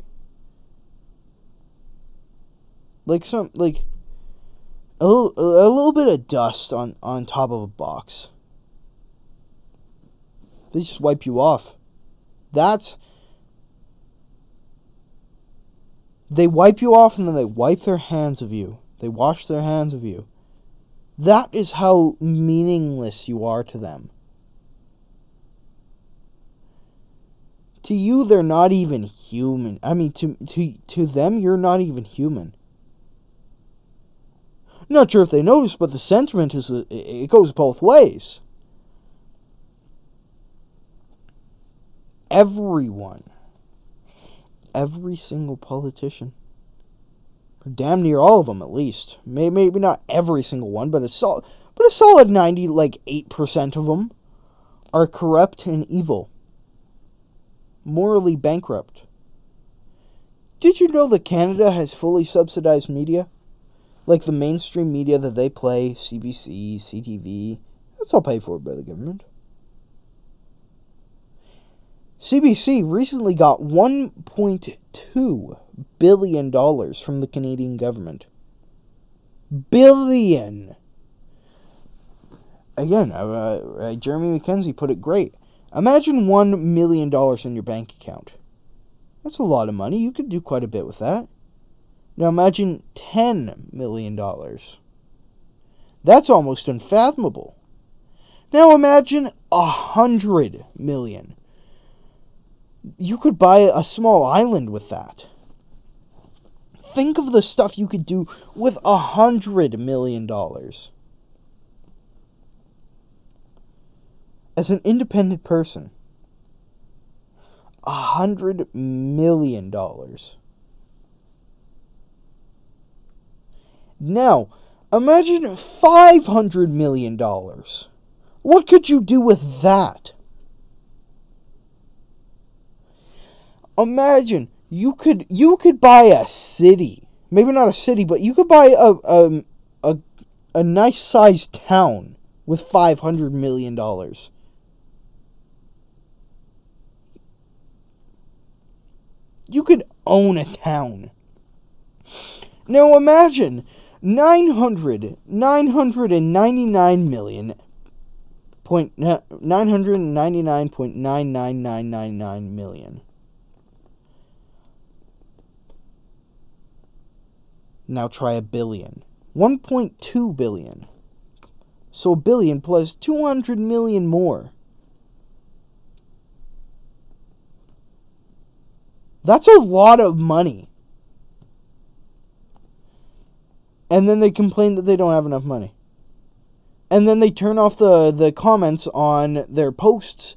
Like some like a little, a little bit of dust on on top of a box. They just wipe you off. That's they wipe you off and then they wipe their hands of you. They wash their hands of you. That is how meaningless you are to them. To you, they're not even human. I mean, to to to them, you're not even human. Not sure if they notice, but the sentiment is uh, it goes both ways. Everyone, every single politician, damn near all of them at least, maybe not every single one, but a sol- but a solid ninety, like eight percent of them, are corrupt and evil morally bankrupt. Did you know that Canada has fully subsidized media? like the mainstream media that they play, CBC, CTV, that's all paid for by the government. CBC recently got 1.2 billion dollars from the Canadian government. Billion. Again, uh, uh, Jeremy MacKenzie put it great. Imagine one million dollars in your bank account. That's a lot of money. You could do quite a bit with that. Now imagine ten million dollars. That's almost unfathomable. Now imagine a hundred million. You could buy a small island with that. Think of the stuff you could do with a hundred million dollars. As an independent person, a hundred million dollars. Now, imagine five hundred million dollars. What could you do with that? Imagine you could you could buy a city. Maybe not a city, but you could buy a um, a a, a nice sized town with five hundred million dollars. You could own a town. Now imagine 900 999 million point nine hundred ninety nine point nine nine nine nine nine million. Now try a billion. 1.2 billion. So a billion plus 200 million more. That's a lot of money. And then they complain that they don't have enough money. And then they turn off the, the comments on their posts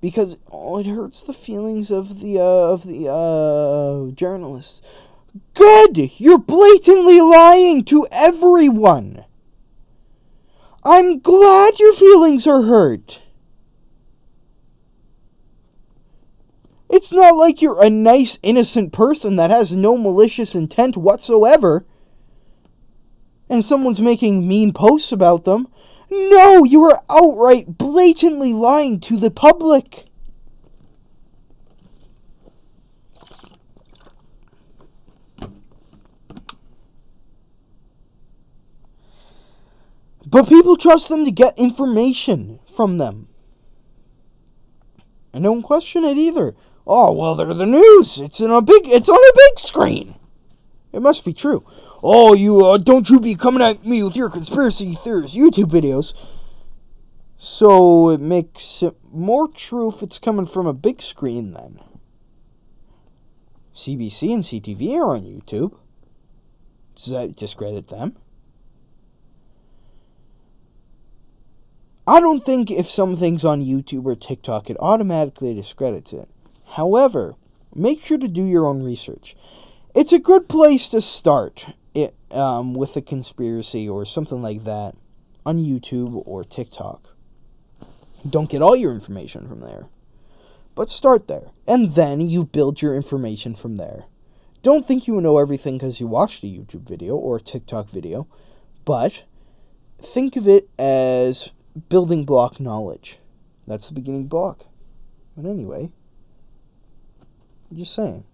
because oh, it hurts the feelings of the uh, of the uh, journalists. Good! You're blatantly lying to everyone! I'm glad your feelings are hurt. It's not like you're a nice, innocent person that has no malicious intent whatsoever. And someone's making mean posts about them. No, you are outright, blatantly lying to the public. But people trust them to get information from them. And don't question it either. Oh well, they're the news. It's in a big. It's on a big screen. It must be true. Oh, you uh, don't you be coming at me with your conspiracy theories YouTube videos. So it makes it more true if it's coming from a big screen then. CBC and CTV are on YouTube. Does that discredit them? I don't think if something's on YouTube or TikTok, it automatically discredits it. However, make sure to do your own research. It's a good place to start it um, with a conspiracy or something like that on YouTube or TikTok. Don't get all your information from there, but start there, and then you build your information from there. Don't think you know everything because you watched a YouTube video or a TikTok video, but think of it as building block knowledge. That's the beginning block. But anyway, I'm just saying.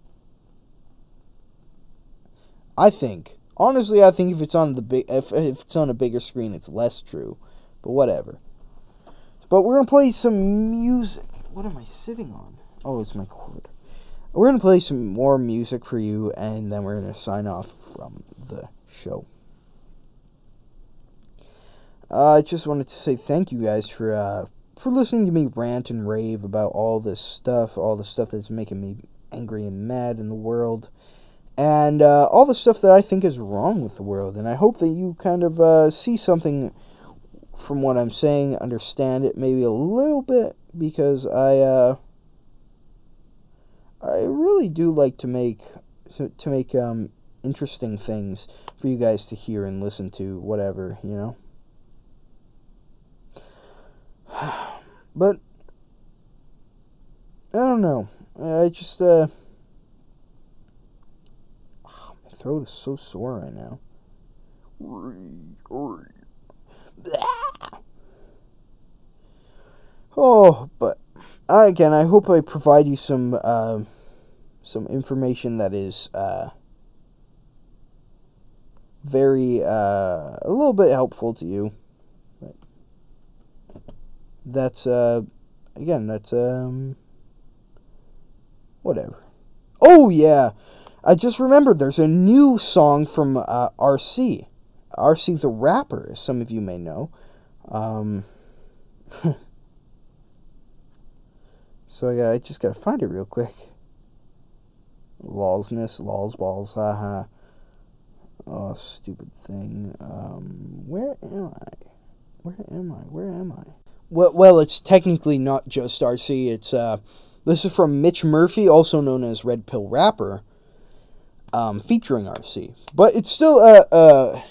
I think, honestly, I think if it's on the big, if if it's on a bigger screen, it's less true. But whatever. But we're gonna play some music. What am I sitting on? Oh, it's my cord. We're gonna play some more music for you, and then we're gonna sign off from the show. Uh, I just wanted to say thank you guys for uh, for listening to me rant and rave about all this stuff, all the stuff that's making me angry and mad in the world, and uh, all the stuff that I think is wrong with the world. And I hope that you kind of uh, see something from what I'm saying, understand it maybe a little bit, because I uh, I really do like to make to make um, interesting things for you guys to hear and listen to, whatever you know. But I don't know. I just uh my throat is so sore right now. Oh, but uh, again, I hope I provide you some uh, some information that is uh, very uh, a little bit helpful to you. But that's uh, again, that's um, whatever. Oh yeah, I just remembered. There's a new song from uh, RC, RC the rapper, as some of you may know. Um, so I just gotta find it real quick. Lolsness, lols balls, haha. Oh, stupid thing. Um, where am I? Where am I? Where am I? Well, well, it's technically not just RC. It's uh, this is from Mitch Murphy, also known as Red Pill Rapper, um, featuring RC. But it's still uh, uh,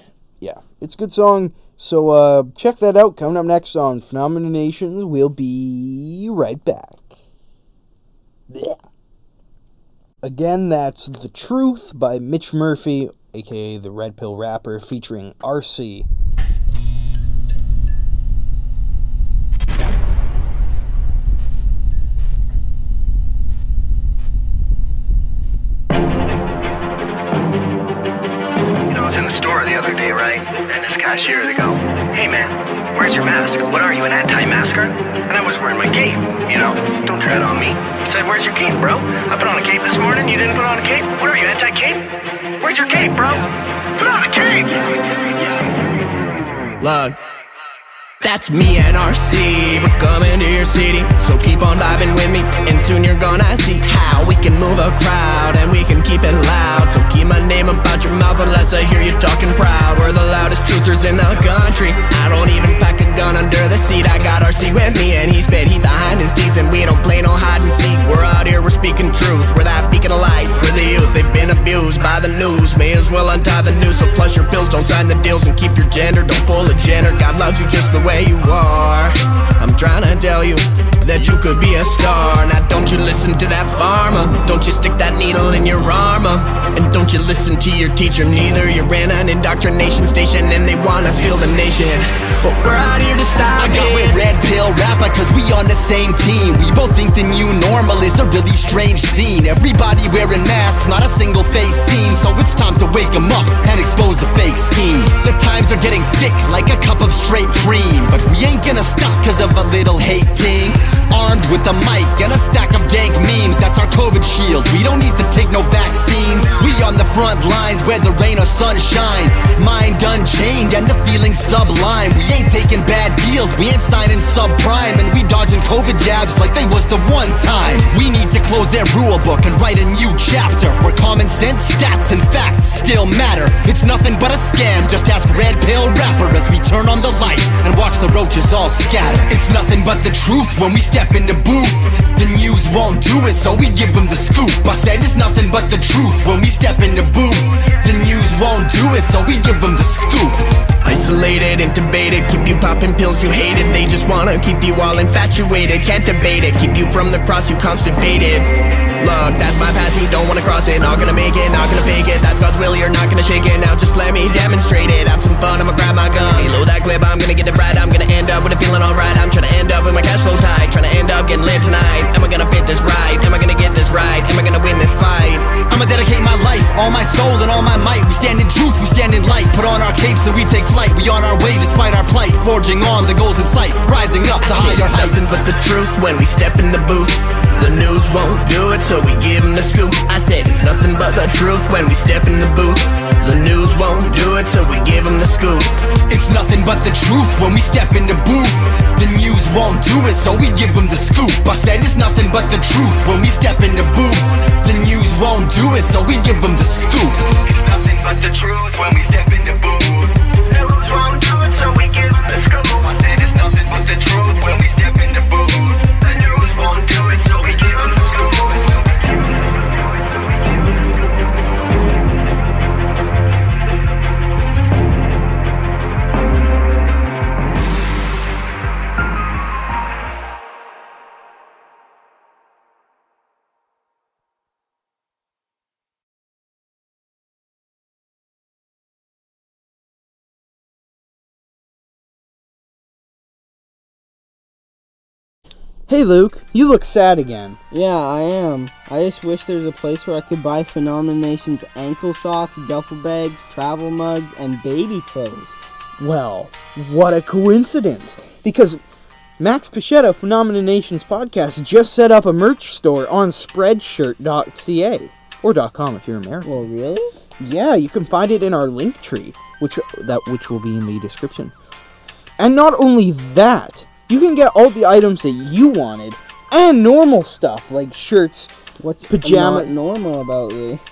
yeah, it's a good song. So uh, check that out. Coming up next on Phenomena Nations, we'll be right back. Blech. Again, that's The Truth by Mitch Murphy, aka the Red Pill Rapper, featuring RC. Other day, right? And this cashier, they go, Hey man, where's your mask? What are you, an anti-masker? And I was wearing my cape, you know? Don't tread on me. I said, Where's your cape, bro? I put on a cape this morning, you didn't put on a cape? What are you, anti-cape? Where's your cape, bro? Put on a cape! Look, that's me and RC. We're coming to your city, so keep on vibing with me. And soon you're gonna see how we can move a crowd and we can keep it loud. So keep your mouth unless I hear you talking proud. We're the loudest truthers in the country. I don't even pack a gun under the seat. I got RC with me and he's spit heat behind his teeth. And we don't play no hide and seek. We're out here, we're speaking truth. We're that beacon of light for the youth. They've been abused by the news. May as well untie the noose. So flush your pills, don't sign the deals and keep your gender. Don't pull a gender. God loves you just the way you are. I'm trying to tell you that you could be a star. Now don't you listen to that pharma. Don't you stick that needle in your armor. And don't you listen to your teacher neither. You ran an indoctrination station and they wanna steal the nation. But we're out here to stop I got it. with Red Pill Rapper cause we on the same team. We both think the new normal is a really strange scene. Everybody wearing masks, not a single face. So it's time to wake 'em up and expose the fake scheme. The times are getting thick like a cup of straight cream. But we ain't gonna stop cause of a little hating. Armed with a mic and a stack of dank memes, that's our COVID shield. We don't need to take no vaccines. We on the front lines, whether rain or sunshine. Mind unchained and the feeling sublime. We ain't taking bad deals, we ain't signing subprime, and we dodging COVID jabs like they was the one time. We need to close their rule book and write a new chapter where common sense, stats, and facts still matter. It's nothing but a scam. Just ask Red Pill Rapper as we turn on the light and watch the roaches all scatter. It's nothing but the truth when we step in the booth. The news won't do it, so we give them the scoop. I said it's nothing but the truth when we step in the booth. The news won't do it, so we give them the scoop. Isolated, intubated, keep you popping pills you hated. They just wanna keep you all infatuated, can't debate it. Keep you from the cross, you constant faded. Look, that's my path, you don't wanna cross it. Not gonna make it, not gonna fake it. That's God's will, you're not gonna shake it. Now just let me demonstrate it. Have some fun, I'ma grab my gun. Load that clip, I'm gonna get it right. I'm gonna end up with a feeling alright. I'm trying to end up with my cash flow tight. Trying to end up getting lit tonight. Am I gonna fit this right? Am I gonna get this right? Am I gonna win this fight? I'ma dedicate my life, all my soul and all my might. We stand in truth, we stand in light. Put on our capes and we take flight. We on our way despite our plight. Forging on the goals in sight. Rising up to higher It's nothing heights. but the truth when we step in the booth. The news won't do it, so we give them the scoop. I said it's nothing but the truth when we step in the booth. The news won't do it, so we give them the scoop. It's nothing but the truth when we step in the booth. The news won't do it, so we give them the scoop. I said it's nothing but the truth when we step in the booth. The news won't do it, so we give them the scoop. It's nothing but the truth when we step in the booth. News won't do it, so we give 'em the scoop. I said it's nothing but the truth when we Hey Luke, you look sad again. Yeah, I am. I just wish there's a place where I could buy Phenomena Nations' ankle socks, duffel bags, travel mugs, and baby clothes. Well, what a coincidence! Because Max Pichetta, Phenomena Nations podcast, just set up a merch store on Spreadshirt.ca or .com if you're American. Well, really? Yeah, you can find it in our link tree, which that which will be in the description. And not only that, you can get all the items that you wanted and normal stuff like shirts. What's Pajama- not normal about this?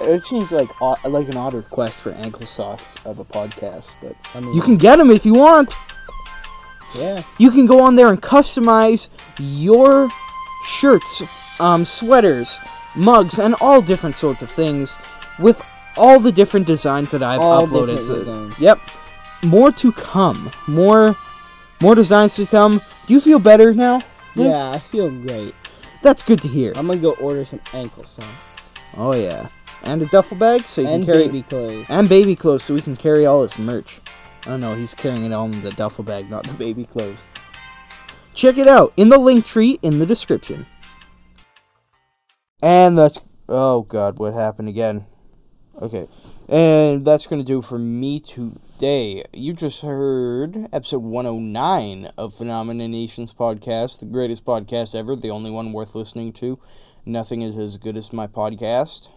It seems like like an odd request for ankle socks of a podcast, but I mean, you can get them if you want. yeah. You can go on there and customize your shirts, um, sweaters, mugs, and all different sorts of things with all the different designs that I've All uploaded. different So-. Yep, more to come. More, more designs to come. Do you feel better now? Luke? Yeah, I feel great. that's good to hear. I'm gonna go order some ankle socks oh yeah, and a duffel bag so you and can carry baby clothes. and baby clothes so we can carry all his merch. I don't know, he's carrying it all in the duffel bag, not the baby clothes. Check it out in the link tree in the description. And that's oh god, what happened again? Okay. And that's to do for me today. You just heard episode 109 of Phenomena Nations podcast, the greatest podcast ever, the only one worth listening to. Nothing is as good as my podcast.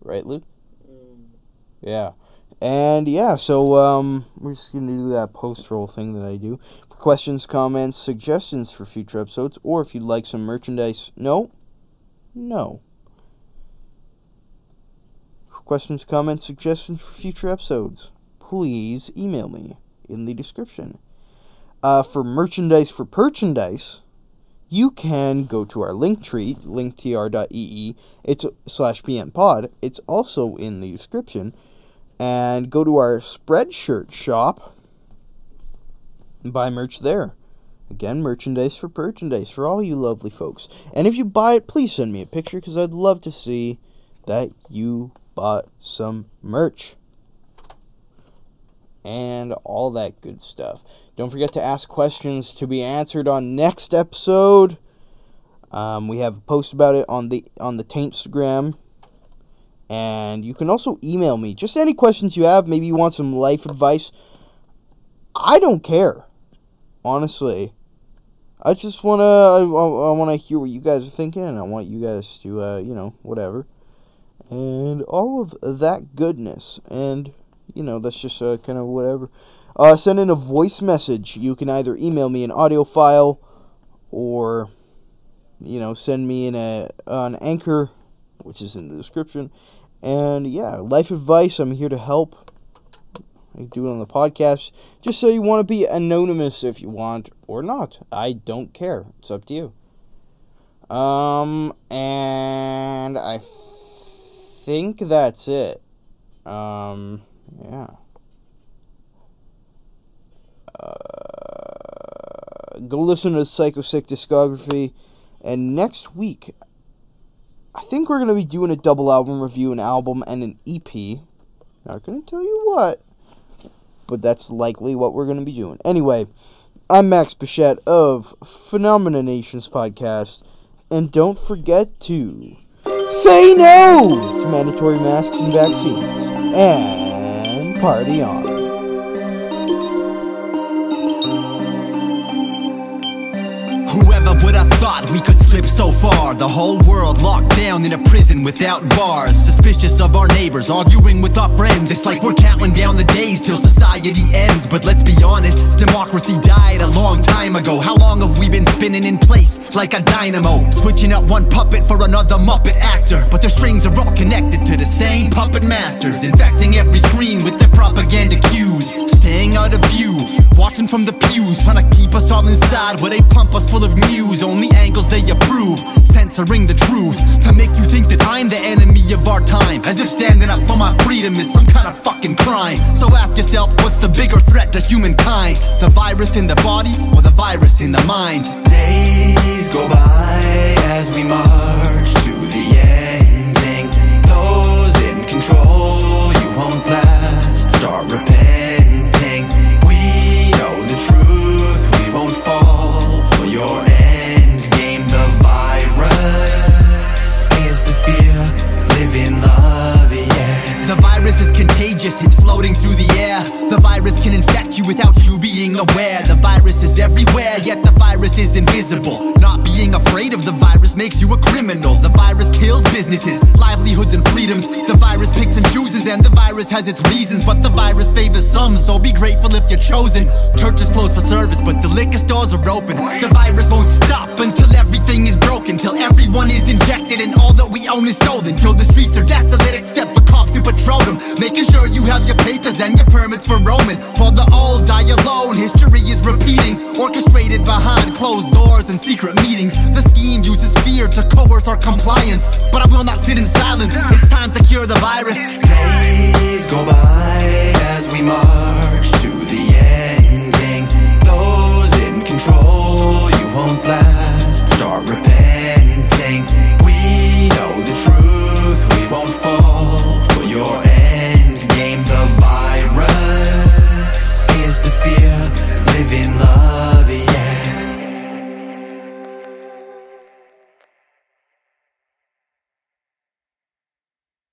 Right, Luke? Yeah. And yeah, so um we're just gonna do that post roll thing that I do. For questions, comments, suggestions for future episodes, or if you'd like some merchandise no. No. Questions, comments, suggestions for future episodes, please email me in the description. Uh, for merchandise for merchandise, you can go to our link tree, linktr.ee. It's slash pnpod. It's also in the description. And go to our Spreadshirt shop and buy merch there. Again, merchandise for merchandise for all you lovely folks. And if you buy it, please send me a picture because I'd love to see that you bought some merch. And all that good stuff. Don't forget to ask questions to be answered on next episode. Um, we have a post about it on the on the Taintstagram. And you can also email me. Just any questions you have. Maybe you want some life advice. I don't care. Honestly. I just want to I, I want to hear what you guys are thinking and I want you guys to uh, you know, whatever. And all of that goodness and you know, that's just uh, kind of whatever. Uh, send in a voice message. You can either email me an audio file or you know, send me in a an anchor which is in the description. And yeah, life advice, I'm here to help. I do it on the podcast. Just so you want to be anonymous if you want or not. I don't care. It's up to you. Um, and I think that's it. Um, yeah. Uh, go listen to Psychostick discography. And next week, I think we're going to be doing a double album review, an album and an EP. Not going to tell you what, but that's likely what we're going to be doing. Anyway, I'm Max Bichette of Phenomena Nations Podcast, and don't forget to say no to mandatory masks and vaccines, and party on. Whoever would have thought we could slip so far? The whole world locked down in a prison without bars. Suspicious of our neighbors, arguing with our friends. It's like we're counting down the days till society ends. But let's be honest, democracy died a long time ago. How long have we been spinning in place like a dynamo? Switching up one puppet for another Muppet actor. But their strings are all connected to the same puppet masters. Infecting every screen with their propaganda cues. Staying out of view, watching from the pews. Trying to keep us all inside where they pump us full of news. Only angles they approve. Censoring the truth to make you think that I'm the enemy of our time. As if standing up for my freedom is some kind of fucking crime. So ask yourself, what's the bigger threat to humankind? The virus in the body or the virus in the mind? Days go by as we march to the ending. Those in control, you won't last. Start repenting. floating through the air aware the virus is everywhere, yet the virus is invisible. Not being afraid of the virus makes you a criminal. The virus kills businesses, livelihoods, and freedoms. The virus picks and chooses, and the virus has its reasons. But the virus favors some, so be grateful if you're chosen. Churches closed for service, but the liquor stores are open. The virus won't stop until everything is broken, till everyone is injected and all that we own is stolen. Till the streets are desolate except for cops who patrol them. Making sure you have your papers and your permits for Roman while the die alone. History is repeating, orchestrated behind closed doors and secret meetings. The scheme uses fear to coerce our compliance, but I will not sit in silence. It's time to cure the virus. Days go by as we march to the ending. Those in control, you won't last. Start repenting. We know the truth.